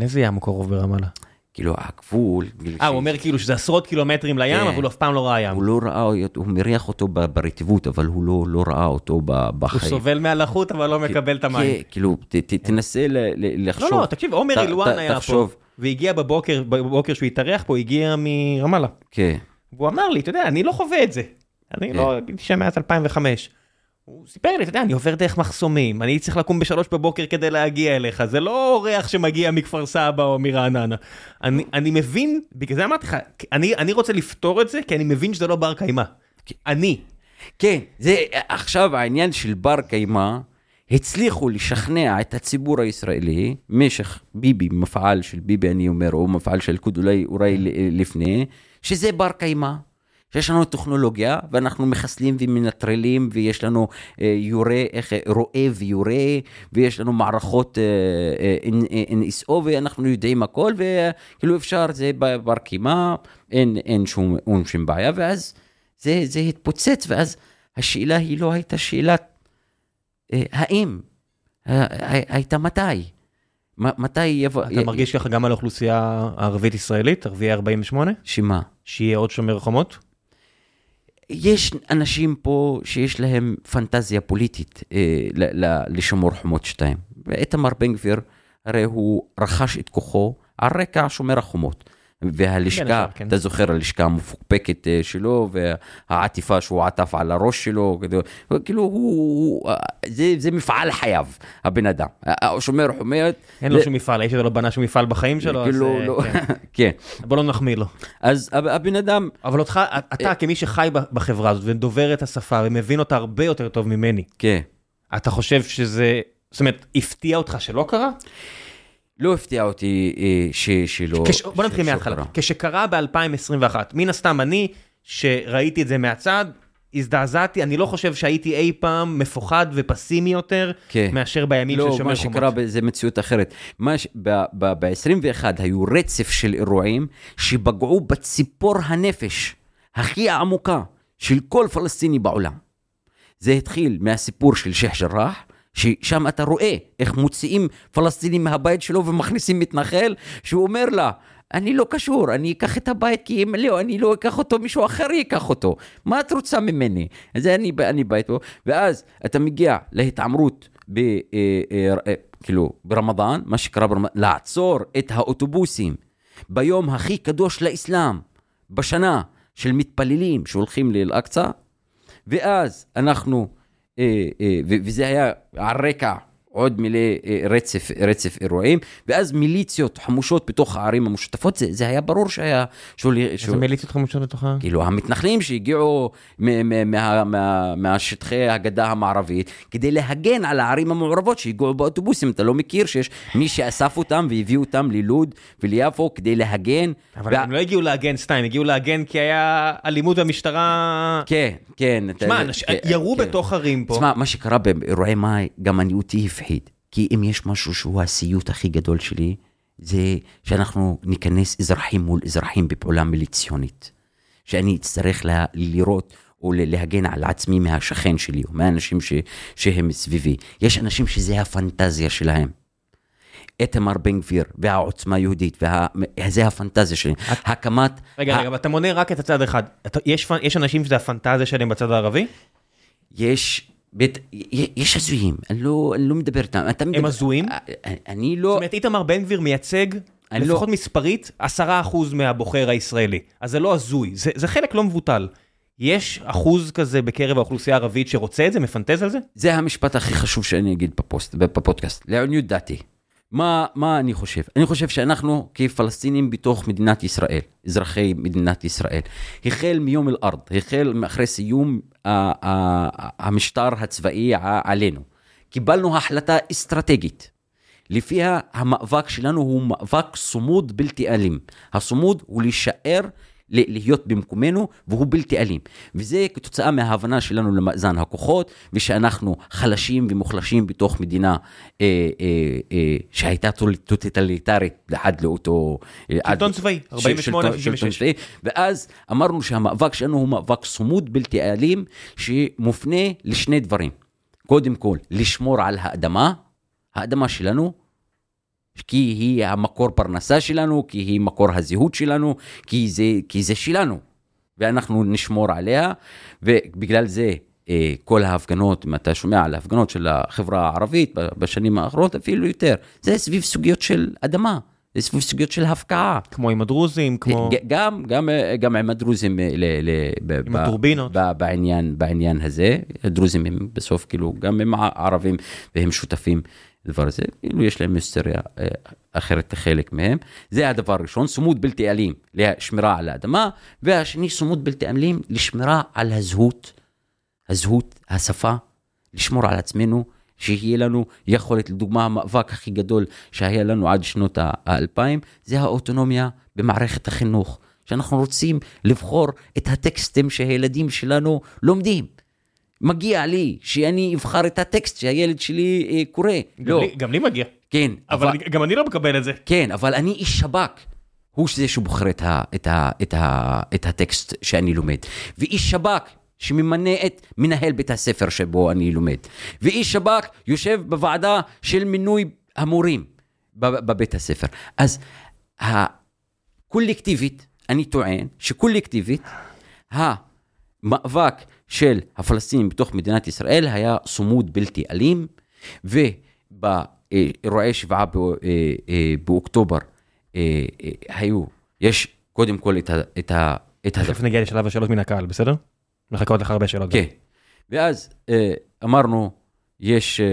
[SPEAKER 1] איזה ים הוא קרוב ברמאללה?
[SPEAKER 2] כאילו הגבול.
[SPEAKER 1] אה, הוא אומר כאילו שזה עשרות קילומטרים לים,
[SPEAKER 2] כן.
[SPEAKER 1] אבל הוא אף פעם לא ראה ים.
[SPEAKER 2] הוא לא ראה, הוא מריח אותו ברטיבות, אבל הוא לא, לא ראה אותו ב-
[SPEAKER 1] הוא
[SPEAKER 2] בחיים.
[SPEAKER 1] סובל מהלחות, אבל לא מקבל את המים.
[SPEAKER 2] כן, כאילו, תנסה ל, ל,
[SPEAKER 1] לא,
[SPEAKER 2] לחשוב.
[SPEAKER 1] לא, תקשיב, עומר אילואן היה פה. והגיע בבוקר, בבוקר שהוא התארח פה, הגיע מרמאללה.
[SPEAKER 2] כן,
[SPEAKER 1] והוא אמר לי, אתה יודע, אני לא חווה את זה. אני לא הייתי שם מאז 2005. הוא סיפר לי, אתה יודע, אני עובר דרך מחסומים, אני צריך לקום בשלוש בבוקר כדי להגיע אליך, זה לא אורח שמגיע מכפר סבא או מרעננה. אני, אני מבין, בגלל זה אמרתי לך, אני, אני רוצה לפתור את זה, כי אני מבין שזה לא בר קיימא. אני.
[SPEAKER 2] כן, זה עכשיו העניין של בר קיימא, הצליחו לשכנע את הציבור הישראלי, משך ביבי, מפעל של ביבי אני אומר, או מפעל של ליכוד אולי, אולי לפני, שזה בר קיימא. שיש לנו טכנולוגיה ואנחנו מחסלים ומנטרלים ויש לנו אה, יורה, איך, רואה ויורה ויש לנו מערכות אה, אה, NSO ואנחנו יודעים הכל וכאילו אפשר, זה בר קיימא, אין, אין שום, שום בעיה ואז זה, זה התפוצץ ואז השאלה היא לא הייתה שאלת אה, האם, ה- הייתה מתי. מתי יבוא...
[SPEAKER 1] אתה מרגיש ככה גם על האוכלוסייה הערבית-ישראלית, ערביי 48?
[SPEAKER 2] שמה?
[SPEAKER 1] שיהיה עוד שומר חומות?
[SPEAKER 2] יש אנשים פה שיש להם פנטזיה פוליטית אה, ל- ל- לשמור חומות 2. ואיתמר בן גביר, הרי הוא רכש את כוחו על רקע שומר החומות. והלשכה,
[SPEAKER 1] כן.
[SPEAKER 2] אתה זוכר הלשכה המפוקפקת אה, שלו, והעטיפה שהוא עטף על הראש שלו, כאילו, הוא, זה, זה מפעל חייו, הבן אדם. שומר חומות,
[SPEAKER 1] אין לו
[SPEAKER 2] זה-
[SPEAKER 1] שום מפעל, האיש הזה לא בנה שום מפעל בחיים שלו, אז
[SPEAKER 2] כאילו,
[SPEAKER 1] אה,
[SPEAKER 2] לא,
[SPEAKER 1] כן.
[SPEAKER 2] כן.
[SPEAKER 1] בוא לא נחמיא לו.
[SPEAKER 2] אז הב- הבן אדם,
[SPEAKER 1] אבל אותך, אתה כמי שחי בחברה הזאת ודובר את השפה ומבין אותה הרבה יותר טוב ממני,
[SPEAKER 2] כן.
[SPEAKER 1] אתה חושב שזה, זאת אומרת, הפתיע אותך שלא קרה?
[SPEAKER 2] לא הפתיע אותי אה, ש, שלא...
[SPEAKER 1] כש... בוא נתחיל מההתחלה.
[SPEAKER 2] קרה.
[SPEAKER 1] כשקרה ב-2021, מן הסתם אני, שראיתי את זה מהצד, הזדעזעתי, אני לא חושב שהייתי אי פעם מפוחד ופסימי יותר,
[SPEAKER 2] כן.
[SPEAKER 1] מאשר בימים של
[SPEAKER 2] לא,
[SPEAKER 1] שומר
[SPEAKER 2] מה
[SPEAKER 1] חומות.
[SPEAKER 2] שקרה זה מציאות אחרת. ב-21 היו רצף של אירועים שפגעו בציפור הנפש הכי עמוקה של כל פלסטיני בעולם. זה התחיל מהסיפור של שייח' ג'ראח, ששם אתה רואה איך מוציאים פלסטינים מהבית שלו ומכניסים מתנחל, שהוא אומר לה, אני לא קשור, אני אקח את הבית כי אם לא, אני לא אקח אותו, מישהו אחר ייקח אותו. מה את רוצה ממני? אז אני, אני בית פה, ואז אתה מגיע להתעמרות ב, אה, אה, אה, כאילו, ברמדאן, מה שקרה ברמדאן, לעצור את האוטובוסים ביום הכי קדוש לאסלאם, בשנה של מתפללים שהולכים לאל-אקצא, ואז אנחנו, אה, אה, ו- וזה היה על רקע עוד מלא אה, רצף, רצף אירועים, ואז מיליציות חמושות בתוך הערים המשותפות, זה, זה היה ברור שהיה... שהוא,
[SPEAKER 1] איזה מיליציות חמושות לתוכה?
[SPEAKER 2] כאילו המתנחלים שהגיעו מהשטחי הגדה המערבית כדי להגן על הערים המעורבות שהגיעו באוטובוסים, אתה לא מכיר שיש מי שאסף אותם והביא אותם ללוד וליפו כדי להגן.
[SPEAKER 1] אבל
[SPEAKER 2] וה-
[SPEAKER 1] הם לא הגיעו להגן סתם, הגיעו להגן כי היה אלימות במשטרה...
[SPEAKER 2] כן, כן. אתה-
[SPEAKER 1] שמע, אנש-
[SPEAKER 2] כן,
[SPEAKER 1] ירו
[SPEAKER 2] כן.
[SPEAKER 1] בתוך ערים פה.
[SPEAKER 2] תשמע, מה שקרה באירועי מאי, גם אני הפחיד. כי אם יש משהו שהוא הסיוט הכי גדול שלי, זה שאנחנו ניכנס אזרחים מול אזרחים בפעולה מיליציונית. שאני אצטרך לה, לראות או ל- להגן על עצמי מהשכן שלי, או מהאנשים ש, שהם סביבי. יש אנשים שזה הפנטזיה שלהם. איתמר בן גביר והעוצמה היהודית, וה... זה הפנטזיה שלהם. הקמת...
[SPEAKER 1] רגע,
[SPEAKER 2] ה-
[SPEAKER 1] רגע, אתה מונה רק את הצד אחד. אתה- יש יש אנשים שזה הפנטזיה שלהם בצד הערבי?
[SPEAKER 2] יש... בית, יש הזויים, אני לא, אני לא מדבר איתם. מדבר,
[SPEAKER 1] הזויים?
[SPEAKER 2] אני
[SPEAKER 1] זאת
[SPEAKER 2] לא...
[SPEAKER 1] אומרת, איתמר בן גביר מייצג,
[SPEAKER 2] אני לא-
[SPEAKER 1] לפחות מספרית, עשרה אחוז מהבוחר הישראלי. אז זה לא הזוי, זה זה חלק לא מבוטל. יש אחוז כזה בקרב האוכלוסייה הערבית שרוצה את זה, מפנטז על זה?
[SPEAKER 2] זה המשפט הכי חשוב שאני אגיד בפוסט, בפודקאסט, לעניות דעתי. מה, מה אני חושב? אני חושב שאנחנו כפלסטינים בתוך מדינת ישראל, אזרחי מדינת ישראל, החל מיום אל-ארד, החל מאחרי סיום המשטר הצבאי עלינו, קיבלנו החלטה אסטרטגית. לפיה המאבק שלנו הוא מאבק צמוד בלתי אלים. הצמוד הוא להישאר, להיות במקומנו, והוא בלתי אלים. וזה כתוצאה מההבנה שלנו למאזן הכוחות, ושאנחנו חלשים ומוחלשים בתוך מדינה אה, אה, אה, שהייתה טוטליטרית עד לאותו... אה,
[SPEAKER 1] שלטון צבאי,
[SPEAKER 2] של-
[SPEAKER 1] 48,
[SPEAKER 2] שלטון- שלטון
[SPEAKER 1] 66.
[SPEAKER 2] צבאי. ואז אמרנו שהמאבק שלנו הוא מאבק צמוד בלתי אלים, שמופנה לשני דברים. קודם כל, לשמור על האדמה, האדמה שלנו, כי היא המקור פרנסה שלנו, כי היא מקור הזהות שלנו, כי זה, כי זה שלנו. ואנחנו נשמור עליה, ובגלל זה אה, כל ההפגנות, אם אתה שומע על ההפגנות של החברה הערבית בשנים האחרונות, אפילו יותר, זה סביב סוגיות של אדמה. זה סביב סוגיות של הפקעה.
[SPEAKER 1] כמו עם הדרוזים, כמו...
[SPEAKER 2] גם, גם, גם עם הדרוזים, ל, ל, ב,
[SPEAKER 1] עם ב, הטורבינות.
[SPEAKER 2] ב, בעניין, בעניין הזה. הדרוזים הם בסוף כאילו, גם הם ערבים והם שותפים לדבר הזה. כאילו יש להם היסטוריה אה, אחרת לחלק מהם. זה הדבר הראשון, סמוד בלתי אלים לשמירה על האדמה, והשני, סמוד בלתי אלים לשמירה על הזהות, הזהות, השפה, לשמור על עצמנו. שיהיה לנו יכולת, לדוגמה המאבק הכי גדול שהיה לנו עד שנות האלפיים, זה האוטונומיה במערכת החינוך, שאנחנו רוצים לבחור את הטקסטים שהילדים שלנו לומדים. מגיע לי שאני אבחר את הטקסט שהילד שלי אה, קורא.
[SPEAKER 1] גם, לא. לי, גם לי מגיע.
[SPEAKER 2] כן.
[SPEAKER 1] אבל, אבל גם אני לא מקבל את זה.
[SPEAKER 2] כן, אבל אני איש שב"כ. הוא זה שבוחר את, ה, את, ה, את, ה, את הטקסט שאני לומד. ואיש שב"כ שממנה את מנהל בית הספר שבו אני לומד. ואיש שב"כ יושב בוועדה של מינוי המורים בבית הספר. אז הקולקטיבית, אני טוען שקולקטיבית, המאבק של הפלסטינים בתוך מדינת ישראל היה סמוד בלתי אלים, ובאירועי שבעה אה, אה, באוקטובר אה, היו, יש קודם כל את ה... את ה
[SPEAKER 1] תכף נגיע לשלב השאלות מן הקהל, בסדר? מחכות לך הרבה שאלות.
[SPEAKER 2] כן. ואז אה, אמרנו, יש... אה,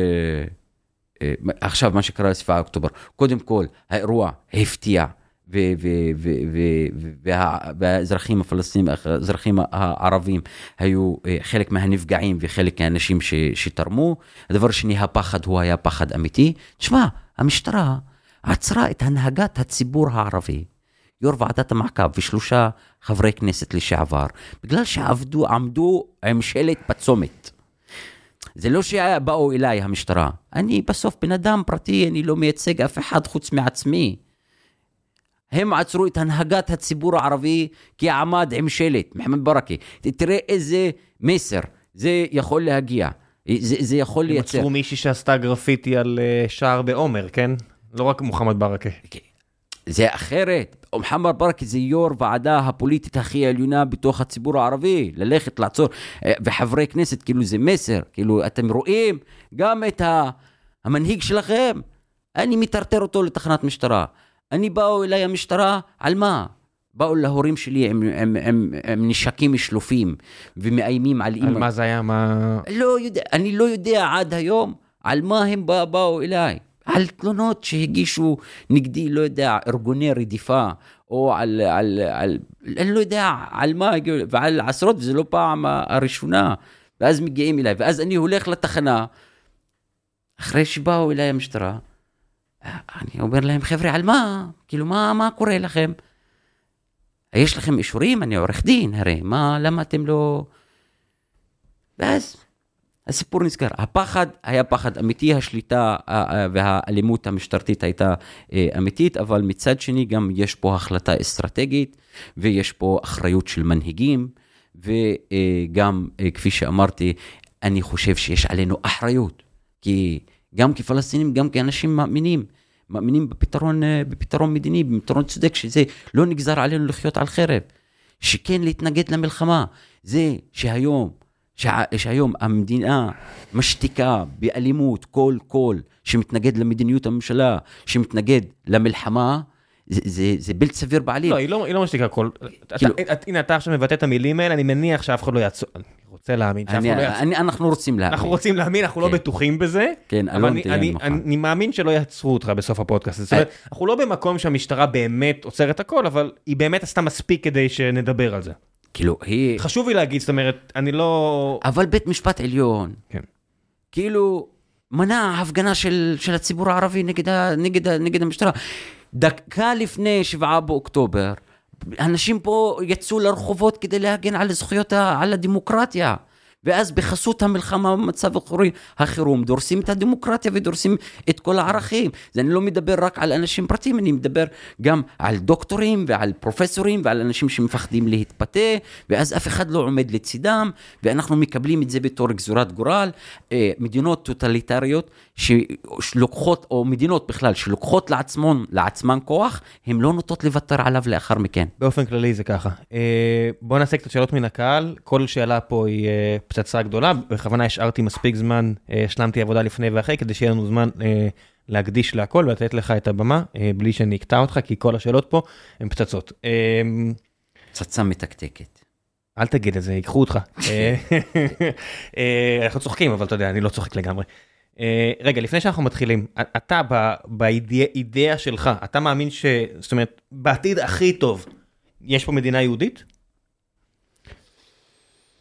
[SPEAKER 2] אה, עכשיו, מה שקרה לספעה אוקטובר, קודם כל, האירוע הפתיע, והאזרחים הפלסטינים, האזרחים הערבים היו חלק מהנפגעים וחלק מהאנשים שתרמו. הדבר השני, הפחד הוא היה פחד אמיתי. תשמע, המשטרה עצרה את הנהגת הציבור הערבי. יו"ר ועדת המעקב ושלושה חברי כנסת לשעבר, בגלל שעבדו, עמדו עם שלט בצומת. זה לא שבאו אליי המשטרה, אני בסוף בן אדם פרטי, אני לא מייצג אף אחד חוץ מעצמי. הם עצרו את הנהגת הציבור הערבי כי עמד עם שלט, מוחמד ברכה. תראה איזה מסר זה יכול להגיע, זה, זה יכול לייצר.
[SPEAKER 1] הם עצרו מישהי שעשתה גרפיטי על אה, שער בעומר, כן? לא רק מוחמד ברכה.
[SPEAKER 2] כן. זה אחרת. מוחמד ברכה זה יו"ר ועדה הפוליטית הכי עליונה בתוך הציבור הערבי, ללכת לעצור, אה, וחברי כנסת, כאילו זה מסר, כאילו אתם רואים גם את המנהיג שלכם, אני מטרטר אותו לתחנת משטרה. אני באו אליי המשטרה, על מה? באו להורים שלי עם, עם, עם, עם נשקים שלופים ומאיימים על אימא.
[SPEAKER 1] על מה זה היה? מה...
[SPEAKER 2] לא יודע, אני לא יודע עד היום על מה הם בא, באו אליי. על תלונות שהגישו נגדי, לא יודע, ארגוני רדיפה, או על, על, על, אני לא יודע על מה, ועל עשרות, וזו לא פעם הראשונה. ואז מגיעים אליי, ואז אני הולך לתחנה, אחרי שבאו אליי המשטרה, אני אומר להם, חבר'ה, על מה? כאילו, מה, מה קורה לכם? יש לכם אישורים? אני עורך דין, הרי, מה, למה אתם לא... ואז הסיפור נזכר. הפחד היה פחד אמיתי, השליטה והאלימות המשטרתית הייתה אה, אמיתית, אבל מצד שני גם יש פה החלטה אסטרטגית, ויש פה אחריות של מנהיגים, וגם, אה, כפי שאמרתי, אני חושב שיש עלינו אחריות, כי גם כפלסטינים, גם כאנשים מאמינים, מאמינים בפתרון, אה, בפתרון מדיני, בפתרון צודק, שזה לא נגזר עלינו לחיות על חרב, שכן להתנגד למלחמה. זה שהיום שהיום המדינה משתיקה באלימות כל קול שמתנגד למדיניות הממשלה, שמתנגד למלחמה, זה, זה, זה בלתי סביר בעליל.
[SPEAKER 1] לא, היא לא, היא לא משתיקה הכל. כאילו, אתה, את, הנה, אתה עכשיו מבטא את המילים האלה, אני מניח שאף אחד לא יעצור. אני רוצה להאמין שאף אחד לא יעצור.
[SPEAKER 2] אני, אנחנו רוצים להאמין.
[SPEAKER 1] אנחנו רוצים להאמין, אנחנו לא כן. לא בטוחים בזה.
[SPEAKER 2] כן,
[SPEAKER 1] אבל אני, אני, אני, אני מאמין שלא יעצרו אותך בסוף הפודקאסט. זאת אומרת, אה. אנחנו לא במקום שהמשטרה באמת עוצרת הכל, אבל היא באמת עשתה מספיק כדי שנדבר על זה.
[SPEAKER 2] כאילו, היא...
[SPEAKER 1] חשוב לי להגיד, זאת אומרת, אני לא...
[SPEAKER 2] אבל בית משפט עליון, כן. כאילו, מנע הפגנה של, של הציבור הערבי נגד, נגד, נגד המשטרה. דקה לפני שבעה באוקטובר, אנשים פה יצאו לרחובות כדי להגן על זכויות, ה, על הדמוקרטיה. ואז בחסות המלחמה במצב החירום דורסים את הדמוקרטיה ודורסים את כל הערכים. אז אני לא מדבר רק על אנשים פרטיים, אני מדבר גם על דוקטורים ועל פרופסורים ועל אנשים שמפחדים להתפתה, ואז אף אחד לא עומד לצידם, ואנחנו מקבלים את זה בתור גזורת גורל. אה, מדינות טוטליטריות שלוקחות, או מדינות בכלל, שלוקחות לעצמן, לעצמן כוח, הן לא נוטות לוותר עליו לאחר מכן.
[SPEAKER 1] באופן כללי זה ככה. אה, בואו נעשה קצת שאלות מן הקהל, כל שאלה פה היא אה, פצצה גדולה, בכוונה השארתי מספיק זמן, השלמתי עבודה לפני ואחרי, כדי שיהיה לנו זמן להקדיש להכל ולתת לך את הבמה, בלי שאני אקטע אותך, כי כל השאלות פה הן פצצות.
[SPEAKER 2] פצצה מתקתקת.
[SPEAKER 1] אל תגיד את זה, ייקחו אותך. אנחנו צוחקים, אבל אתה יודע, אני לא צוחק לגמרי. אה, רגע, לפני שאנחנו מתחילים, אתה באידאה שלך, אתה מאמין ש... זאת אומרת, בעתיד הכי טוב, יש פה מדינה יהודית?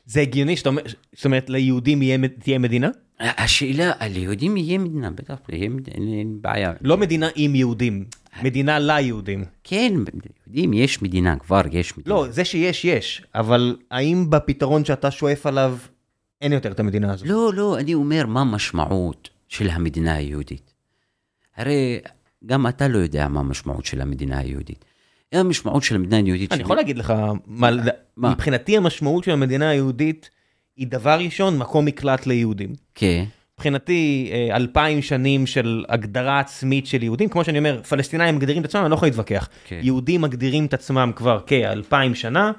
[SPEAKER 1] זה הגיוני שאתה אומר, זאת אומרת, ליהודים תהיה מדינה?
[SPEAKER 2] השאלה, על יהודים יהיה מדינה, בטח, אין בעיה.
[SPEAKER 1] לא מדינה עם יהודים, מדינה ליהודים.
[SPEAKER 2] כן, יהודים יש מדינה, כבר יש מדינה.
[SPEAKER 1] לא, זה שיש, יש, אבל האם בפתרון שאתה שואף עליו, אין יותר את המדינה הזאת.
[SPEAKER 2] לא, לא, אני אומר מה המשמעות של המדינה היהודית. הרי גם אתה לא יודע מה המשמעות של המדינה היהודית. המשמעות של המדינה היהודית...
[SPEAKER 1] אני יכול להגיד לך? מבחינתי המשמעות של המדינה היהודית היא דבר ראשון, מקום מקלט ליהודים.
[SPEAKER 2] כן.
[SPEAKER 1] מבחינתי, אה, אלפיים שנים של הגדרה עצמית של יהודים, כמו שאני אומר, פלסטינאים מגדירים את עצמם, אני לא יכול להתווכח. כן. יהודים מגדירים את עצמם כבר כאלפיים שנה,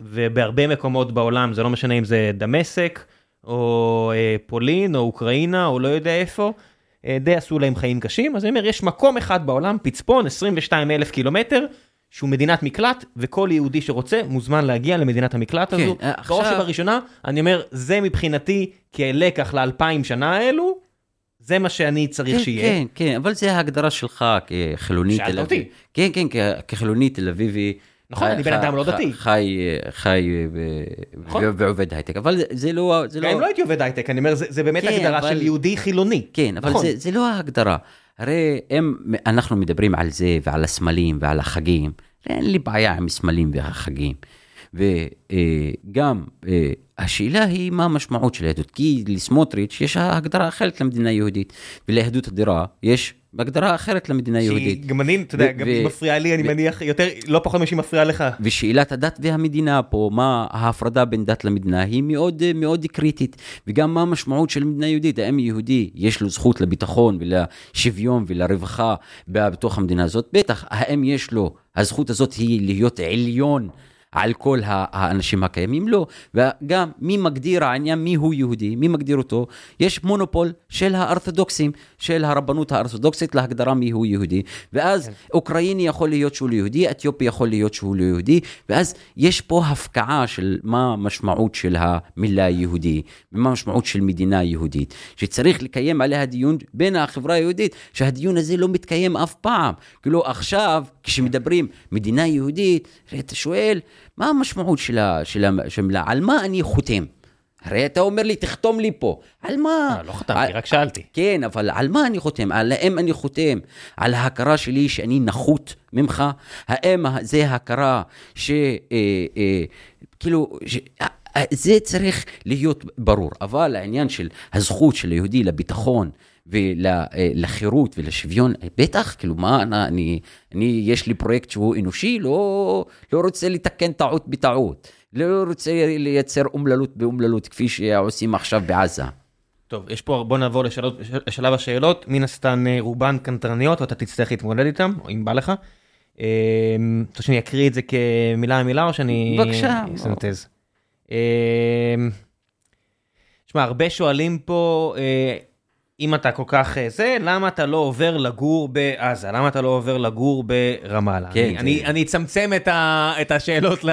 [SPEAKER 1] ובהרבה מקומות בעולם, זה לא משנה אם זה דמשק, או אה, פולין, או אוקראינה, או לא יודע איפה, אה, די עשו להם חיים קשים. אז אני אומר, יש מקום אחד בעולם, פצפון, 22 אלף קילומטר, שהוא מדינת מקלט, וכל יהודי שרוצה מוזמן להגיע למדינת המקלט כן, הזו. עכשיו... בראש ובראשונה, אני אומר, זה מבחינתי כלקח לאלפיים שנה האלו, זה מה שאני צריך
[SPEAKER 2] כן,
[SPEAKER 1] שיהיה.
[SPEAKER 2] כן, כן, אבל זה ההגדרה שלך כחילוני תל אביבי. שאלת אותי. כן, כן, כחילוני תל אביבי.
[SPEAKER 1] נכון, אני בן אדם לא דתי.
[SPEAKER 2] חי, חי נכון. ועובד הייטק, אבל זה לא...
[SPEAKER 1] גם אם לא הייתי עובד הייטק, אני אומר, זה באמת כן, הגדרה של יהודי חילוני.
[SPEAKER 2] כן, אבל נכון. זה לא ההגדרה. הרי אם אנחנו מדברים על זה ועל הסמלים ועל החגים, אין לי בעיה עם סמלים והחגים. וגם אה, השאלה היא מה המשמעות של היהדות, כי לסמוטריץ' יש הגדרה אחרת למדינה יהודית, וליהדות הדירה יש בהגדרה אחרת למדינה יהודית.
[SPEAKER 1] גם אני, אתה יודע, גם היא מפריעה לי, אני מניח, יותר, לא פחות משהיא מפריעה לך.
[SPEAKER 2] ושאלת הדת והמדינה פה, מה ההפרדה בין דת למדינה, היא מאוד מאוד קריטית. וגם מה המשמעות של מדינה יהודית, האם יהודי יש לו זכות לביטחון ולשוויון ולרווחה בתוך המדינה הזאת? בטח, האם יש לו, הזכות הזאת היא להיות עליון. על כל האנשים הקיימים? לא. וגם מי מגדיר העניין מי הוא יהודי, מי מגדיר אותו? יש מונופול של האורתודוקסים, של הרבנות האורתודוקסית להגדרה מי הוא יהודי. ואז כן. אוקראיני יכול להיות שהוא לא יהודי, אתיופי יכול להיות שהוא לא יהודי, ואז יש פה הפקעה של מה המשמעות של המילה יהודי, ומה המשמעות של מדינה יהודית, שצריך לקיים עליה דיון בין החברה היהודית, שהדיון הזה לא מתקיים אף פעם. כאילו עכשיו, כשמדברים מדינה יהודית, אתה שואל, מה המשמעות של המילה? על מה אני חותם? הרי אתה אומר לי, תחתום לי פה. על מה?
[SPEAKER 1] לא, לא חתמתי, רק שאלתי.
[SPEAKER 2] כן, אבל על מה אני חותם? על האם אני חותם על ההכרה שלי שאני נחות ממך? האם זה הכרה ש... אה, אה, כאילו... ש... אה, זה צריך להיות ברור, אבל העניין של הזכות של היהודי לביטחון ולחירות ולשוויון, בטח, כאילו מה, אני, אני, יש לי פרויקט שהוא אנושי, לא, לא רוצה לתקן טעות בטעות, לא רוצה לייצר אומללות באומללות, כפי שעושים עכשיו בעזה.
[SPEAKER 1] טוב, יש פה, בוא נעבור לשאלות, לשלב השאלות, מן הסתם אה, רובן קנטרניות, ואתה תצטרך להתמודד איתן, או אם בא לך. אתה רוצה שאני אקריא את זה כמילה מילה, או שאני...
[SPEAKER 2] בבקשה.
[SPEAKER 1] אסנטז. שמע, הרבה שואלים פה, אה, אם אתה כל כך אה, זה, למה אתה לא עובר לגור בעזה? למה אתה לא עובר לגור ברמאללה? כן, אני, כן. אני, אני אצמצם את, ה, את השאלות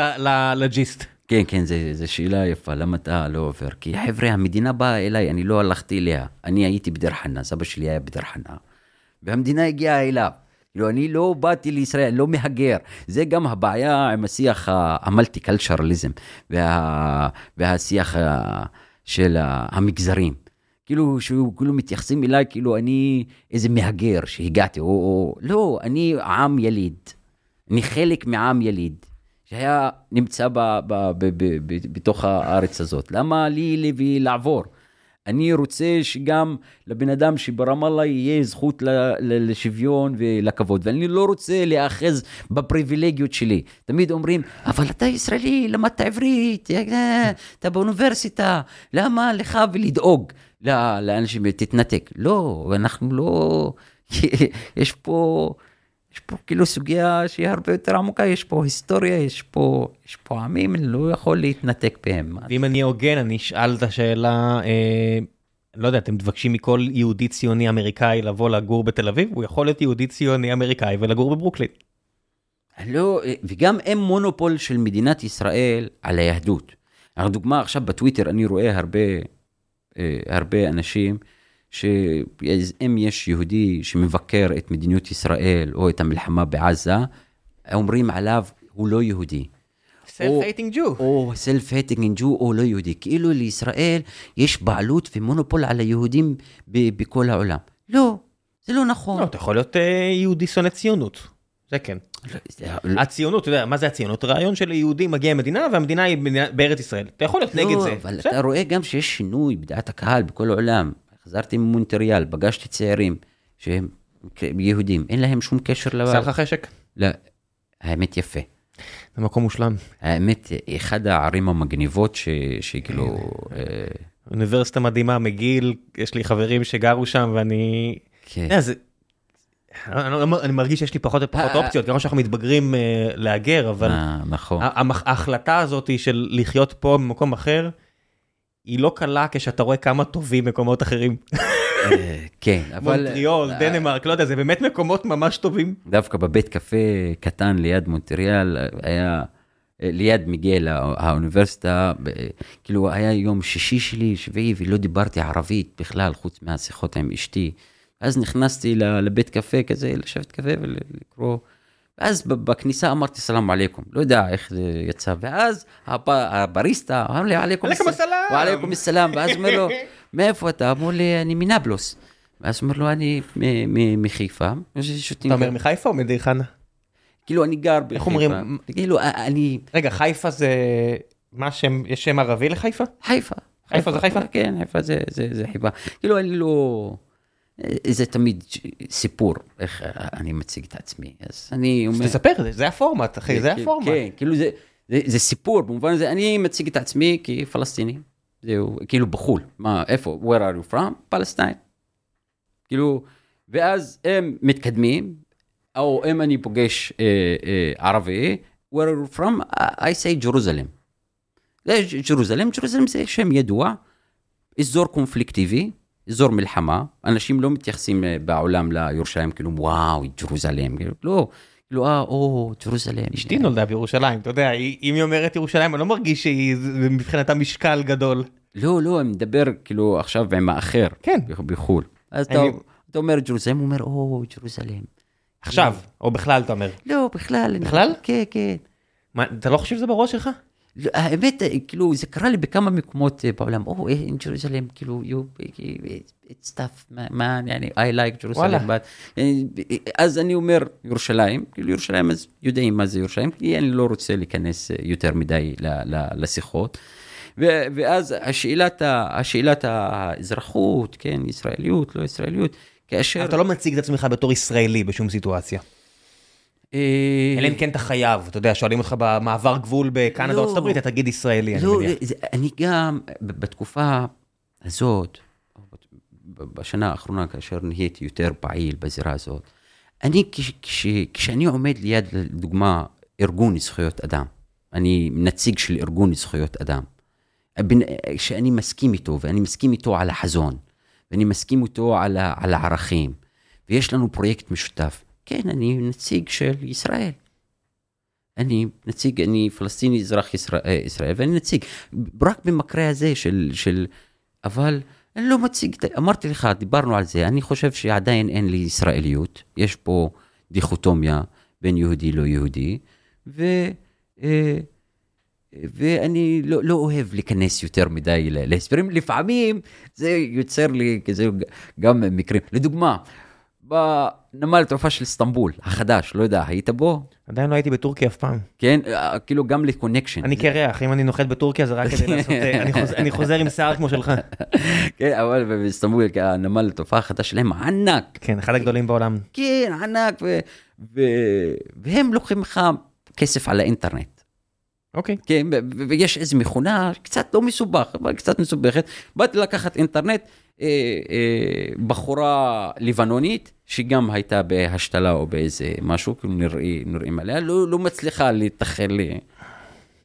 [SPEAKER 1] לג'יסט.
[SPEAKER 2] כן, כן, זו שאלה יפה, למה אתה לא עובר? כי חבר'ה, המדינה באה אליי, אני לא הלכתי אליה. אני הייתי בדיר חנא, סבא שלי היה בדיר חנא, והמדינה הגיעה אליו. כאילו, אני לא באתי לישראל, לא מהגר. זה גם הבעיה עם השיח המולטי קלצ'רליזם, וה, והשיח של המגזרים. כאילו, שכאילו מתייחסים אליי כאילו אני איזה מהגר שהגעתי, או, או לא, אני עם יליד. אני חלק מעם יליד, שהיה נמצא ב, ב, ב, ב, ב, בתוך הארץ הזאת. למה לי לי לעבור? אני רוצה שגם לבן אדם שברמאללה יהיה זכות לשוויון ולכבוד, ואני לא רוצה להיאחז בפריבילגיות שלי. תמיד אומרים, אבל אתה ישראלי, למדת עברית, אה, אתה באוניברסיטה, למה לך ולדאוג לאנשים, תתנתק. לא, אנחנו לא... יש פה... יש פה כאילו סוגיה שהיא הרבה יותר עמוקה, יש פה היסטוריה, יש פה, יש פה עמים, אני לא יכול להתנתק מהם.
[SPEAKER 1] ואם אני הוגן, אני אשאל את השאלה, אה, לא יודע, אתם מבקשים מכל יהודי ציוני אמריקאי לבוא לגור בתל אביב? הוא יכול להיות יהודי ציוני אמריקאי ולגור בברוקלין.
[SPEAKER 2] לא, וגם אין מונופול של מדינת ישראל על היהדות. דוגמה עכשיו בטוויטר, אני רואה הרבה, אה, הרבה אנשים, שאם יש יהודי שמבקר את מדיניות ישראל או את המלחמה בעזה, אומרים עליו, הוא לא יהודי.
[SPEAKER 1] self-hating Jew.
[SPEAKER 2] או self-hating Jew או לא יהודי. כאילו לישראל יש בעלות ומונופול על היהודים בכל העולם. לא, זה לא נכון.
[SPEAKER 1] לא, אתה יכול להיות אה, יהודי שונא ציונות. זה כן. לא, הציונות, אתה יודע, מה זה הציונות? רעיון של יהודי מגיע למדינה והמדינה היא בארץ ישראל. אתה יכול להיות נגד
[SPEAKER 2] לא,
[SPEAKER 1] זה.
[SPEAKER 2] אבל אתה רואה גם שיש שינוי בדעת הקהל בכל העולם. חזרתי ממונטריאל, פגשתי צעירים שהם יהודים, אין להם שום קשר
[SPEAKER 1] לבית. עשה לך חשק?
[SPEAKER 2] לא, האמת יפה.
[SPEAKER 1] זה מקום מושלם.
[SPEAKER 2] האמת, אחד הערים המגניבות שכאילו... אה,
[SPEAKER 1] אוניברסיטה מדהימה מגיל, יש לי חברים שגרו שם ואני... כן. אני מרגיש שיש לי פחות ופחות אה, אופציות, גם שאנחנו מתבגרים אה, להגר, אבל...
[SPEAKER 2] נכון.
[SPEAKER 1] ההחלטה הזאת של לחיות פה במקום אחר, היא לא קלה כשאתה רואה כמה טובים מקומות אחרים.
[SPEAKER 2] אה, כן,
[SPEAKER 1] אבל... מונטריאול, אה, דנמרק, לא יודע, זה באמת מקומות ממש טובים.
[SPEAKER 2] דווקא בבית קפה קטן ליד מונטריאל, היה ליד מיגל האוניברסיטה, כאילו היה יום שישי שלי, שביעי, ולא דיברתי ערבית בכלל, חוץ מהשיחות עם אשתי. אז נכנסתי לבית קפה כזה, לשבת קפה ולקרוא. ואז בכניסה אמרתי סלאם עליכום, לא יודע איך זה יצא, ואז הבריסטה אמר לי עליכום
[SPEAKER 1] סלאם,
[SPEAKER 2] ועליכום סלאם, ואז אומר לו, מאיפה אתה? אמרו לי, אני מנבלוס. ואז אומר לו, אני מחיפה.
[SPEAKER 1] אתה אומר מחיפה או מדיר חנה?
[SPEAKER 2] כאילו, אני גר בחיפה.
[SPEAKER 1] איך אומרים?
[SPEAKER 2] כאילו, אני...
[SPEAKER 1] רגע, חיפה זה... מה שם, יש שם ערבי לחיפה?
[SPEAKER 2] חיפה.
[SPEAKER 1] חיפה זה חיפה?
[SPEAKER 2] כן, חיפה זה חיפה. כאילו, אני לא... זה תמיד סיפור, איך אני מציג את עצמי, אז אני
[SPEAKER 1] אומר... תספר, זה הפורמט, אחי, זה הפורמט.
[SPEAKER 2] כן, כאילו זה, זה, זה סיפור, במובן הזה, אני מציג את עצמי כפלסטיני, זהו, כאילו בחו"ל, מה, איפה, where are you from? פלסטיין. כאילו, ואז הם מתקדמים, או אם אני פוגש אה, אה, ערבי, where are you from? I say Jerusalem. זה ג'רוזלם, ג'רוזלם זה שם ידוע, אזור קונפליקטיבי, אזור מלחמה, אנשים לא מתייחסים אה, בעולם לירושלים כאילו וואו, ג'רוזלם, כאילו, לא, כאילו אה, או, ג'רוזלם.
[SPEAKER 1] אשתי נולדה בירושלים, אתה יודע, אם היא אומרת ירושלים, אני לא מרגיש שהיא מבחינתה משקל גדול.
[SPEAKER 2] לא, לא, אני מדבר כאילו עכשיו עם האחר,
[SPEAKER 1] כן,
[SPEAKER 2] בחו"ל. אז אתה, אתה אומר ג'רוזלם, הוא אומר, או, ג'רוזלם.
[SPEAKER 1] עכשיו, או בכלל אתה אומר.
[SPEAKER 2] לא, בכלל.
[SPEAKER 1] בכלל?
[SPEAKER 2] כן, כן.
[SPEAKER 1] מה, אתה לא חושב שזה בראש שלך?
[SPEAKER 2] האמת, כאילו, זה קרה לי בכמה מקומות אה, בעולם, או, אין ג'רוזלם, כאילו, you, it's tough, man, אני, I like Jerusalem, but, אה, אז אני אומר ירושלים, כאילו ירושלים, אז יודעים מה זה ירושלים, כי אני לא רוצה להיכנס אה, יותר מדי לשיחות. ואז השאלת, השאלת האזרחות, כן, ישראליות, לא ישראליות, כאשר...
[SPEAKER 1] אתה לא מציג את עצמך בתור ישראלי בשום סיטואציה.
[SPEAKER 2] אה,
[SPEAKER 1] אלא אם כן אתה חייב, אתה יודע, שואלים אותך במעבר גבול בקנדה לא. ארצות הברית, אתה תגיד ישראלי, אני
[SPEAKER 2] לא, מניח. אני גם, בתקופה הזאת, בשנה האחרונה, כאשר נהייתי יותר פעיל בזירה הזאת, אני, כשאני עומד ליד, לדוגמה, ארגון זכויות אדם, אני נציג של ארגון זכויות אדם, שאני מסכים איתו, ואני מסכים איתו על החזון, ואני מסכים איתו על, על הערכים, ויש לנו פרויקט משותף. כן, אני נציג של ישראל. אני נציג, אני פלסטיני אזרח ישראל, אה, ישראל ואני נציג, רק במקרה הזה של, של, אבל אני לא מציג, אמרתי לך, דיברנו על זה, אני חושב שעדיין אין לי ישראליות, יש פה דיכוטומיה בין יהודי לא יהודי, ו... אה, ואני לא, לא אוהב להיכנס יותר מדי להסברים, לפעמים זה יוצר לי כזה גם מקרים. לדוגמה, בנמל התעופה של איסטנבול, החדש, לא יודע, היית בו?
[SPEAKER 1] עדיין לא הייתי בטורקיה אף פעם.
[SPEAKER 2] כן, אה, כאילו גם לקונקשן.
[SPEAKER 1] אני קרח, אם אני נוחת בטורקיה זה רק כדי לעשות, אה, אני חוז- אני חוזר עם שיער כמו שלך.
[SPEAKER 2] כן, אבל באיסטנבול, הנמל התעופה החדש שלהם ענק.
[SPEAKER 1] כן, אחד הגדולים בעולם.
[SPEAKER 2] כן, ענק, ו- ו- והם לוקחים לך כסף על האינטרנט.
[SPEAKER 1] אוקיי.
[SPEAKER 2] כן, ויש איזו מכונה קצת לא מסובך, אבל קצת מסובכת. באתי לקחת אינטרנט, אה, אה, בחורה לבנונית, שגם הייתה בהשתלה או באיזה משהו, כאילו נראה, נראים עליה, לא, לא מצליחה לתחל,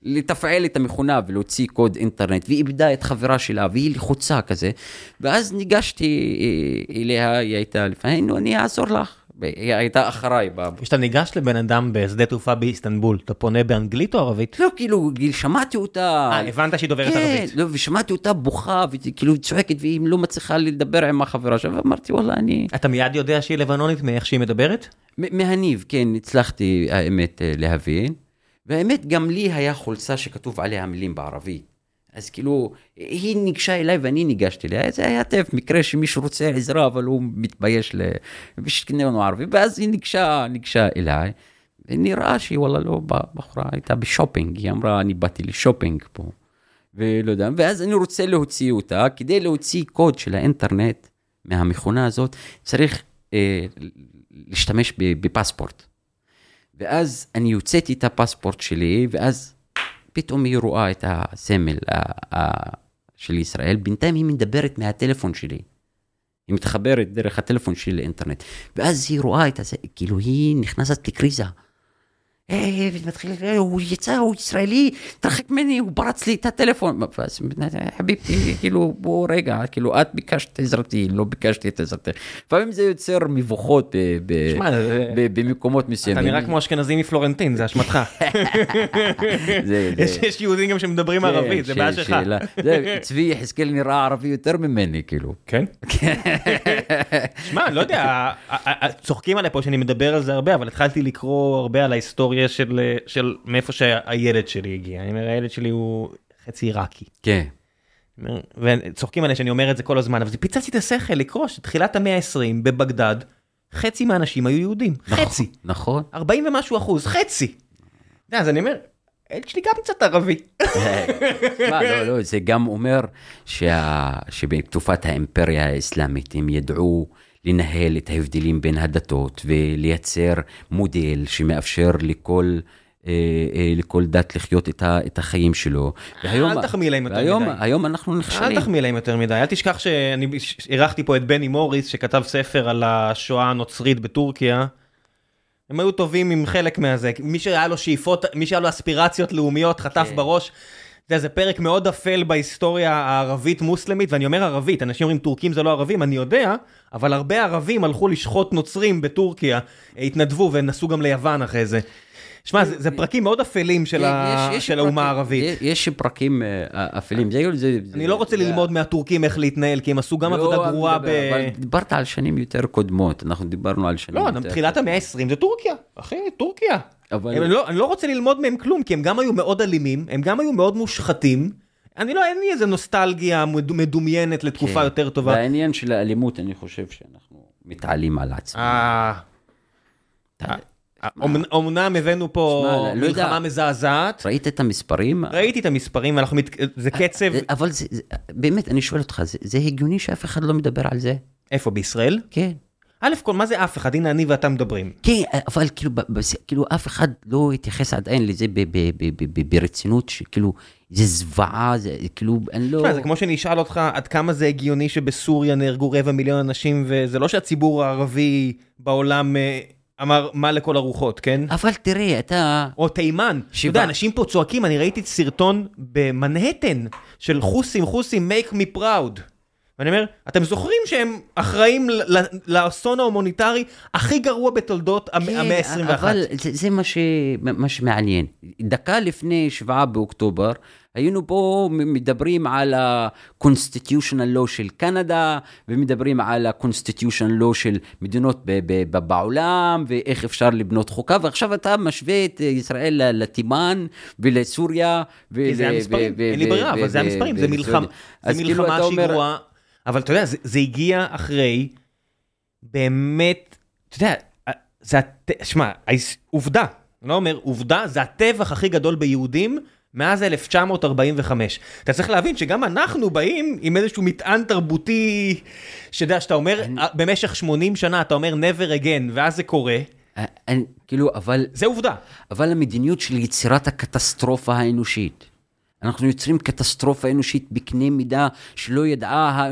[SPEAKER 2] לתפעל את המכונה ולהוציא קוד אינטרנט, והיא איבדה את חברה שלה, והיא לחוצה כזה. ואז ניגשתי אה, אליה, היא הייתה לפני, נו, אני אעזור לך. היא הייתה אחריי.
[SPEAKER 1] כשאתה ניגש לבן אדם בשדה תעופה באיסטנבול, אתה פונה באנגלית או ערבית?
[SPEAKER 2] לא, כאילו, שמעתי אותה.
[SPEAKER 1] אה, הבנת שהיא דוברת
[SPEAKER 2] כן,
[SPEAKER 1] ערבית.
[SPEAKER 2] לא, ושמעתי אותה בוכה, וכאילו צועקת, והיא לא מצליחה לדבר עם החברה שלה, ואמרתי, וואלה, אני...
[SPEAKER 1] אתה מיד יודע שהיא לבנונית מאיך שהיא מדברת?
[SPEAKER 2] מהניב, כן, הצלחתי, האמת, להבין. והאמת, גם לי היה חולצה שכתוב עליה מילים בערבית. אז כאילו, היא ניגשה אליי ואני ניגשתי אליה, זה היה טף, מקרה שמישהו רוצה עזרה, אבל הוא מתבייש ל... ושכנע לנו ערבי, ואז היא ניגשה, ניגשה אליי, ונראה שהיא וואלה לא, בחורה הייתה בשופינג, היא אמרה, אני באתי לשופינג פה, ולא יודע, ואז אני רוצה להוציא אותה, כדי להוציא קוד של האינטרנט מהמכונה הזאת, צריך אה, להשתמש בפספורט. ואז אני הוצאתי את הפספורט שלי, ואז פתאום היא רואה את הסמל ה- ה- של ישראל, בינתיים היא מדברת מהטלפון שלי. היא מתחברת דרך הטלפון שלי לאינטרנט, ואז היא רואה את זה, כאילו היא נכנסת לקריזה. אה, ומתחיל, אה, הוא יצא, הוא ישראלי, תרחק ממני, הוא פרץ לי את הטלפון. ואז, חביבתי, כאילו, בוא רגע, כאילו, את ביקשת עזרתי, לא ביקשתי את עזרתי. לפעמים זה יוצר מבוכות במקומות
[SPEAKER 1] אתה
[SPEAKER 2] מסוימים.
[SPEAKER 1] נראה כמו אשכנזי מפלורנטין, זה אשמתך. יש- יהודים גם שמדברים ערבית, זה
[SPEAKER 2] כן,
[SPEAKER 1] בעיה שלך.
[SPEAKER 2] צבי יחזקאל נראה ערבי יותר ממני, כאילו.
[SPEAKER 1] כן? שמע, לא יודע, צוחקים עליי פה שאני מדבר על זה הרבה, אבל התחלתי לקרוא הרבה על ההיסטוריה של של מאיפה שהילד שלי הגיע. אני אומר, הילד שלי הוא חצי עיראקי.
[SPEAKER 2] כן.
[SPEAKER 1] וצוחקים עליי שאני אומר את זה כל הזמן, אבל זה פיצצתי את השכל לקרוא שתחילת המאה ה-20 בבגדד, חצי מהאנשים היו יהודים. חצי.
[SPEAKER 2] נכון.
[SPEAKER 1] 40 ומשהו אחוז, חצי. אז אני אומר, הילד שלי גם קצת ערבי.
[SPEAKER 2] מה, לא, לא, זה גם אומר. שבתקופת האימפריה האסלאמית הם ידעו לנהל את ההבדלים בין הדתות ולייצר מודל שמאפשר לכל, אה, אה, לכל דת לחיות את, ה... את החיים שלו.
[SPEAKER 1] אל תחמיא להם יותר
[SPEAKER 2] והיום,
[SPEAKER 1] מדי.
[SPEAKER 2] היום אנחנו נכשלים.
[SPEAKER 1] אל תחמיא להם יותר מדי, אל תשכח שאני אירחתי פה את בני מוריס שכתב ספר על השואה הנוצרית בטורקיה. הם היו טובים עם חלק מהזה, מי שהיה לו שאיפות, מי שהיה לו אספירציות לאומיות חטף
[SPEAKER 2] כן.
[SPEAKER 1] בראש. אתה יודע, זה פרק מאוד אפל בהיסטוריה הערבית מוסלמית, ואני אומר ערבית, אנשים אומרים טורקים זה לא ערבים, אני יודע, אבל הרבה ערבים הלכו לשחוט נוצרים בטורקיה, התנדבו ונסעו גם ליוון אחרי זה. שמע, זה, זה פרקים מאוד אפלים של, ה...
[SPEAKER 2] יש- יש
[SPEAKER 1] של האומה הערבית.
[SPEAKER 2] יש- יש פרקים אה, אפלים. זה, זה,
[SPEAKER 1] אני לא רוצה
[SPEAKER 2] זה-
[SPEAKER 1] ללמוד מהטורקים איך להתנהל, כי הם עשו גם
[SPEAKER 2] לא,
[SPEAKER 1] עבודה גרועה ב...
[SPEAKER 2] אבל דיברת על שנים יותר קודמות, אנחנו דיברנו על שנים
[SPEAKER 1] לא,
[SPEAKER 2] יותר...
[SPEAKER 1] תחילת המאה ה-20 זה טורקיה, אחי, טורקיה.
[SPEAKER 2] אבל-
[SPEAKER 1] הם לא, אני לא רוצה ללמוד מהם כלום, כי הם גם היו מאוד אלימים, הם גם היו מאוד מושחתים. אני לא, אין לי איזה נוסטלגיה מד- מדומיינת לתקופה
[SPEAKER 2] כן.
[SPEAKER 1] יותר טובה.
[SPEAKER 2] והעניין של האלימות, אני חושב שאנחנו מתעלים על עצמנו.
[SPEAKER 1] אה,
[SPEAKER 2] אתה-
[SPEAKER 1] אה, אומנם הבאנו פה
[SPEAKER 2] לא.
[SPEAKER 1] מלחמה מזעזעת,
[SPEAKER 2] ראית את המספרים?
[SPEAKER 1] ראיתי את המספרים, אנחנו מת... זה קצב,
[SPEAKER 2] אה, אבל זה, באמת, אני שואל אותך, זה, זה הגיוני שאף אחד לא מדבר על זה?
[SPEAKER 1] איפה, בישראל?
[SPEAKER 2] כן.
[SPEAKER 1] א' כל, מה זה אף אחד? הנה אני ואתה מדברים.
[SPEAKER 2] כן, אבל כאילו, כאילו אף אחד לא התייחס עדיין לזה ב- ב- ב- ב- ב- ברצינות, שכאילו, זה זוועה, זה כאילו, אני לא...
[SPEAKER 1] תשמע, זה כמו שאני אשאל אותך עד כמה זה הגיוני שבסוריה נהרגו רבע מיליון אנשים, וזה לא שהציבור הערבי בעולם אה, אמר מה לכל הרוחות, כן?
[SPEAKER 2] אבל תראה, אתה...
[SPEAKER 1] או תימן, אתה. יודע, אנשים פה צועקים, אני ראיתי סרטון במנהטן של חות'ים, חות'ים, make me proud. ואני אומר, אתם זוכרים שהם אחראים לאסון ההומניטרי הכי גרוע בתולדות
[SPEAKER 2] כן,
[SPEAKER 1] המאה ה-21?
[SPEAKER 2] אבל זה, זה מה, ש, מה שמעניין. דקה לפני 7 באוקטובר, היינו פה מדברים על ה- constitutional law של קנדה, ומדברים על ה- constitutional law של מדינות ב- ב- ב- בעולם, ואיך אפשר לבנות חוקה, ועכשיו אתה משווה את ישראל לתימן ולסוריה. ו-
[SPEAKER 1] כי זה המספרים, אין לי ברירה, אבל זה המספרים, זה מלחמה,
[SPEAKER 2] כאילו
[SPEAKER 1] שהיא גרועה, אבל אתה יודע, זה- זה הגיע אחרי באמת, אתה יודע, זה, שמע, עובדה, אני לא אומר עובדה, זה הטבח הכי גדול ביהודים מאז 1945. אתה צריך להבין שגם אנחנו באים עם איזשהו מטען תרבותי, שאתה יודע, שאתה אומר,
[SPEAKER 2] אני-
[SPEAKER 1] במשך 80 שנה אתה אומר never again, ואז זה קורה,
[SPEAKER 2] אה, אני- כאילו, אבל,
[SPEAKER 1] זה עובדה.
[SPEAKER 2] אבל המדיניות של יצירת הקטסטרופה האנושית. אנחנו יוצרים קטסטרופה אנושית בקנה מידה שלא ידעה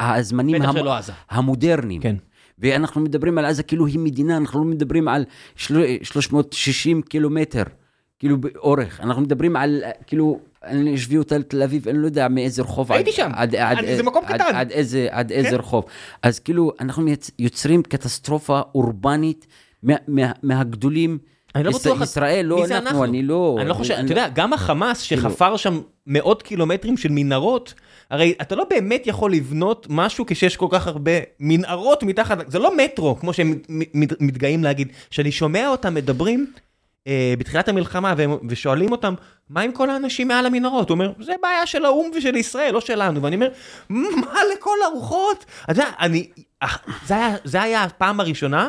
[SPEAKER 2] הזמנים המ-. המודרניים.
[SPEAKER 1] כן.
[SPEAKER 2] ואנחנו מדברים על עזה כאילו היא מדינה, אנחנו לא מדברים על של- 360 קילומטר, כאילו באורך. אנחנו מדברים על, אה, כאילו, אני אשווה אותה לתל אביב, אני לא יודע מאיזה רחוב.
[SPEAKER 1] הייתי
[SPEAKER 2] עד-
[SPEAKER 1] שם.
[SPEAKER 2] עד, עד,
[SPEAKER 1] אני- זה מקום
[SPEAKER 2] עד,
[SPEAKER 1] קטן.
[SPEAKER 2] עד איזה, עד איזה
[SPEAKER 1] כן.
[SPEAKER 2] רחוב. אז כאילו, אנחנו יוצרים קטסטרופה אורבנית מה, מה, מהגדולים.
[SPEAKER 1] אני לא בטוח...
[SPEAKER 2] ישראל, לא אנחנו, אני לא...
[SPEAKER 1] אני לא חושב, אתה יודע, גם החמאס
[SPEAKER 2] כאילו-
[SPEAKER 1] שחפר שם מאות קילומטרים של מנהרות, הרי אתה לא באמת יכול לבנות משהו כשיש כל כך הרבה מנהרות מתחת, זה לא מטרו, כמו שהם מת- מת- מתגאים להגיד. כשאני שומע אותם מדברים אה, בתחילת המלחמה והם, ושואלים אותם, מה עם כל האנשים מעל המנהרות? הוא אומר, זה בעיה של האו"ם ושל ישראל, לא שלנו. ואני אומר, מה לכל הרוחות? אתה יודע, אני, זה היה, זה היה הפעם הראשונה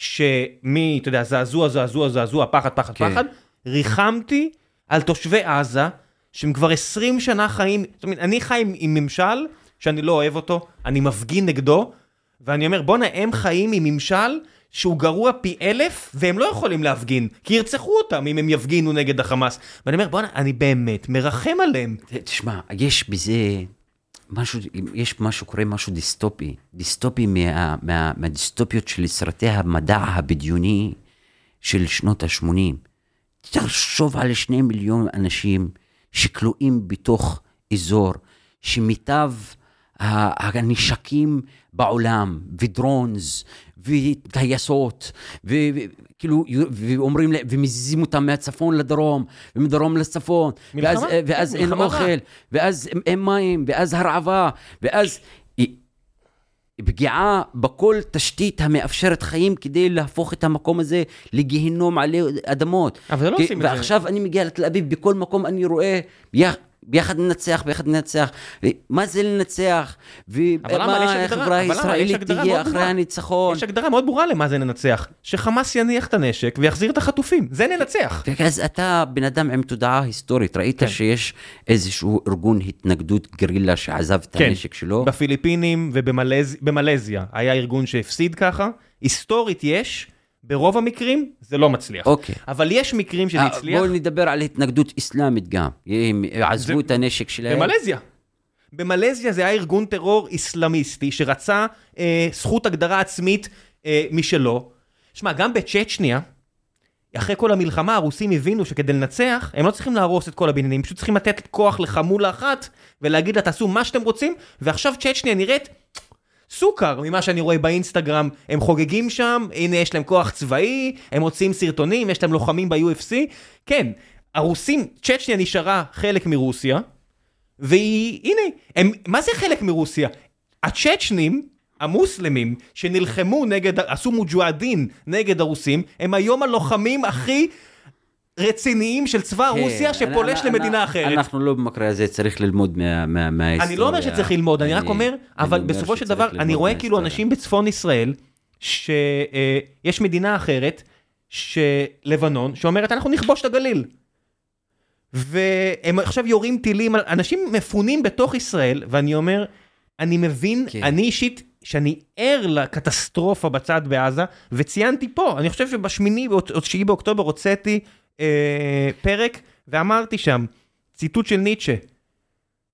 [SPEAKER 1] שמי, אתה יודע, זעזוע, זעזוע, זעזוע, פחד, פחד,
[SPEAKER 2] כן.
[SPEAKER 1] פחד, ריחמתי על תושבי עזה, שהם כבר 20 שנה חיים, זאת אומרת, אני חי עם, עם ממשל שאני לא אוהב אותו, אני מפגין נגדו, ואני אומר, בואנה, הם חיים עם ממשל שהוא גרוע פי אלף, והם לא יכולים להפגין, כי ירצחו אותם אם הם יפגינו נגד החמאס. ואני אומר, בואנה, אני באמת מרחם עליהם.
[SPEAKER 2] תשמע, יש בזה משהו, יש משהו, קורה משהו דיסטופי. דיסטופי מה, מה, מהדיסטופיות של סרטי המדע הבדיוני של שנות ה-80. תחשוב על שני מיליון אנשים שכלואים בתוך אזור שמיטב הנשקים בעולם, ודרונס, וטייסות, וכאילו, ואומרים, ומזיזים אותם מהצפון לדרום, ומדרום לצפון,
[SPEAKER 1] מלחמה,
[SPEAKER 2] ואז,
[SPEAKER 1] כן,
[SPEAKER 2] ואז אין
[SPEAKER 1] מלחמה
[SPEAKER 2] אוכל,
[SPEAKER 1] רעה.
[SPEAKER 2] ואז אין מים, ואז הרעבה, ואז פגיעה בכל תשתית המאפשרת חיים כדי להפוך את המקום הזה לגיהינום עלי אדמות.
[SPEAKER 1] אבל לא עושים את זה.
[SPEAKER 2] ועכשיו אני מגיע לתל אביב, בכל מקום אני רואה, ביח, ביחד ננצח, ביחד ננצח. מה זה לנצח? ומה החברה הישראלית תהיה אחרי. הניצחון?
[SPEAKER 1] יש הגדרה מאוד ברורה למה זה ננצח, שחמאס יניח את הנשק ויחזיר את החטופים, זה ננצח.
[SPEAKER 2] ואז אתה בן אדם עם תודעה היסטורית, ראית
[SPEAKER 1] כן.
[SPEAKER 2] שיש איזשהו ארגון התנגדות גרילה שעזב את
[SPEAKER 1] כן.
[SPEAKER 2] הנשק שלו?
[SPEAKER 1] בפיליפינים ובמלזיה היה ארגון שהפסיד ככה, היסטורית יש, ברוב המקרים זה לא מצליח.
[SPEAKER 2] אוקיי.
[SPEAKER 1] אבל יש מקרים שזה
[SPEAKER 2] אה,
[SPEAKER 1] הצליח,
[SPEAKER 2] בואו נדבר על התנגדות אסלאמית גם. הם עזבו
[SPEAKER 1] זה-
[SPEAKER 2] את הנשק שלהם.
[SPEAKER 1] במלזיה. במלזיה זה היה ארגון טרור איסלאמיסטי שרצה אה, זכות הגדרה עצמית אה, משלו. שמע, גם בצ'צ'ניה, אחרי כל המלחמה הרוסים הבינו שכדי לנצח, הם לא צריכים להרוס את כל הבניינים, פשוט צריכים לתת כוח לחמולה אחת ולהגיד לה תעשו מה שאתם רוצים, ועכשיו צ'צ'ניה נראית סוכר ממה שאני רואה באינסטגרם, הם חוגגים שם, הנה יש להם כוח צבאי, הם מוציאים סרטונים, יש להם לוחמים ב-UFC, כן, הרוסים, צ'צ'ניה נשארה חלק מרוסיה, והיא, הנה, הם, מה זה חלק מרוסיה? הצ'צ'נים, המוסלמים, שנלחמו נגד, עשו מוג'והדין נגד הרוסים, הם היום הלוחמים הכי רציניים של צבא
[SPEAKER 2] כן,
[SPEAKER 1] רוסיה שפולש
[SPEAKER 2] אני-
[SPEAKER 1] למדינה
[SPEAKER 2] אני-
[SPEAKER 1] אחרת.
[SPEAKER 2] אנחנו לא במקרה הזה צריך ללמוד מה- מה- מההיסטוריה.
[SPEAKER 1] אני לא אומר שצריך ללמוד, אני רק אומר,
[SPEAKER 2] אני
[SPEAKER 1] אבל
[SPEAKER 2] אומר
[SPEAKER 1] בסופו של דבר, אני רואה כאילו. אנשים בצפון ישראל, שיש מדינה אחרת, שלבנון, שאומרת, אנחנו נכבוש את הגליל. והם עכשיו יורים טילים על אנשים מפונים בתוך ישראל, ואני אומר, אני מבין,
[SPEAKER 2] כן.
[SPEAKER 1] אני אישית, שאני ער לקטסטרופה בצד בעזה, וציינתי פה, אני חושב שבשמיני או תשיעי באוקטובר הוצאתי אה, פרק, ואמרתי שם, ציטוט של ניטשה,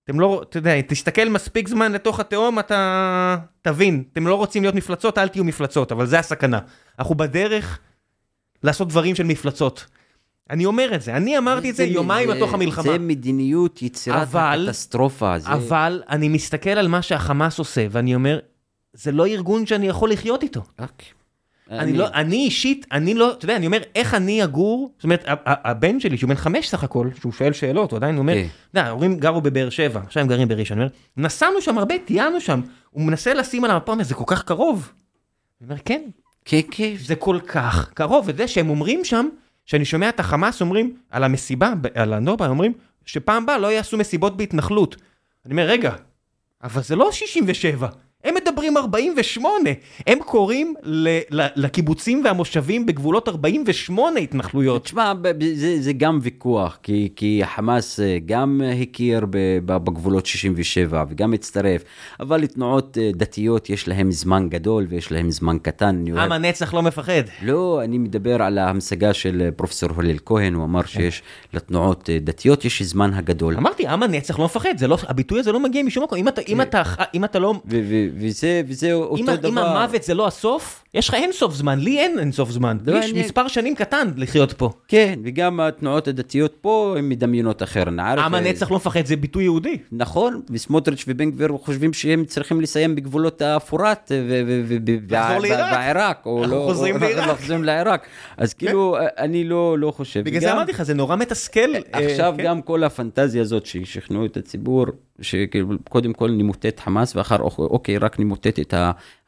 [SPEAKER 1] אתם לא, אתה יודע, תסתכל מספיק זמן לתוך התהום, אתה תבין, אתם לא רוצים להיות מפלצות, אל תהיו מפלצות, אבל זה הסכנה. אנחנו בדרך לעשות דברים של מפלצות. אני אומר את זה, אני אמרתי את זה יומיים בתוך המלחמה.
[SPEAKER 2] זה מדיניות יצירת
[SPEAKER 1] אבל-
[SPEAKER 2] הקטסטרופה. זה-
[SPEAKER 1] אבל אני מסתכל על מה שהחמאס עושה, ואני אומר, זה לא ארגון שאני יכול לחיות איתו.
[SPEAKER 2] אוקיי.
[SPEAKER 1] אני לא, אני אישית, אני לא, אתה יודע, אני אומר, איך אני אגור, זאת אומרת, הבן שלי, שהוא בן חמש סך הכל, שהוא שואל שאלות, הוא עדיין אומר,
[SPEAKER 2] כן.
[SPEAKER 1] אתה יודע, ההורים גרו בבאר שבע, עכשיו הם גרים בראשון, אני אומר, נסענו שם הרבה, טיילנו שם, הוא מנסה לשים על המפה, זה כל כך קרוב. אני אומר, כן,
[SPEAKER 2] כן, כן.
[SPEAKER 1] זה כל כך קרוב, וזה שהם אומרים שם, שאני שומע את החמאס אומרים, על המסיבה, על הנובה, אומרים, שפעם הבאה לא יעשו מסיבות בהתנחלות. אני אומר, רגע, אבל זה לא 67, הם מדברים 48, הם קוראים לקיבוצים והמושבים בגבולות 48 התנחלויות.
[SPEAKER 2] תשמע, זה, זה גם ויכוח, כי, כי חמאס אה, גם הכיר בגבולות 67 וגם הצטרף, אבל לתנועות אה, דתיות יש להם זמן גדול ויש להם זמן קטן.
[SPEAKER 1] עם הנצח לא מפחד.
[SPEAKER 2] לא, אני מדבר על ההמשגה של אה, פרופסור הלל כהן, הוא אמר שיש לתנועות דתיות יש זמן הגדול.
[SPEAKER 1] אמרתי, עם הנצח לא מפחד, לא, הביטוי הזה לא מגיע משום מקום, אם אתה, אם אתה, אם אתה לא...
[SPEAKER 2] ו, וזה, וזה אותו
[SPEAKER 1] אם,
[SPEAKER 2] דבר.
[SPEAKER 1] אם המוות זה לא הסוף, יש לך אין סוף זמן, לי אין אין סוף זמן. לא, יש אני... מספר שנים קטן לחיות פה.
[SPEAKER 2] כן, וגם התנועות הדתיות פה הן מדמיינות אחר.
[SPEAKER 1] עם הנצח לא מפחד זה ביטוי יהודי.
[SPEAKER 2] נכון, וסמוטריץ' ובן גביר חושבים שהם צריכים לסיים בגבולות הפורט
[SPEAKER 1] ועיראק.
[SPEAKER 2] או
[SPEAKER 1] לא, חוזרים לעיראק.
[SPEAKER 2] חוזרים לעיראק. אז כן. כאילו, אני לא, לא חושב.
[SPEAKER 1] בגלל זה אמרתי לך, זה נורא מתסכל.
[SPEAKER 2] עכשיו כן. גם כל הפנטזיה הזאת ששכנעו את הציבור, שקודם כל נמוטט חמאס, ואחר אוקיי, רק נמוטט את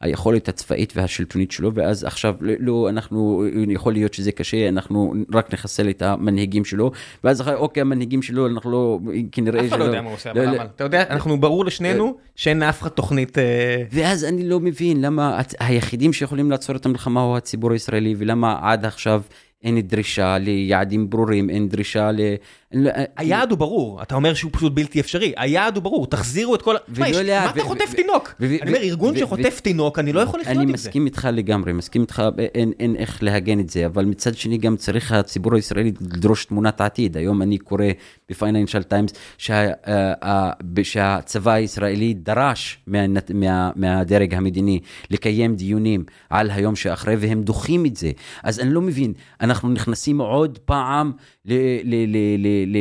[SPEAKER 2] היכולת הצבאית והשלטונית שלו, ואז עכשיו לא, אנחנו, יכול להיות שזה קשה, אנחנו רק נחסל את המנהיגים שלו, ואז אחר אוקיי, המנהיגים שלו, אנחנו לא, כנראה...
[SPEAKER 1] אף אחד לא יודע מה הוא עושה, אבל אתה יודע, אנחנו ברור לשנינו שאין לאף אחד תוכנית... אה,
[SPEAKER 2] ואז אני לא מבין למה היחידים שיכולים לעצור את המלחמה הוא הציבור הישראלי, ולמה עד עכשיו... אין דרישה ליעדים ברורים, אין דרישה.
[SPEAKER 1] היעד הוא ברור, אתה אומר שהוא פשוט בלתי אפשרי, היעד הוא ברור, תחזירו את כל... מה אתה חוטף תינוק? אני אומר, ארגון שחוטף תינוק, אני לא יכול לחיות עם
[SPEAKER 2] זה. אני מסכים איתך לגמרי, מסכים איתך, אין איך להגן את זה, אבל מצד שני גם צריך הציבור הישראלי לדרוש תמונת עתיד. היום אני קורא בפייננשל טיימס שהצבא הישראלי דרש מהדרג המדיני לקיים דיונים על היום שאחרי, והם דוחים את זה. אז אני לא מבין, אנחנו נכנסים עוד פעם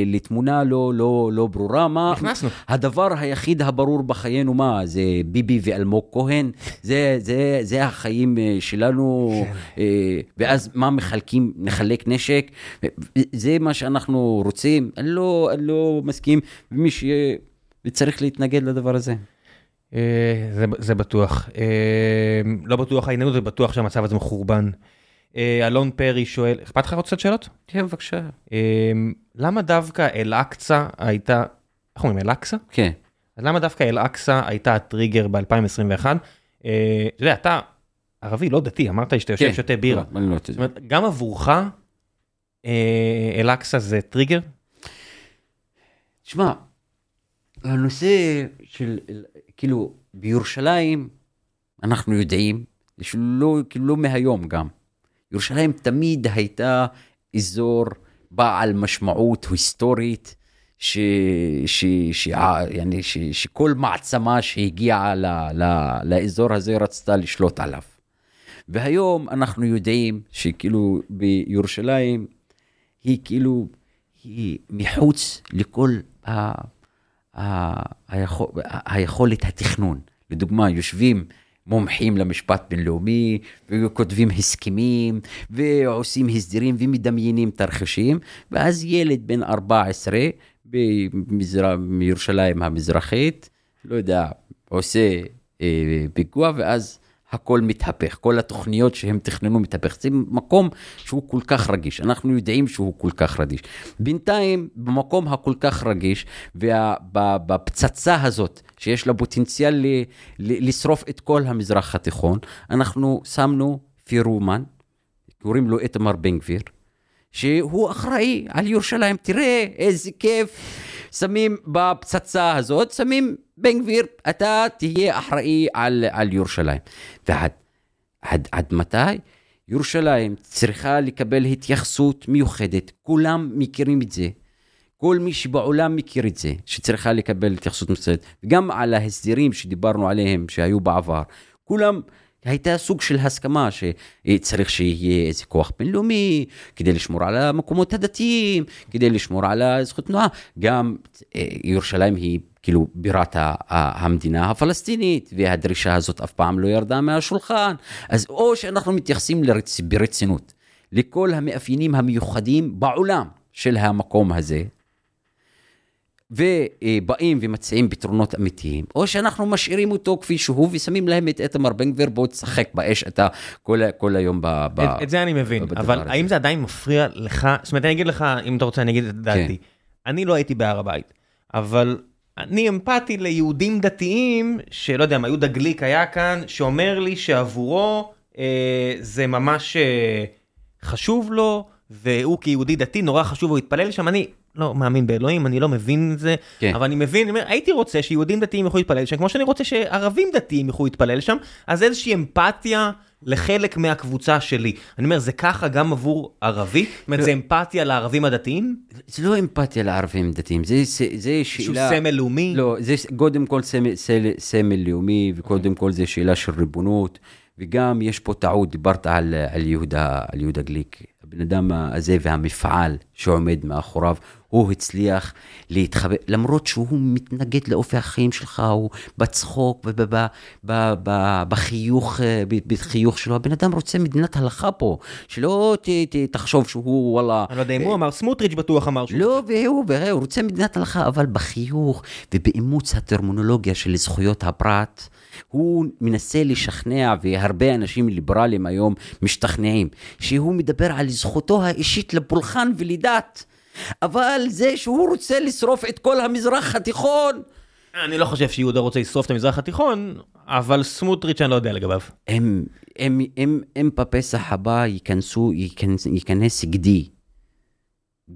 [SPEAKER 2] לתמונה לא, לא, לא ברורה. מה,
[SPEAKER 1] נכנסנו.
[SPEAKER 2] הדבר היחיד הברור בחיינו, מה, זה ביבי ואלמוג כהן? זה, זה, זה החיים אה, שלנו, כן. אה, ואז מה מחלקים, נחלק נשק? זה מה שאנחנו רוצים? אני לא, אני לא מסכים, ומי וצריך להתנגד לדבר הזה.
[SPEAKER 1] אה, זה, זה בטוח. לא בטוח העניין הזה, בטוח שהמצב הזה מחורבן. אה, אלון פרי שואל, אכפת לך עוד קצת שאלות?
[SPEAKER 2] כן, בבקשה.
[SPEAKER 1] אה, למה דווקא אל-אקצא הייתה, איך אומרים, אל-אקצא?
[SPEAKER 2] כן.
[SPEAKER 1] אז למה דווקא אל-אקצא הייתה הטריגר ב-2021? אה, אתה יודע, אתה ערבי, לא דתי, אמרת שאתה יושב כן. שותה בירה.
[SPEAKER 2] לא, אני לא זאת אומרת,
[SPEAKER 1] גם עבורך אל-אקצא זה טריגר?
[SPEAKER 2] תשמע, הנושא של, כאילו, בירושלים, אנחנו יודעים, שלא, כאילו לא מהיום גם. ירושלים תמיד הייתה אזור בעל משמעות היסטורית, ש, ש, ש, يعني, ש, שכל מעצמה שהגיעה ל, ל, לאזור הזה רצתה לשלוט עליו. והיום אנחנו יודעים שכאילו בירושלים היא כאילו, היא מחוץ לכל ה, ה, היכול, היכולת התכנון. לדוגמה, יושבים מומחים למשפט בינלאומי, וכותבים הסכמים, ועושים הסדרים ומדמיינים תרחישים, ואז ילד בן 14 במזר... מירושלים המזרחית, לא יודע, עושה אה, פיגוע, ואז הכל מתהפך, כל התוכניות שהם תכננו מתהפך. זה מקום שהוא כל כך רגיש, אנחנו יודעים שהוא כל כך רגיש. בינתיים, במקום הכל כך רגיש, ובפצצה הזאת, שיש לה פוטנציאל ל, ל, לשרוף את כל המזרח התיכון, אנחנו שמנו פירומן, קוראים לו איתמר בן גביר, שהוא אחראי על ירושלים. תראה איזה כיף. שמים בפצצה הזאת, שמים בן גביר, אתה תהיה אחראי על, על ירושלים. ועד עד, עד מתי? ירושלים צריכה לקבל התייחסות מיוחדת, כולם מכירים את זה. כל מי שבעולם מכיר את זה, שצריכה לקבל התייחסות מסוימת. וגם על ההסדרים שדיברנו עליהם, שהיו בעבר. כולם הייתה סוג של הסכמה שצריך שיהיה איזה כוח בינלאומי כדי לשמור על המקומות הדתיים, כדי לשמור על הזכות תנועה. גם אה, ירושלים היא כאילו בירת המדינה הפלסטינית, והדרישה הזאת אף פעם לא ירדה מהשולחן. אז או שאנחנו מתייחסים לרצ... ברצינות לכל המאפיינים המיוחדים בעולם של המקום הזה, ובאים ומציעים פתרונות אמיתיים, או שאנחנו משאירים אותו כפי שהוא ושמים להם את איתמר בן גביר, בוא תשחק באש אתה כל, כל היום ב... ב
[SPEAKER 1] את, את זה אני מבין, אבל הזה. האם זה עדיין מפריע לך, זאת אומרת אני אגיד לך, אם אתה רוצה אני אגיד את דעתי, כן. אני לא הייתי בהר הבית, אבל אני אמפתי ליהודים דתיים, שלא יודע מה, יהודה גליק היה כאן, שאומר לי שעבורו אה, זה ממש אה, חשוב לו, והוא כיהודי דתי נורא חשוב, הוא יתפלל שם, אני לא מאמין באלוהים, אני לא מבין את זה,
[SPEAKER 2] כן.
[SPEAKER 1] אבל אני מבין, אני אומר, הייתי רוצה שיהודים דתיים יוכלו להתפלל שם, כמו שאני רוצה שערבים דתיים יוכלו להתפלל שם, אז איזושהי אמפתיה לחלק מהקבוצה שלי. אני אומר, זה ככה גם עבור ערבי? זאת אומרת, זה אמפתיה לערבים הדתיים?
[SPEAKER 2] זה לא אמפתיה לערבים דתיים, זה, זה, זה שאלה...
[SPEAKER 1] סמל לאומי?
[SPEAKER 2] לא, זה קודם כל סמל, סמל, סמל לאומי, וקודם כל זה שאלה של ריבונות, וגם יש פה טעות, דיברת על, על, יהודה, על יהודה גליק. הבן אדם הזה והמפעל שעומד מאחוריו, הוא הצליח להתחבר, למרות שהוא מתנגד לאופי החיים שלך, הוא בצחוק ובחיוך, בחיוך שלו, הבן אדם רוצה מדינת הלכה פה, שלא ת, ת, תחשוב שהוא וואלה...
[SPEAKER 1] אני לא יודע אם הוא אמר, סמוטריץ' בטוח אמר שהוא...
[SPEAKER 2] לא, והוא, והוא רוצה מדינת הלכה, אבל בחיוך ובאימוץ הטרמונולוגיה של זכויות הפרט. הוא מנסה לשכנע, והרבה אנשים ליברליים היום משתכנעים, שהוא מדבר על זכותו האישית לפולחן ולדת. אבל זה שהוא רוצה לשרוף את כל המזרח התיכון,
[SPEAKER 1] אני לא חושב שיהודה רוצה לשרוף את המזרח התיכון, אבל סמוטריץ' אני לא יודע לגביו.
[SPEAKER 2] הם, הם, הם, הם בפסח הבא ייכנסו, ייכנס, ייכנס גדי,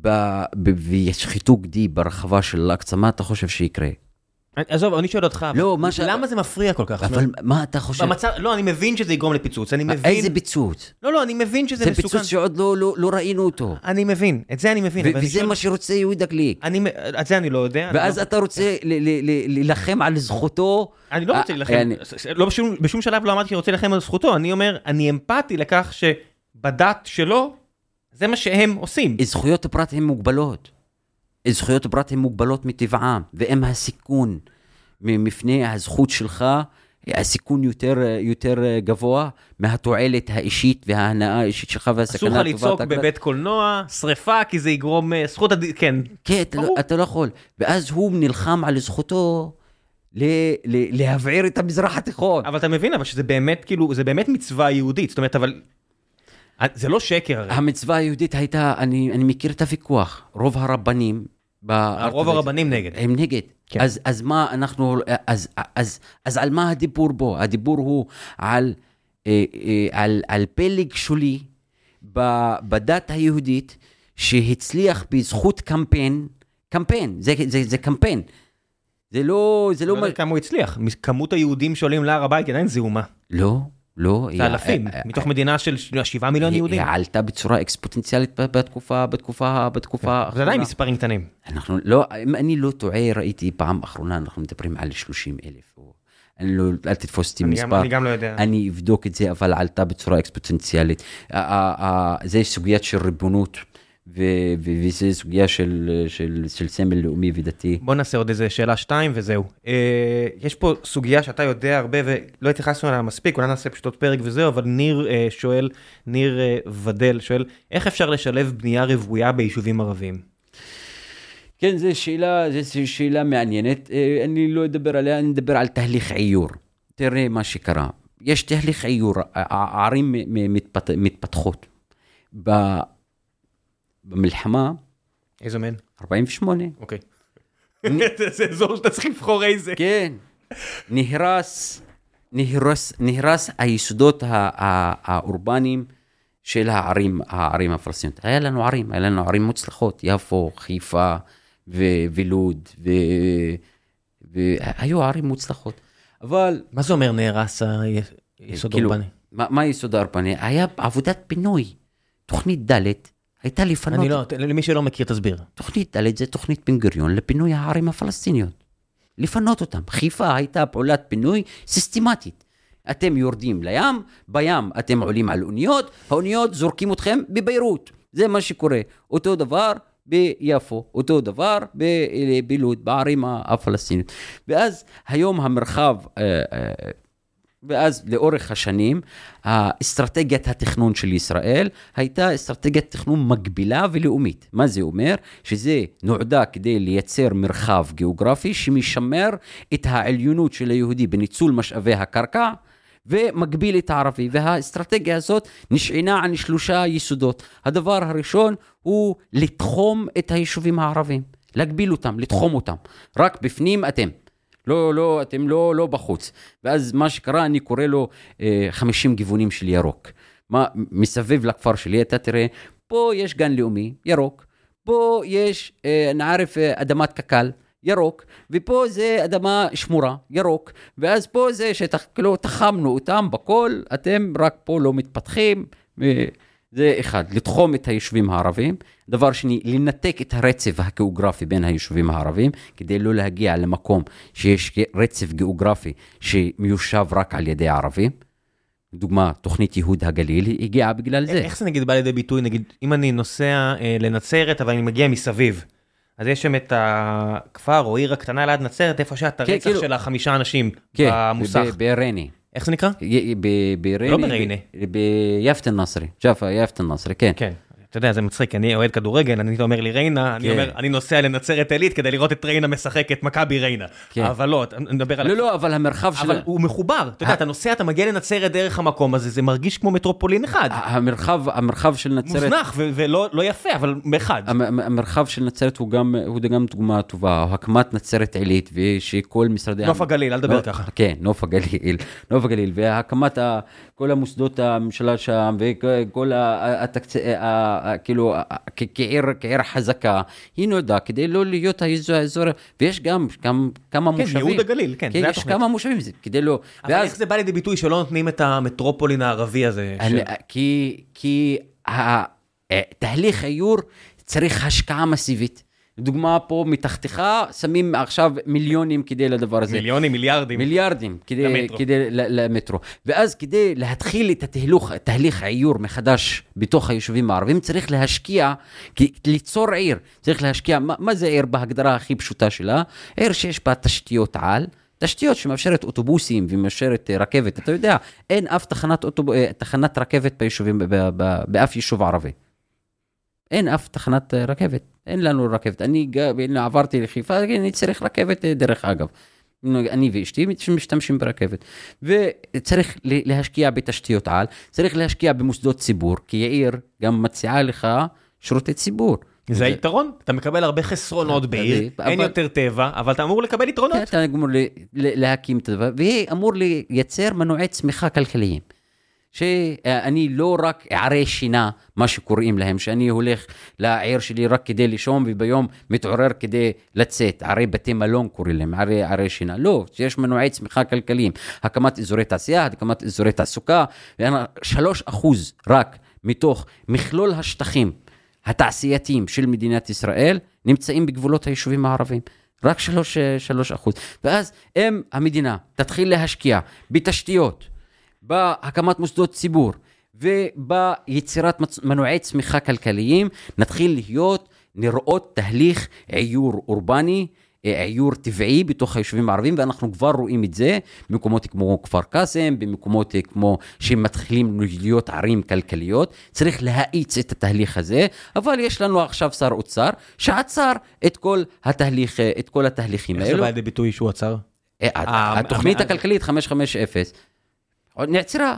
[SPEAKER 2] ב, ב, וישחטו גדי ברחבה של אל-אקצא, מה אתה חושב שיקרה?
[SPEAKER 1] עזוב, אני שואל אותך,
[SPEAKER 2] לא, מה ש-
[SPEAKER 1] למה זה מפריע כל כך?
[SPEAKER 2] אבל מה אתה חושב?
[SPEAKER 1] במצב, לא, אני מבין שזה יגרום לפיצוץ, אני מבין...
[SPEAKER 2] איזה פיצוץ?
[SPEAKER 1] לא, לא, אני מבין שזה
[SPEAKER 2] זה
[SPEAKER 1] מסוכן.
[SPEAKER 2] פיצוץ שעוד לא, לא, לא ראינו אותו.
[SPEAKER 1] אני מבין, את זה אני מבין.
[SPEAKER 2] ו- וזה
[SPEAKER 1] שואל-
[SPEAKER 2] מה שרוצה יהודה גליק.
[SPEAKER 1] אני, את זה אני לא יודע.
[SPEAKER 2] ואז
[SPEAKER 1] לא-
[SPEAKER 2] אתה רוצה ל- ל- ל- להילחם על זכותו.
[SPEAKER 1] אני לא רוצה
[SPEAKER 2] אה,
[SPEAKER 1] להילחם,
[SPEAKER 2] אני-
[SPEAKER 1] לא בשום, בשום שלב לא אמרתי שאני רוצה להילחם על זכותו, אני אומר, אני אמפתי לכך שבדת שלו, זה מה שהם עושים.
[SPEAKER 2] זכויות הפרט הן מוגבלות. זכויות הפרט הן מוגבלות מטבעם, ואם הסיכון מפני הזכות שלך, הסיכון יותר, יותר גבוה מהתועלת האישית וההנאה האישית שלך
[SPEAKER 1] אסור
[SPEAKER 2] והסכנה
[SPEAKER 1] לך
[SPEAKER 2] טובת
[SPEAKER 1] לצעוק
[SPEAKER 2] הכלל.
[SPEAKER 1] בבית קולנוע, שריפה, כי זה יגרום אה, זכות הד... כן.
[SPEAKER 2] כן, אתה לא. אתה לא יכול. ואז הוא נלחם על זכותו ל- ל- להבעיר את המזרח התיכון.
[SPEAKER 1] אבל אתה מבין, אבל שזה באמת, כאילו, זה באמת מצווה יהודית, זאת אומרת, אבל... אה, זה לא שקר הרי.
[SPEAKER 2] המצווה היהודית הייתה, אני, אני מכיר את הוויכוח, רוב הרבנים... בארץ-
[SPEAKER 1] רוב הרבנים נגד.
[SPEAKER 2] הם נגד.
[SPEAKER 1] כן.
[SPEAKER 2] אז, אז מה אנחנו, אז, אז, אז על מה הדיבור בו? הדיבור הוא על, אה, אה, על, על פלג שולי בדת היהודית שהצליח בזכות קמפיין, קמפיין, זה, זה, זה קמפיין. זה לא, זה
[SPEAKER 1] לא
[SPEAKER 2] לא,
[SPEAKER 1] יודע
[SPEAKER 2] מה-
[SPEAKER 1] כמה הוא הצליח. כמות היהודים שעולים להר הבית עדיין זעומה.
[SPEAKER 2] לא, לא.
[SPEAKER 1] זה אלפים,
[SPEAKER 2] אה, אה,
[SPEAKER 1] מתוך מדינה של 7 מיליון
[SPEAKER 2] היא-
[SPEAKER 1] יהודים.
[SPEAKER 2] היא עלתה בצורה אקספוטנציאלית בתקופה, בתקופה, בתקופה
[SPEAKER 1] זה עדיין מספרים קטנים.
[SPEAKER 2] אנחנו לא, אם אני לא טועה, ראיתי פעם אחרונה, אנחנו מדברים על 30 אלף. אני לא, אל תתפוס אותי מספר.
[SPEAKER 1] אני גם לא יודע.
[SPEAKER 2] אני אבדוק את זה, אבל עלתה בצורה אקספוטנציאלית. זה סוגיית של ריבונות, ו- ו- וזה סוגיה של, של, של סמל לאומי ודתי.
[SPEAKER 1] בוא נעשה עוד איזה שאלה שתיים וזהו. אה, יש פה סוגיה שאתה יודע הרבה ולא התייחסנו אליה מספיק, אולי נעשה פשוט עוד פרק וזהו, אבל ניר אה, שואל, ניר אה, ודל שואל, איך אפשר לשלב בנייה רוויה ביישובים ערביים?
[SPEAKER 2] כן, זו שאלה, זו שאלה מעניינת. אה, אני לא אדבר עליה, אני אדבר על תהליך עיור. תראה מה שקרה. יש תהליך עיור, הערים מתפתחות. במלחמה,
[SPEAKER 1] איזה מהן?
[SPEAKER 2] 48,
[SPEAKER 1] אוקיי. זה אזור שאתה צריך לבחור איזה.
[SPEAKER 2] כן, נהרס, נהרס, נהרס היסודות האורבניים של הערים, הערים הפלסטיניות. היה לנו ערים, היה לנו ערים מוצלחות, יפו, חיפה ו- ולוד, והיו ערים מוצלחות. אבל
[SPEAKER 1] מה זה אומר נהרס היסוד
[SPEAKER 2] כאילו,
[SPEAKER 1] אורבני?
[SPEAKER 2] מה, מה היסוד האורבני? היה עבודת פינוי. תוכנית ד' הייתה לפנות,
[SPEAKER 1] אני לא, למי שלא מכיר תסביר.
[SPEAKER 2] תוכנית ד' זה תוכנית בן גוריון לפינוי הערים הפלסטיניות. לפנות אותם. חיפה הייתה פעולת פינוי סיסטמטית. אתם יורדים לים, בים אתם עולים על אוניות, האוניות זורקים אתכם בביירות. זה מה שקורה. אותו דבר ביפו, אותו דבר ב- בלוד, בערים הפלסטיניות. ואז היום המרחב, אה, אה, ואז לאורך השנים, אסטרטגיית התכנון של ישראל הייתה אסטרטגיית תכנון מקבילה ולאומית. מה זה אומר? שזה נועדה כדי לייצר מרחב גיאוגרפי שמשמר את העליונות של היהודי בניצול משאבי הקרקע. ומגביל את הערבי, והאסטרטגיה הזאת נשענה על שלושה יסודות. הדבר הראשון הוא לתחום את היישובים הערבים. להגביל אותם, לתחום אותם. רק בפנים אתם. לא, לא, אתם לא, לא בחוץ. ואז מה שקרה, אני קורא לו אה, 50 גיוונים של ירוק. מה, מסביב לכפר שלי אתה תראה, פה יש גן לאומי, ירוק. פה יש, אה, נערף, אה, אדמת קק"ל, ירוק, ופה זה אדמה שמורה, ירוק, ואז פה זה שטח, כאילו, תחמנו אותם בכל, אתם רק פה לא מתפתחים. אה, זה אחד, לתחום את היישובים הערבים. דבר שני, לנתק את הרצף הגיאוגרפי בין היישובים הערבים, כדי לא להגיע למקום שיש רצף גיאוגרפי שמיושב רק על ידי ערבים. דוגמה, תוכנית ייהוד הגליל הגיעה בגלל זה.
[SPEAKER 1] איך זה נגיד בא לידי ביטוי, נגיד, אם אני נוסע אה, לנצרת, אבל אני מגיע מסביב, אז יש שם את הכפר או עיר הקטנה ליד נצרת, איפה שהיה את
[SPEAKER 2] כן,
[SPEAKER 1] הרצח
[SPEAKER 2] כאילו-
[SPEAKER 1] של החמישה אנשים
[SPEAKER 2] כן,
[SPEAKER 1] במוסך.
[SPEAKER 2] ב- בריינה.
[SPEAKER 1] איך זה נקרא?
[SPEAKER 2] ב- בריינה.
[SPEAKER 1] לא בריינה.
[SPEAKER 2] ביפת א-נצרי. ג'אפה, יפת א-נצרי, כן.
[SPEAKER 1] כן. אתה יודע, זה מצחיק, אני אוהד כדורגל, אני אומר לי ריינה, אני
[SPEAKER 2] כן.
[SPEAKER 1] אומר, אני נוסע לנצרת עילית כדי לראות את ריינה משחק את מכבי ריינה.
[SPEAKER 2] כן.
[SPEAKER 1] אבל לא, אני מדבר על...
[SPEAKER 2] לא, לא, אבל המרחב של...
[SPEAKER 1] אבל הוא מחובר, אתה יודע, אתה נוסע, אתה מגיע לנצרת דרך המקום הזה, זה מרגיש כמו מטרופולין אחד.
[SPEAKER 2] המרחב, המרחב של נצרת...
[SPEAKER 1] מוזנח ולא לא יפה, אבל אחד.
[SPEAKER 2] המ- המ- המרחב של נצרת הוא גם, הוא גם דוגמה טובה, הקמת נצרת עילית, ושכל משרדי...
[SPEAKER 1] נוף הגליל, אל תדבר ככה.
[SPEAKER 2] כן, נוף הגליל, נוף הגליל, והקמת כל המוסדות הממשלה שם, וכל התקצ... כאילו, כעיר, כעיר חזקה, היא נועדה כדי לא להיות האזור, ויש גם, גם כמה
[SPEAKER 1] כן,
[SPEAKER 2] מושבים.
[SPEAKER 1] ייהוד הגליל, כן,
[SPEAKER 2] כן,
[SPEAKER 1] זה
[SPEAKER 2] יש
[SPEAKER 1] התוכנית.
[SPEAKER 2] כמה מושבים, כדי לא...
[SPEAKER 1] אבל איך זה בא לידי ביטוי שלא נותנים את המטרופולין הערבי הזה?
[SPEAKER 2] אני,
[SPEAKER 1] של-
[SPEAKER 2] כי, כי ה- אה, האיור צריך השקעה מסיבית. לדוגמה, פה מתחתיך שמים עכשיו מיליונים כדי לדבר הזה.
[SPEAKER 1] מיליונים, מיליארדים.
[SPEAKER 2] מיליארדים כדי,
[SPEAKER 1] למטרו.
[SPEAKER 2] כדי למטרו. ואז כדי להתחיל את התהלוך, תהליך האיור מחדש בתוך היישובים הערבים, צריך להשקיע, ליצור עיר, צריך להשקיע, מה, מה זה עיר בהגדרה הכי פשוטה שלה? עיר שיש בה תשתיות על. תשתיות שמאפשרת אוטובוסים ומאפשרת אה, רכבת, אתה יודע, אין אף תחנת, אוטוב... אה, תחנת רכבת ביישובים, באף יישוב ערבי. אין אף תחנת אה, רכבת, אין לנו רכבת. אני עברתי לחיפה, אני צריך רכבת אה, דרך אגב. אני ואשתי משתמשים ברכבת. וצריך להשקיע בתשתיות על, צריך להשקיע במוסדות ציבור, כי יאיר גם מציעה לך שירותי ציבור.
[SPEAKER 1] זה היתרון, אתה מקבל הרבה חסרונות בעיר, אין יותר טבע, אבל אתה אמור לקבל יתרונות.
[SPEAKER 2] אתה אמור להקים את הדבר, ואמור לייצר מנועי צמיחה כלכליים. שאני לא רק ערי שינה, מה שקוראים להם, שאני הולך לעיר שלי רק כדי לישון וביום מתעורר כדי לצאת, ערי בתי מלון קוראים להם, ערי, ערי שינה. לא, שיש מנועי צמיחה כלכליים, הקמת אזורי תעשייה, הקמת אזורי תעסוקה, שלוש אחוז רק מתוך מכלול השטחים התעשייתיים של מדינת ישראל נמצאים בגבולות היישובים הערביים. רק שלוש, שלוש אחוז. ואז אם המדינה תתחיל להשקיע בתשתיות, בהקמת מוסדות ציבור וביצירת מנועי צמיחה כלכליים, נתחיל להיות, נראות תהליך עיור אורבני, אה, עיור טבעי בתוך היישובים הערביים, ואנחנו כבר רואים את זה במקומות כמו כפר קאסם, במקומות אה, כמו שמתחילים להיות ערים כלכליות. צריך להאיץ את התהליך הזה, אבל יש לנו עכשיו שר אוצר שעצר את כל התהליך, אה, את כל התהליכים
[SPEAKER 1] איך זה
[SPEAKER 2] האלו.
[SPEAKER 1] בא לידי ביטוי שהוא עצר?
[SPEAKER 2] התוכנית הכלכלית 550 עוד נעצרה.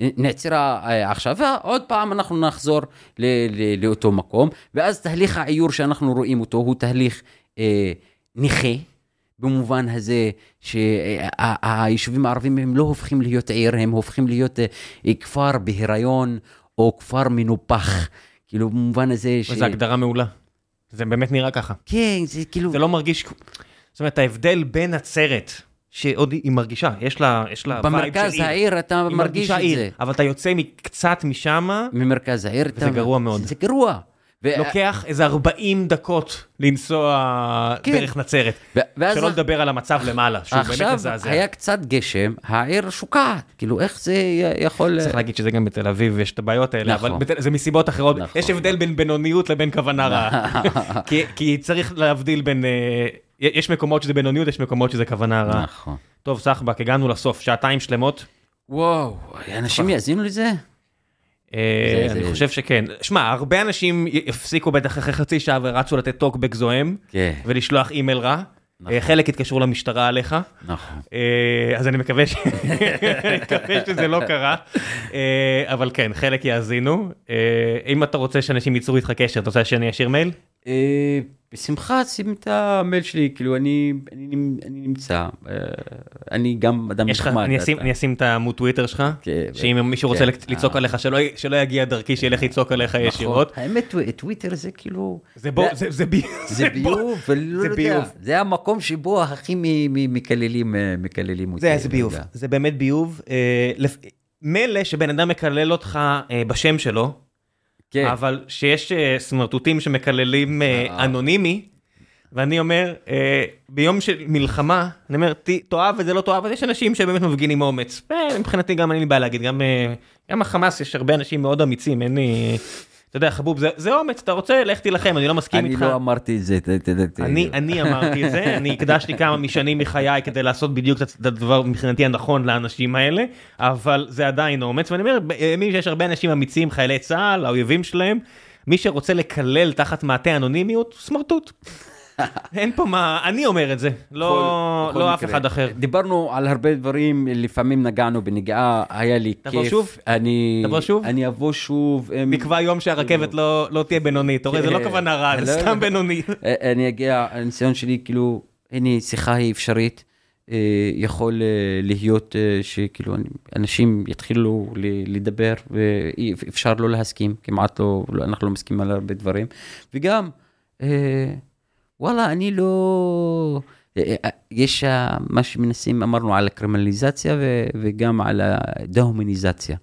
[SPEAKER 2] נעצרה אה, עכשיו, ועוד פעם אנחנו נחזור ל- ל- לאותו מקום, ואז תהליך העיור שאנחנו רואים אותו הוא תהליך אה, נכה, במובן הזה שהיישובים הערבים הם לא הופכים להיות עיר, הם הופכים להיות אה, כפר בהיריון או כפר מנופח, כאילו במובן הזה ש...
[SPEAKER 1] זו הגדרה מעולה. זה באמת נראה ככה.
[SPEAKER 2] כן, זה כאילו...
[SPEAKER 1] זה לא מרגיש... זאת אומרת, ההבדל בין נצרת, שעוד היא מרגישה, יש לה יש לה vibe
[SPEAKER 2] במרכז
[SPEAKER 1] של עיר.
[SPEAKER 2] העיר אתה מרגיש את
[SPEAKER 1] עיר,
[SPEAKER 2] זה.
[SPEAKER 1] אבל אתה יוצא קצת משם,
[SPEAKER 2] ממרכז העיר.
[SPEAKER 1] וזה גרוע מאוד.
[SPEAKER 2] זה גרוע. ו-
[SPEAKER 1] לוקח איזה 40 דקות לנסוע
[SPEAKER 2] כן.
[SPEAKER 1] דרך נצרת.
[SPEAKER 2] ו- ואז
[SPEAKER 1] שלא לדבר על המצב למעלה, שהוא באמת
[SPEAKER 2] עכשיו
[SPEAKER 1] מזעזע.
[SPEAKER 2] היה קצת גשם, העיר שוקעת. כאילו, איך זה יכול...
[SPEAKER 1] צריך להגיד שזה גם בתל אביב, יש את הבעיות האלה,
[SPEAKER 2] נכון.
[SPEAKER 1] אבל זה מסיבות אחרות.
[SPEAKER 2] נכון.
[SPEAKER 1] יש הבדל בין בינוניות לבין כוונה רעה. כי- כי צריך להבדיל בין... יש מקומות שזה בינוניות, יש מקומות שזה כוונה רעה.
[SPEAKER 2] נכון.
[SPEAKER 1] טוב, סחבק, הגענו לסוף, שעתיים שלמות.
[SPEAKER 2] וואו, אנשים יאזינו לזה?
[SPEAKER 1] אה, אני חושב שכן. שמע, הרבה אנשים הפסיקו בטח אחרי חצי שעה ורצו לתת טוקבק זועם,
[SPEAKER 2] כן,
[SPEAKER 1] ולשלוח אימייל רע.
[SPEAKER 2] נכון.
[SPEAKER 1] אה, חלק התקשרו למשטרה עליך,
[SPEAKER 2] נכון.
[SPEAKER 1] אה, אז אני מקווה ש- אני מקווה שזה לא קרה, אבל כן, חלק יאזינו. אם אתה רוצה שאנשים ייצרו איתך קשר, אתה רוצה שאני אשאיר מייל?
[SPEAKER 2] אה, בשמחה שים את המייל שלי, כאילו אני, אני, אני נמצא, אה, אני גם אדם נחמד.
[SPEAKER 1] אני
[SPEAKER 2] אתה-
[SPEAKER 1] אני אשים את העמוד טוויטר שלך,
[SPEAKER 2] כן,
[SPEAKER 1] שאם מישהו רוצה
[SPEAKER 2] כן.
[SPEAKER 1] לצעוק
[SPEAKER 2] אה.
[SPEAKER 1] עליך, שלא שלא יגיע דרכי, שילך לצעוק עליך
[SPEAKER 2] נכון.
[SPEAKER 1] ישירות.
[SPEAKER 2] האמת, טו- טוויטר זה כאילו...
[SPEAKER 1] זה בו, זה- זה בי-
[SPEAKER 2] זה ביוב, ולא
[SPEAKER 1] זה
[SPEAKER 2] יודע,
[SPEAKER 1] ביוב.
[SPEAKER 2] זה המקום שבו הכי מקללים אה, מקללים אותי.
[SPEAKER 1] זה, זה ביוב. זה באמת ביוב. אה, מילא שבן אדם מקלל אותך אה, בשם שלו,
[SPEAKER 2] כן,
[SPEAKER 1] אבל שיש אה, סמרטוטים שמקללים אה,
[SPEAKER 2] אה.
[SPEAKER 1] אנונימי, ואני אומר, אה, ביום של מלחמה, אני אומר, "ת- תאהב וזה לא תאהב, אז יש אנשים שבאמת מפגינים אומץ. אה, מבחינתי גם אין לי בעיה להגיד, גם אה, גם החמאס יש הרבה אנשים מאוד אמיצים, אין לי... אתה יודע, חבוב, זה- זה אומץ, אתה רוצה, לך תילחם, אני לא מסכים
[SPEAKER 2] אני
[SPEAKER 1] איתך.
[SPEAKER 2] לא אמרתי את זה.
[SPEAKER 1] אני, אני אמרתי את זה, אני הקדשתי כמה משנים מחיי כדי לעשות בדיוק את הדבר מבחינתי הנכון לאנשים האלה, אבל זה עדיין אומץ, ואני אומר, האמין שיש הרבה אנשים אמיצים, חיילי צה"ל, האויבים שלהם, מי שרוצה לקלל תחת מעטה אנונימיות, סמרטוט. אין פה מה, אני אומר את זה, לא,
[SPEAKER 2] בכל
[SPEAKER 1] לא אף
[SPEAKER 2] מקרה.
[SPEAKER 1] אחד אחר.
[SPEAKER 2] דיברנו על הרבה דברים, לפעמים נגענו בנגיעה, היה לי כיף.
[SPEAKER 1] תבוא שוב?
[SPEAKER 2] אני...
[SPEAKER 1] תבוא שוב?
[SPEAKER 2] אני אבוא שוב.
[SPEAKER 1] נקבע יום שהרכבת לא, לא תהיה בינונית, אתה רואה, זה לא
[SPEAKER 2] כן.
[SPEAKER 1] כוונה רעה,
[SPEAKER 2] לא,
[SPEAKER 1] זה
[SPEAKER 2] לא.
[SPEAKER 1] סתם בינוני.
[SPEAKER 2] אה, אני אגיע, הניסיון שלי, כאילו, הנה, שיחה היא אפשרית. אה, יכול אה, להיות אה, שכאילו אנשים יתחילו לדבר ואפשר לא להסכים, כמעט לא, לא- אנחנו לא מסכימים על הרבה דברים. וגם, אה, וואלה, אני לא... אה, אה, יש אה, מה שמנסים, אמרנו על הקרימינליזציה ו- וגם על הדהומניזציה.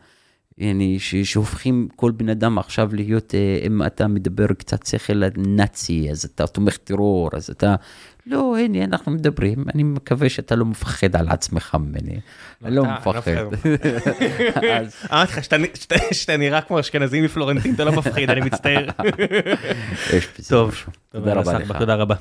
[SPEAKER 2] ש- שהופכים כל בן אדם עכשיו להיות, אה, אם אתה מדבר קצת שכל נאצי, אז אתה תומך טרור, אז אתה... לא, הנה, אנחנו מדברים, אני מקווה שאתה לא מפחד על עצמך ממני. אני לא
[SPEAKER 1] אתה-
[SPEAKER 2] מפחד. אז
[SPEAKER 1] אמרתי לך שאתה- נראה כמו אשכנזי מפלורנטין, אתה לא מפחיד, אני מצטער. טוב.
[SPEAKER 2] תודה רבה לך.
[SPEAKER 1] תודה רבה.